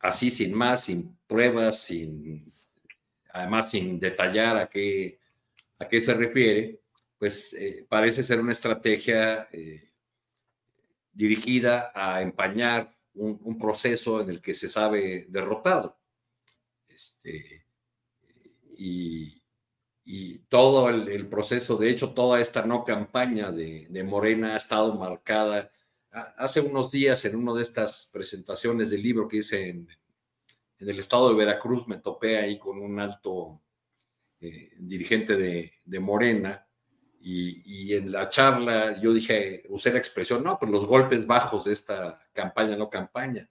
así sin más, sin pruebas, sin, además sin detallar a qué, a qué se refiere, pues eh, parece ser una estrategia eh, dirigida a empañar un, proceso en el que se sabe derrotado. Este, y, todo el, proceso, de hecho, toda esta no campaña de, de Morena ha estado marcada hace unos días en una de estas presentaciones del libro que hice en, el estado de Veracruz, me topé ahí con un alto eh, dirigente de, Morena y, en la charla yo dije, usé la expresión, no, pues los golpes bajos de esta campaña, no campaña.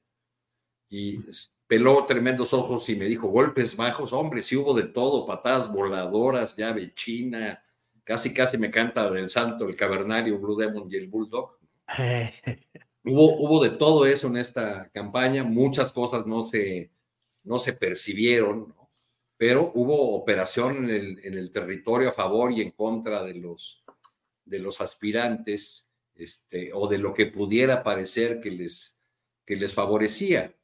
Y peló tremendos ojos y me dijo, golpes bajos, hombre, sí hubo de todo, patadas voladoras, llave china, casi casi me canta del santo, el cavernario, Blue Demon y el Bulldog hubo, hubo de todo eso en esta campaña, muchas cosas no se, no se percibieron, pero hubo operación en el, territorio a favor y en contra de los, de los aspirantes este, o de lo que pudiera parecer que les, que les favorecía.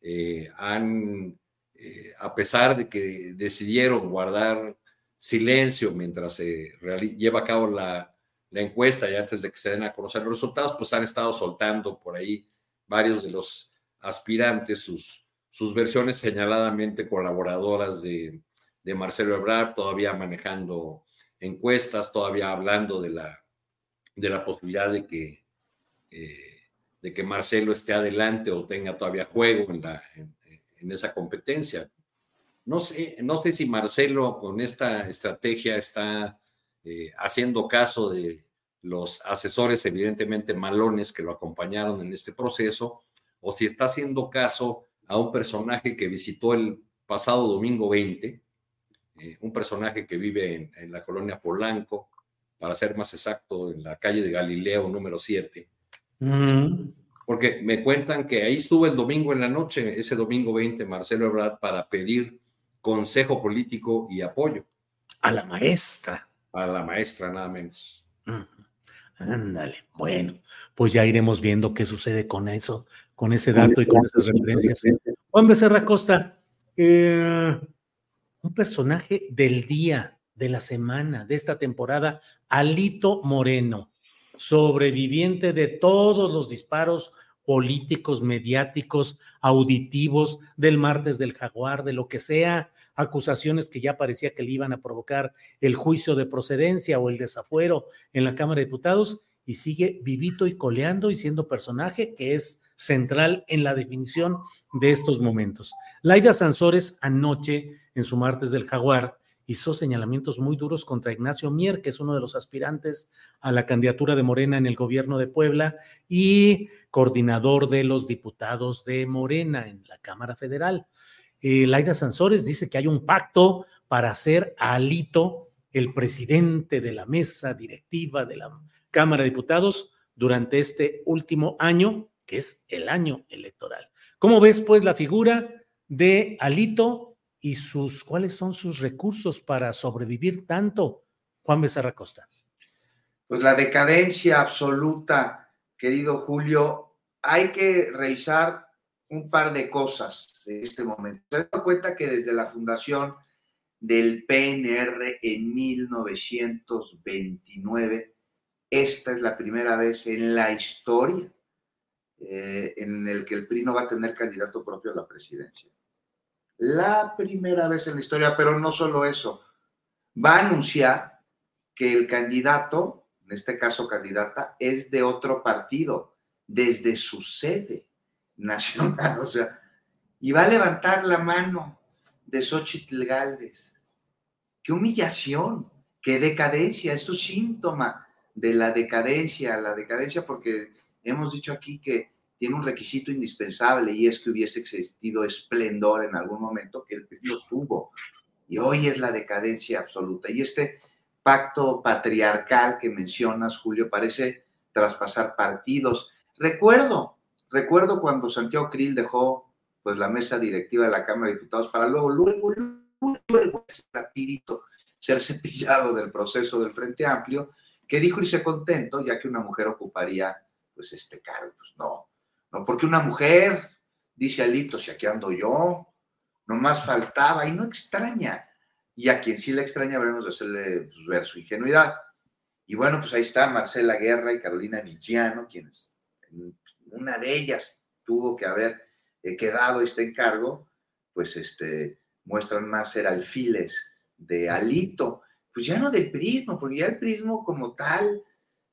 Eh, han, eh, a pesar de que decidieron guardar silencio mientras se lleva a cabo la, la encuesta y antes de que se den a conocer los resultados, pues han estado soltando por ahí varios de los aspirantes sus, sus versiones señaladamente colaboradoras de, Marcelo Ebrard, todavía manejando encuestas, todavía hablando de la, de la posibilidad de que, eh, de que Marcelo esté adelante o tenga todavía juego en, la, en esa competencia. No sé, no sé si Marcelo con esta estrategia está eh, haciendo caso de los asesores evidentemente malones que lo acompañaron en este proceso, o si está haciendo caso a un personaje que visitó el pasado domingo 20, eh, un personaje que vive en, la colonia Polanco, para ser más exacto, en la calle de Galileo número 7. Mm. Porque me cuentan que ahí estuvo el domingo en la noche, ese domingo 20, Marcelo Ebrard, para pedir consejo político y apoyo. A la maestra a la maestra, nada menos. Ándale, bueno, pues ya iremos viendo qué sucede con eso, con ese dato y con esas referencias. Juan Becerra Costa, eh, un personaje del día, de la semana, de esta temporada, Alito Moreno, sobreviviente de todos los disparos políticos, mediáticos, auditivos, del martes del jaguar, de lo que sea, acusaciones que ya parecía que le iban a provocar el juicio de procedencia o el desafuero en la Cámara de Diputados, y sigue vivito y coleando y siendo personaje que es central en la definición de estos momentos. Laida Sansores anoche, en su martes del jaguar, hizo señalamientos muy duros contra Ignacio Mier, que es uno de los aspirantes a la candidatura de Morena en el gobierno de Puebla y coordinador de los diputados de Morena en la Cámara Federal. Eh, Laida Sansores dice que hay un pacto para hacer a Alito el presidente de la mesa directiva de la Cámara de Diputados durante este último año, que es el año electoral. ¿Cómo ves, pues, la figura de Alito y sus cuáles son sus recursos para sobrevivir tanto, Juan Becerra Costa. Pues la decadencia absoluta, querido Julio, hay que revisar un par de cosas en este momento. Se da cuenta que desde la fundación del PNR en 1929, esta es la primera vez en la historia eh, en el que el PRI no va a tener candidato propio a la presidencia. La primera vez en la historia, pero no solo eso, va a anunciar que el candidato, en este caso candidata, es de otro partido, desde su sede nacional, o sea, y va a levantar la mano de Xochitl Galvez. Qué humillación, qué decadencia, esto es síntoma de la decadencia, la decadencia porque hemos dicho aquí que tiene un requisito indispensable y es que hubiese existido esplendor en algún momento que el PRI tuvo. Y hoy es la decadencia absoluta. Y este pacto patriarcal que mencionas, Julio, parece traspasar partidos. Recuerdo, recuerdo cuando Santiago Krill dejó pues la mesa directiva de la Cámara de Diputados para luego, luego, luego, rapidito ser cepillado del proceso del Frente Amplio, que dijo irse contento ya que una mujer ocuparía pues este cargo. Pues no, no porque una mujer, dice Alito, si aquí ando yo, nomás faltaba y no extraña. Y a quien sí le extraña, veremos de hacerle pues, ver su ingenuidad. Y bueno, pues ahí está Marcela Guerra y Carolina Villano, quienes una de ellas tuvo que haber eh, quedado este encargo, pues este, muestran más ser alfiles de Alito, pues ya no del prismo, porque ya el prismo como tal,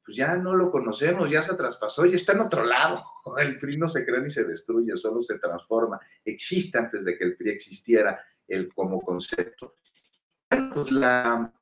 pues ya no lo conocemos, ya se traspasó, y está en otro lado. El PRI no se crea ni se destruye, solo se transforma. Existe antes de que el PRI existiera el, como concepto. Pues la,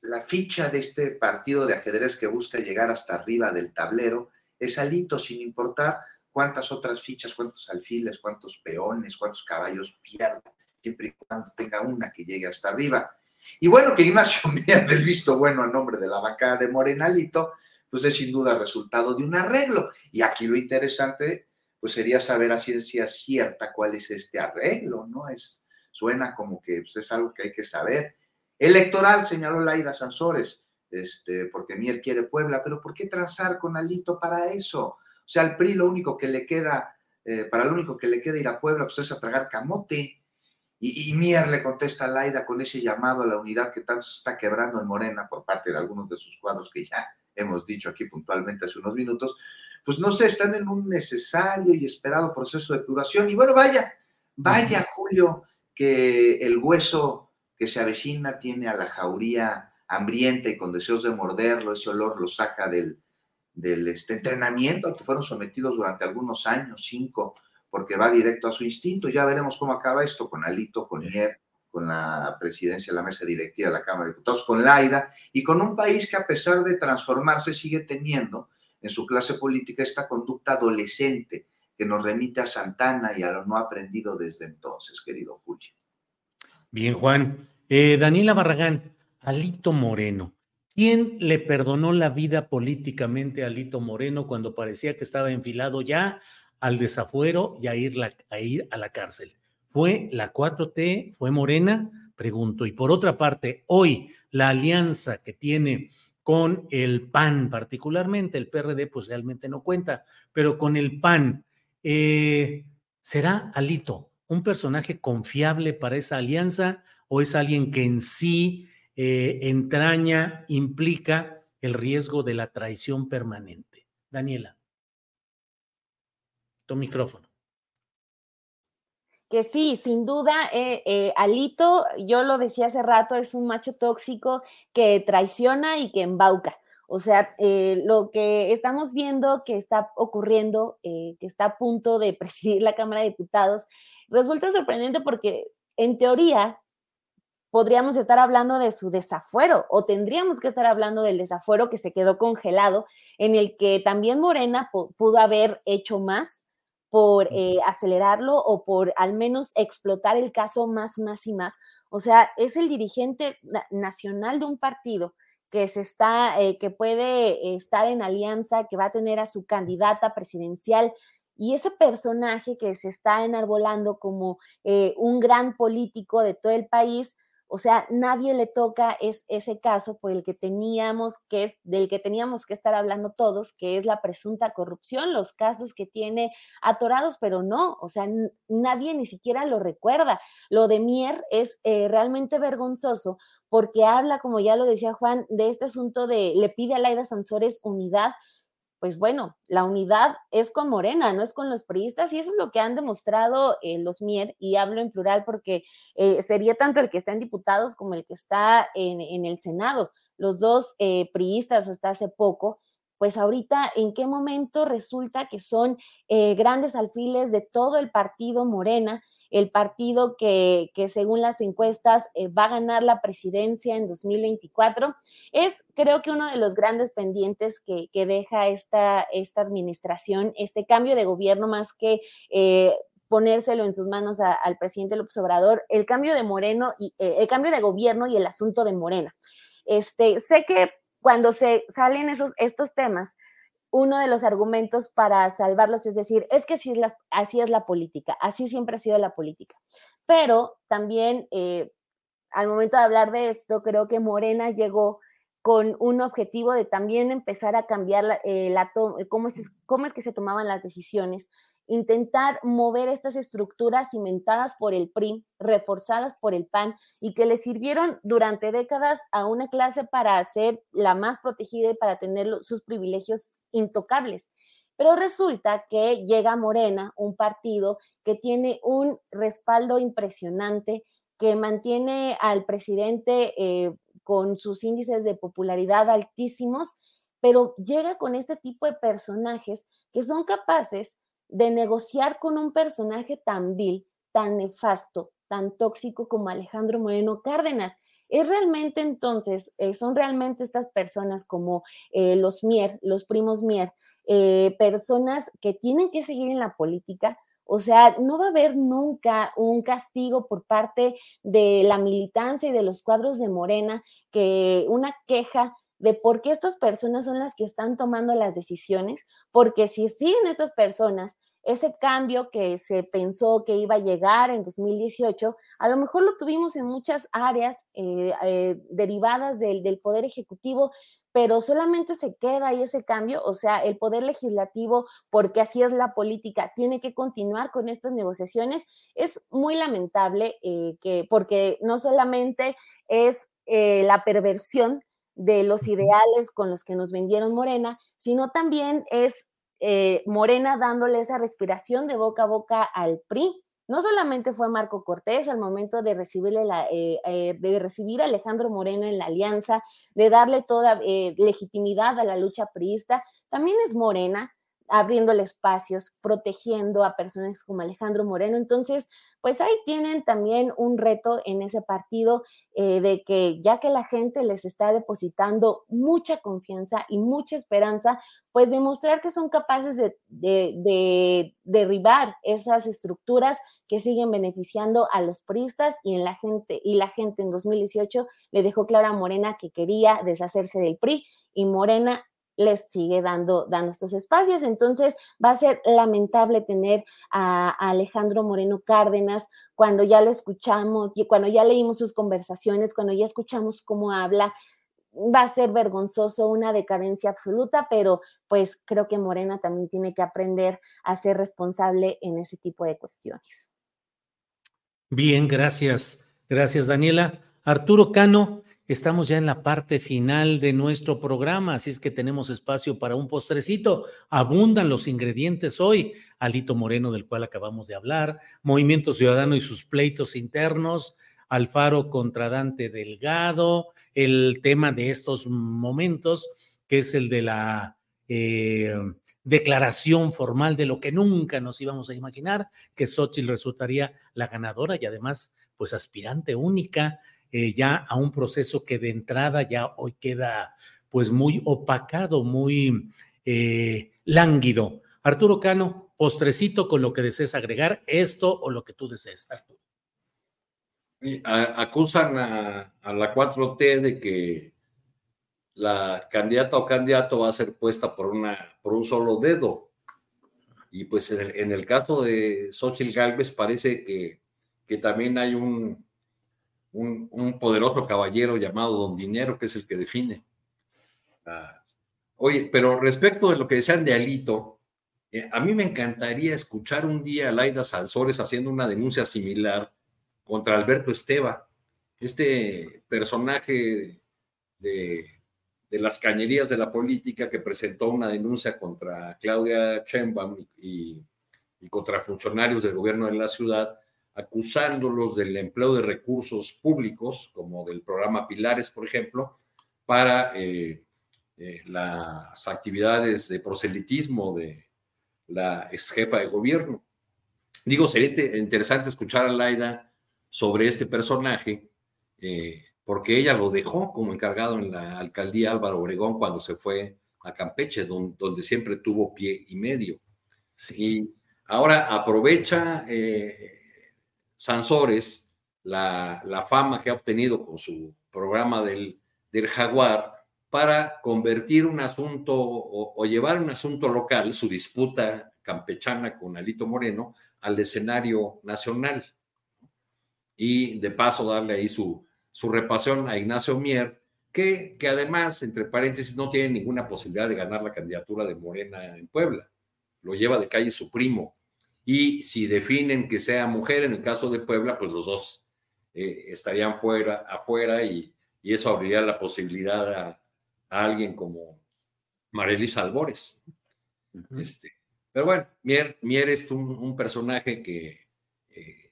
la ficha de este partido de ajedrez que busca llegar hasta arriba del tablero es alito, sin importar cuántas otras fichas, cuántos alfiles, cuántos peones, cuántos caballos pierda, siempre y cuando tenga una que llegue hasta arriba. Y bueno, que Ignacio Mier del visto bueno a nombre de la bancada de Morenalito, pues es sin duda resultado de un arreglo. Y aquí lo interesante, pues sería saber a ciencia cierta cuál es este arreglo, ¿no? Es, suena como que pues, es algo que hay que saber. Electoral, señaló Laida Sansores, este, porque Mier quiere Puebla, pero ¿por qué transar con Alito para eso? O sea, al PRI lo único que le queda, eh, para lo único que le queda ir a Puebla, pues es a tragar camote. Y, Mier le contesta a Laida con ese llamado a la unidad que tanto se está quebrando en Morena por parte de algunos de sus cuadros que ya hemos dicho aquí puntualmente hace unos minutos, pues no sé, están en un necesario y esperado proceso de curación. Y bueno, vaya, vaya Julio, que el hueso que se avecina tiene a la jauría hambrienta y con deseos de morderlo, ese olor lo saca del, del este, entrenamiento al que fueron sometidos durante algunos años, cinco, porque va directo a su instinto. Ya veremos cómo acaba esto con Alito, con Nier, con la presidencia de la mesa directiva de la Cámara de Diputados, con Laida, y con un país que a pesar de transformarse sigue teniendo en su clase política esta conducta adolescente que nos remite a Santana y a lo no aprendido desde entonces, querido Julio. Bien, Juan. Eh, Daniela Barragán, Alito Moreno. ¿Quién le perdonó la vida políticamente a Alito Moreno cuando parecía que estaba enfilado ya al desafuero y a ir, a ir a la cárcel. ¿Fue la 4T? ¿Fue Morena? Pregunto. Y por otra parte, hoy la alianza que tiene con el PAN, particularmente el PRD, pues realmente no cuenta, pero con el PAN, eh, ¿será Alito un personaje confiable para esa alianza o es alguien que en sí eh, entraña, implica el riesgo de la traición permanente? Daniela. Tu micrófono. Que sí, sin duda, eh, eh, Alito, yo lo decía hace rato, es un macho tóxico que traiciona y que embauca. O sea, eh, lo que estamos viendo que está ocurriendo, que está a punto de presidir la Cámara de Diputados, resulta sorprendente porque en teoría podríamos estar hablando de su desafuero o tendríamos que estar hablando del desafuero que se quedó congelado, en el que también Morena pudo haber hecho más por eh, acelerarlo o por al menos explotar el caso más, más y más. O sea, es el dirigente nacional de un partido que se está, eh, que puede estar en alianza, que va a tener a su candidata presidencial y ese personaje que se está enarbolando como eh, un gran político de todo el país, o sea, nadie le toca es, ese caso por el que teníamos que, del que teníamos que estar hablando todos, que es la presunta corrupción, los casos que tiene atorados, pero no, o sea, nadie ni siquiera lo recuerda. Lo de Mier es eh, realmente vergonzoso porque habla, como ya lo decía Juan, de este asunto de, le pide a Laida Sansores unidad, pues bueno, la unidad es con Morena, no es con los priistas, y eso es lo que han demostrado eh, los Mier, y hablo en plural porque eh, sería tanto el que está en diputados como el que está en, el Senado. Los dos eh, priistas hasta hace poco pues ahorita en qué momento resulta que son grandes alfiles de todo el partido Morena el partido que, según las encuestas eh, va a ganar la presidencia en 2024. Es creo que uno de los grandes pendientes que, deja esta, esta administración, este cambio de gobierno más que... Eh, ponérselo en sus manos al presidente López Obrador, el cambio de Moreno y eh, el cambio de gobierno y el asunto de Morena. Este, sé que cuando se salen esos, estos temas, uno de los argumentos para salvarlos es decir, es que así es la, así es la política, así siempre ha sido la política. Pero también eh, al momento de hablar de esto, creo que Morena llegó con un objetivo de también empezar a cambiar la, eh, cómo, es, cómo es que se tomaban las decisiones intentar mover estas estructuras cimentadas por el PRI, reforzadas por el PAN y que le sirvieron durante décadas a una clase para ser la más protegida y para tener sus privilegios intocables. Pero resulta que llega Morena, un partido que tiene un respaldo impresionante, que mantiene al presidente eh, con sus índices de popularidad altísimos, pero llega con este tipo de personajes que son capaces de negociar con un personaje tan vil, tan nefasto, tan tóxico como Alejandro Moreno Cárdenas. Es realmente entonces, eh, son realmente estas personas como eh, los Mier, los primos Mier, eh, personas que tienen que seguir en la política. O sea, no va a haber nunca un castigo por parte de la militancia y de los cuadros de Morena, que una queja de por qué estas personas son las que están tomando las decisiones, porque si siguen estas personas ese cambio que se pensó que iba a llegar en 2018, a lo mejor lo tuvimos en muchas áreas eh, eh, derivadas del, del, Poder Ejecutivo, pero solamente se queda ahí ese cambio, o sea, el Poder Legislativo, porque así es la política, tiene que continuar con estas negociaciones. Es muy lamentable eh, que, porque no solamente es la perversión de los ideales con los que nos vendieron Morena, sino también es eh, Morena dándole esa respiración de boca a boca al PRI. No solamente fue Marco Cortés al momento de recibirle la, eh, eh, de recibir a Alejandro Moreno en la alianza, de darle toda legitimidad a la lucha priista, también es Morena abriéndole espacios, protegiendo a personas como Alejandro Moreno. Entonces, pues ahí tienen también un reto en ese partido eh, de que ya que la gente les está depositando mucha confianza y mucha esperanza, pues demostrar que son capaces de, de derribar esas estructuras que siguen beneficiando a los priistas y en la gente y la gente en 2018 le dejó clara a Morena que quería deshacerse del PRI y Morena les sigue dando, dando estos espacios. Entonces va a ser lamentable tener a, Alejandro Moreno Cárdenas cuando ya lo escuchamos, y cuando ya leímos sus conversaciones, cuando ya escuchamos cómo habla. Va a ser vergonzoso, una decadencia absoluta, pero pues creo que Morena también tiene que aprender a ser responsable en ese tipo de cuestiones. Bien, gracias. Gracias, Daniela. Arturo Cano, estamos ya en la parte final de nuestro programa, así es que tenemos espacio para un postrecito. Abundan los ingredientes hoy. Alito Moreno, del cual acabamos de hablar, Movimiento Ciudadano y sus pleitos internos, Alfaro contra Dante Delgado, el tema de estos momentos, que es el de la eh, declaración formal de lo que nunca nos íbamos a imaginar, que Xochitl resultaría la ganadora y además, pues aspirante única eh, ya a un proceso que de entrada ya hoy queda pues muy opacado, muy eh, lánguido. Arturo Cano, postrecito con lo que desees agregar, esto o lo que tú desees, Arturo. Acusan a, la 4T de que la candidata o candidato va a ser puesta por, una, por un solo dedo. Y pues en el, caso de Xochitl Galvez parece que, que también hay un, un, poderoso caballero llamado Don Dinero, que es el que define. Ah, oye, pero respecto de lo que decían de Alito, eh, a mí me encantaría escuchar un día a Laida Salsores haciendo una denuncia similar contra Alberto Esteba, este personaje de, las cañerías de la política que presentó una denuncia contra Claudia Sheinbaum y contra funcionarios del gobierno de la ciudad acusándolos del empleo de recursos públicos, como del programa Pilares, por ejemplo, para eh, eh, las actividades de proselitismo de la ex jefa de gobierno. Digo, sería interesante escuchar a Laida sobre este personaje, eh, porque ella lo dejó como encargado en la alcaldía Álvaro Obregón cuando se fue a Campeche, donde, siempre tuvo pie y medio. Y ahora aprovecha Sansores, la, la, fama que ha obtenido con su programa del, del Jaguar, para convertir un asunto o, llevar un asunto local, su disputa campechana con Alito Moreno, al escenario nacional. Y de paso darle ahí su, su repasión a Ignacio Mier, que, que además, entre paréntesis, no tiene ninguna posibilidad de ganar la candidatura de Morena en Puebla. Lo lleva de calle su primo, y si definen que sea mujer, en el caso de Puebla, pues los dos eh, estarían fuera, afuera y, eso abriría la posibilidad a, alguien como Marelis Albores. este, pero bueno, Mier, Mier es un, personaje que, eh,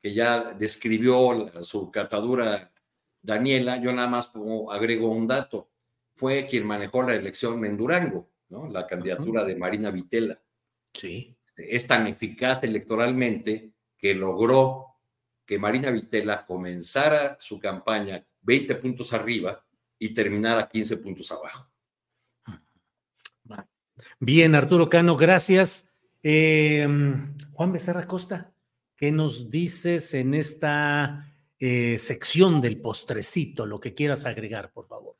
que ya describió su catadura Daniela. Yo nada más agrego un dato. Fue quien manejó la elección en Durango, ¿no? la candidatura de Marina Vitela. Sí. Este, es tan eficaz electoralmente que logró que Marina Vitela comenzara su campaña 20 puntos arriba y terminara 15 puntos abajo. Bien, Arturo Cano, gracias. Em, Juan Becerra Costa, ¿qué nos dices en esta eh, sección del postrecito? Lo que quieras agregar, por favor.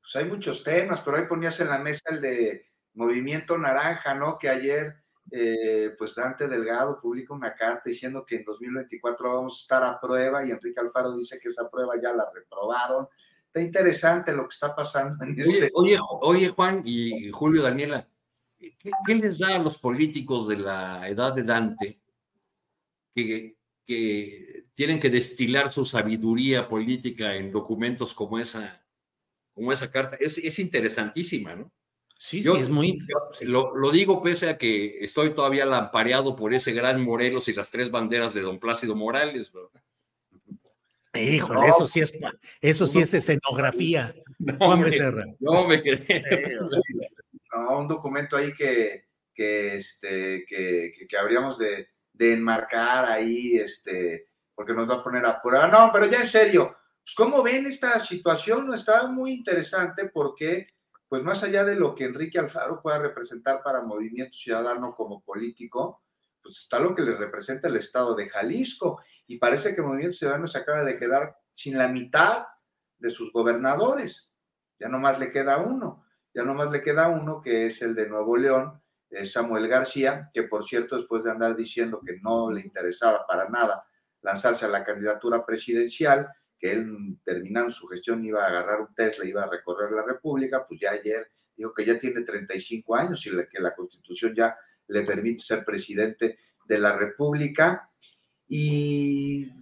Pues hay muchos temas, pero ahí ponías en la mesa el de Movimiento Naranja, ¿no? Que ayer eh, pues Dante Delgado publica una carta diciendo que en 2024 vamos a estar a prueba y Enrique Alfaro dice que esa prueba ya la reprobaron. Está interesante lo que está pasando en este... Oye, oye Juan y Julio Daniela, ¿qué, les da a los políticos de la edad de Dante que, que tienen que destilar su sabiduría política en documentos como esa, como esa carta? Es, es interesantísima, ¿no? Sí, sí, es muy. Lo, digo pese a que estoy todavía lampareado por ese gran Morelos y las tres banderas de don Plácido Morales. Híjole, eso sí es, eso sí es escenografía. Juan Becerra. No me quedé. No, un documento ahí que, que, este, que, que, habríamos de, de, enmarcar ahí, este, porque nos va a poner a prueba. No, pero ya en serio, pues, ¿cómo ven esta situación? Está muy interesante porque pues más allá de lo que Enrique Alfaro pueda representar para Movimiento Ciudadano como político, pues está lo que le representa el Estado de Jalisco. Y parece que Movimiento Ciudadano se acaba de quedar sin la mitad de sus gobernadores. Ya nomás le queda uno. Ya nomás le queda uno que es el de Nuevo León, Samuel García, que por cierto, después de andar diciendo que no le interesaba para nada lanzarse a la candidatura presidencial, que él terminando su gestión iba a agarrar un Tesla, iba a recorrer la República, pues ya ayer dijo que ya tiene 35 años y que la Constitución ya le permite ser presidente de la República. Y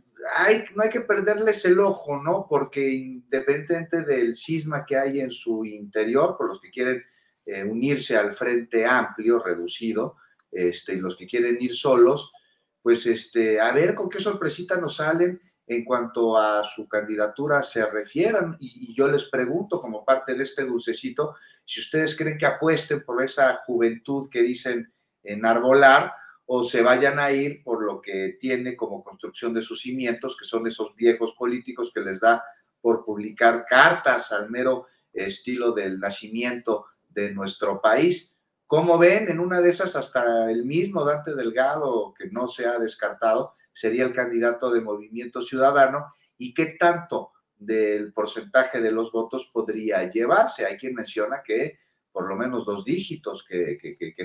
no hay que perderles el ojo, ¿no? Porque independientemente del cisma que hay en su interior, por los que quieren eh, unirse al frente amplio, reducido, este, y los que quieren ir solos, pues este, a ver con qué sorpresita nos salen en cuanto a su candidatura se refieran. Y, yo les pregunto, como parte de este dulcecito, si ustedes creen que apuesten por esa juventud que dicen enarbolar o se vayan a ir por lo que tiene como construcción de sus cimientos, que son esos viejos políticos que les da por publicar cartas al mero estilo del nacimiento de nuestro país. Como ven, en una de esas hasta el mismo Dante Delgado, que no se ha descartado, sería el candidato de Movimiento Ciudadano y qué tanto del porcentaje de los votos podría llevarse. Hay quien menciona que por lo menos dos dígitos, que,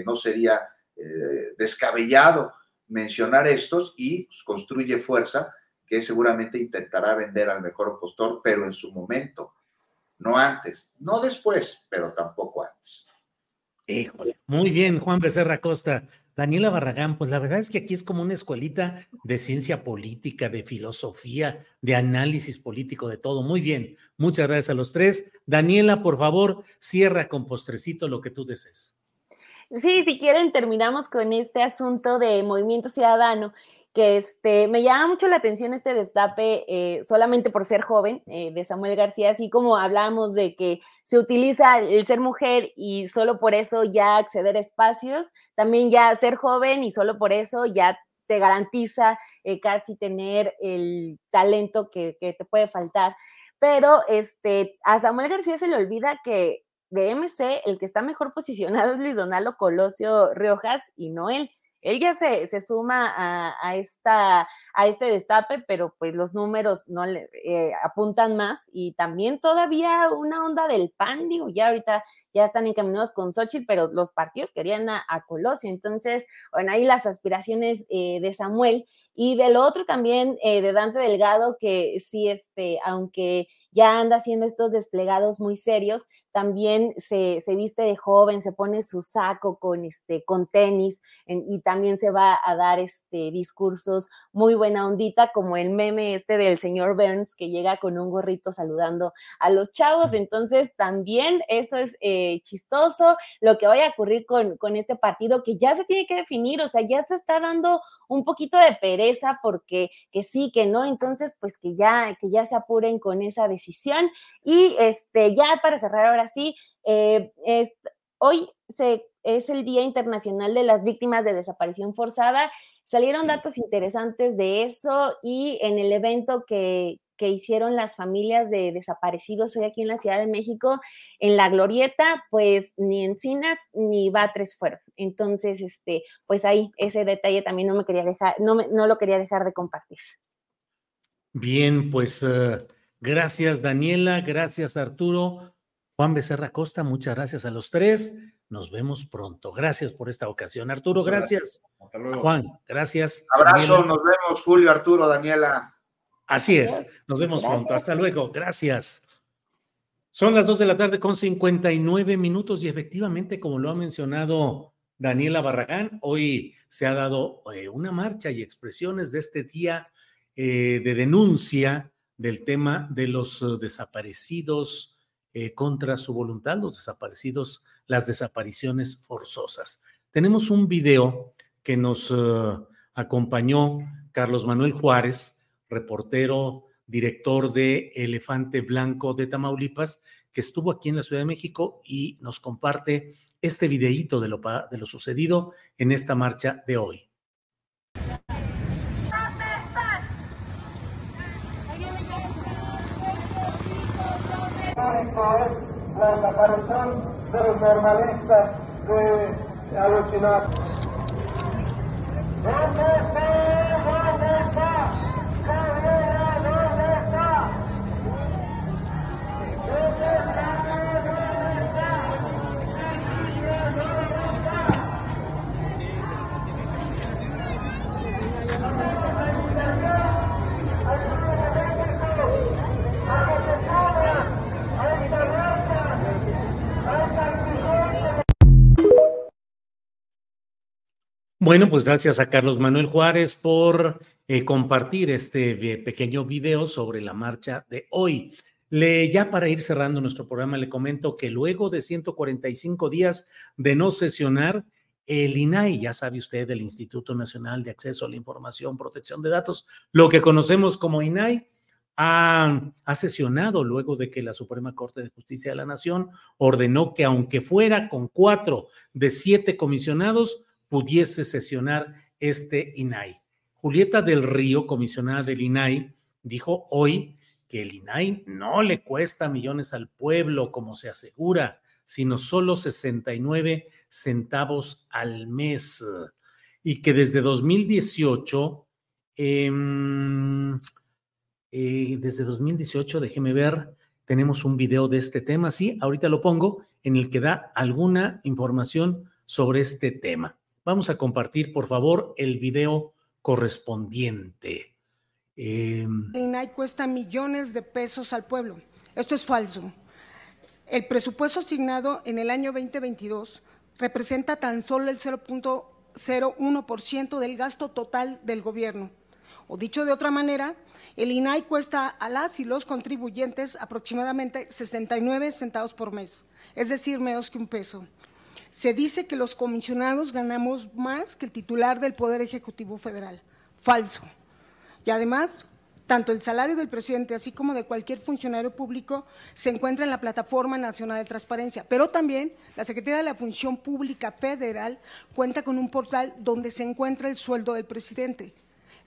no sería eh, descabellado mencionar estos y pues, construye fuerza que seguramente intentará vender al mejor postor, pero en su momento, no antes, no después, pero tampoco antes. Muy bien, Juan Becerra Costa. Daniela Barragán, pues la verdad es que aquí es como una escuelita de ciencia política, de filosofía, de análisis político, de todo. Muy bien, muchas gracias a los tres. Daniela, por favor, cierra con postrecito lo que tú desees. Sí, si quieren, terminamos con este asunto de movimiento ciudadano que este, me llama mucho la atención este destape eh, solamente por ser joven eh, de Samuel García, así como hablamos de que se utiliza el ser mujer y solo por eso ya acceder a espacios, también ya ser joven y solo por eso ya te garantiza eh, casi tener el talento que, que, te puede faltar. Pero este, a Samuel García se le olvida que de MC el que está mejor posicionado es Luis Donaldo Colosio Riojas y no él él ya se, suma a, esta, a este destape, pero pues los números no le eh, apuntan más y también todavía una onda del PAN, digo, ya ahorita ya están encaminados con Xochitl, pero los partidos querían a, Colosio, entonces, bueno, ahí las aspiraciones eh, de Samuel. Y del otro también eh, de Dante Delgado, que sí, este, aunque ya anda haciendo estos desplegados muy serios, también se, viste de joven, se pone su saco con, este, con tenis y también se va a dar este, discursos muy buena ondita, como el meme este del señor Burns que llega con un gorrito saludando a los chavos. Entonces, también eso es eh, chistoso, lo que vaya a ocurrir con, con este partido que ya se tiene que definir, o sea, ya se está dando un poquito de pereza porque que sí, que no, entonces, pues que ya, que ya se apuren con esa decisión y este, ya para cerrar ahora sí, eh, hoy se, es el Día Internacional de las Víctimas de Desaparición Forzada. Salieron datos interesantes de eso y en el evento que, que hicieron las familias de desaparecidos hoy aquí en la Ciudad de México, en la Glorieta, pues ni Encinas ni Batres fueron. Entonces, este, pues ahí ese detalle también no me quería dejar, no, no lo quería dejar de compartir. Bien, pues uh, Gracias, Daniela. Gracias, Arturo. Juan Becerra Costa, muchas gracias a los tres. Nos vemos pronto. Gracias por esta ocasión. Arturo, gracias. Juan, gracias. Abrazo, nos vemos, Julio, Arturo, Daniela. Así es, nos vemos pronto. Hasta luego. Gracias. Son las dos de la tarde con 59 minutos y efectivamente, como lo ha mencionado Daniela Barragán, hoy se ha dado eh, una marcha y expresiones de este día eh, de denuncia del tema de los eh, desaparecidos eh, contra su voluntad, los desaparecidos, las desapariciones forzosas. Tenemos un video que nos eh, acompañó Carlos Manuel Juárez, reportero, director de Elefante Blanco de Tamaulipas, que estuvo aquí en la Ciudad de México y nos comparte este videíto de lo, de lo sucedido en esta marcha de hoy. La desaparición de los normalistas de alucinar. Bueno, pues gracias a Carlos Manuel Juárez por eh, compartir este eh, pequeño video sobre la marcha de hoy. Le, ya para ir cerrando nuestro programa, le comento que luego de 145 días de no sesionar, el INAI, ya sabe usted, el Instituto Nacional de Acceso a la Información, Protección de Datos, lo que conocemos como INAI, ha, ha, sesionado luego de que la Suprema Corte de Justicia de la Nación ordenó que aunque fuera con cuatro de siete comisionados, pudiese sesionar este INAI. Julieta del Río, comisionada del INAI, dijo hoy que el INAI no le cuesta millones al pueblo, como se asegura, sino solo 69 centavos al mes. Y que desde 2018, eh, eh, desde 2018, déjeme ver, tenemos un video de este tema, sí, ahorita lo pongo, en el que da alguna información sobre este tema. Vamos a compartir, por favor, el video correspondiente. Eh, el INAI cuesta millones de pesos al pueblo. Esto es falso. El presupuesto asignado en el año 2022 representa tan solo el 0.01% del gasto total del gobierno. O dicho de otra manera, el INAI cuesta a las y los contribuyentes aproximadamente 69 centavos por mes, es decir, menos que un peso se dice que los comisionados ganamos más que el titular del Poder Ejecutivo Federal. Falso. Y además, tanto el salario del presidente así como de cualquier funcionario público se encuentra en la Plataforma Nacional de Transparencia, pero también la Secretaría de la Función Pública Federal cuenta con un portal donde se encuentra el sueldo del presidente.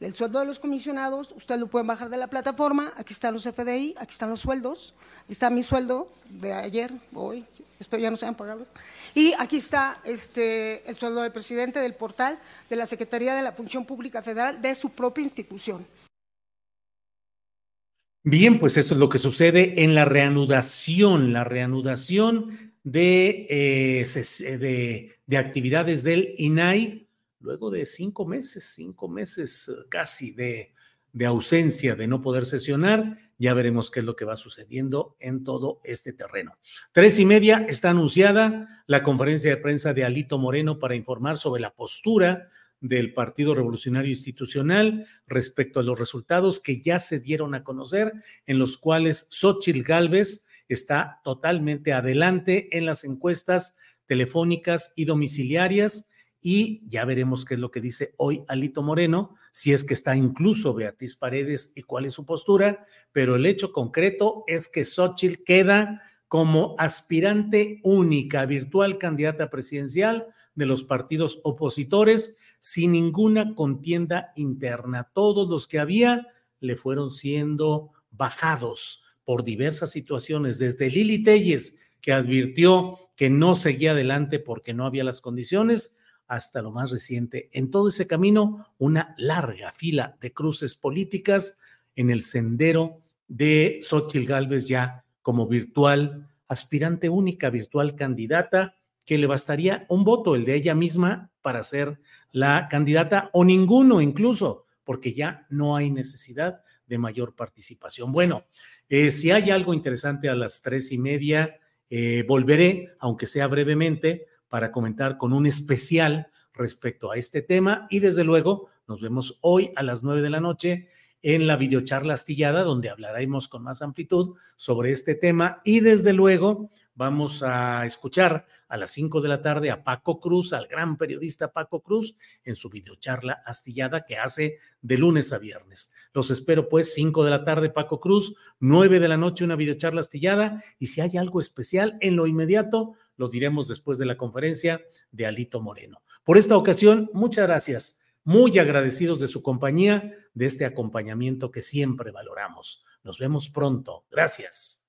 El sueldo de los comisionados, ustedes lo pueden bajar de la plataforma, aquí están los FDI, aquí están los sueldos, aquí está mi sueldo de ayer, hoy, espero ya no se hayan pagado. Y aquí está este, el sueldo del presidente del portal de la Secretaría de la Función Pública Federal de su propia institución. Bien, pues esto es lo que sucede en la reanudación, la reanudación de, eh, de, de actividades del INAI luego de cinco meses, cinco meses eh, casi de, de ausencia, de no poder sesionar, ya veremos qué es lo que va sucediendo en todo este terreno. Tres y media está anunciada la conferencia de prensa de Alito Moreno para informar sobre la postura del Partido Revolucionario Institucional respecto a los resultados que ya se dieron a conocer, en los cuales Xochitl Gálvez está totalmente adelante en las encuestas telefónicas y domiciliarias y ya veremos qué es lo que dice hoy Alito Moreno, si es que está incluso Beatriz Paredes y cuál es su postura, pero el hecho concreto es que Xochitl queda como aspirante única, virtual candidata presidencial de los partidos opositores, sin ninguna contienda interna. Todos los que había le fueron siendo bajados por diversas situaciones, desde Lili Telles, que advirtió que no seguía adelante porque no había las condiciones, hasta lo más reciente. En todo ese camino, una larga fila de cruces políticas en el sendero de Xochitl Gálvez ya como virtual aspirante única, virtual candidata, que le bastaría un voto, el de ella misma, para ser la candidata o ninguno incluso, porque ya no hay necesidad de mayor participación. Bueno, eh, si hay algo interesante a las tres y media, eh, volveré, aunque sea brevemente, para comentar con un especial respecto a este tema. Y desde luego nos vemos hoy a las nueve de la noche en la videocharla astillada donde hablaremos con más amplitud sobre este tema. Y desde luego vamos a escuchar a las cinco de la tarde a Paco Cruz, al gran periodista Paco Cruz en su videocharla astillada que hace de lunes a viernes. Los espero pues cinco de la tarde Paco Cruz, nueve de la noche una videocharla astillada. Y si hay algo especial en lo inmediato lo diremos después de la conferencia de Alito Moreno. Por esta ocasión, muchas gracias. Muy agradecidos de su compañía, de este acompañamiento que siempre valoramos. Nos vemos pronto. Gracias.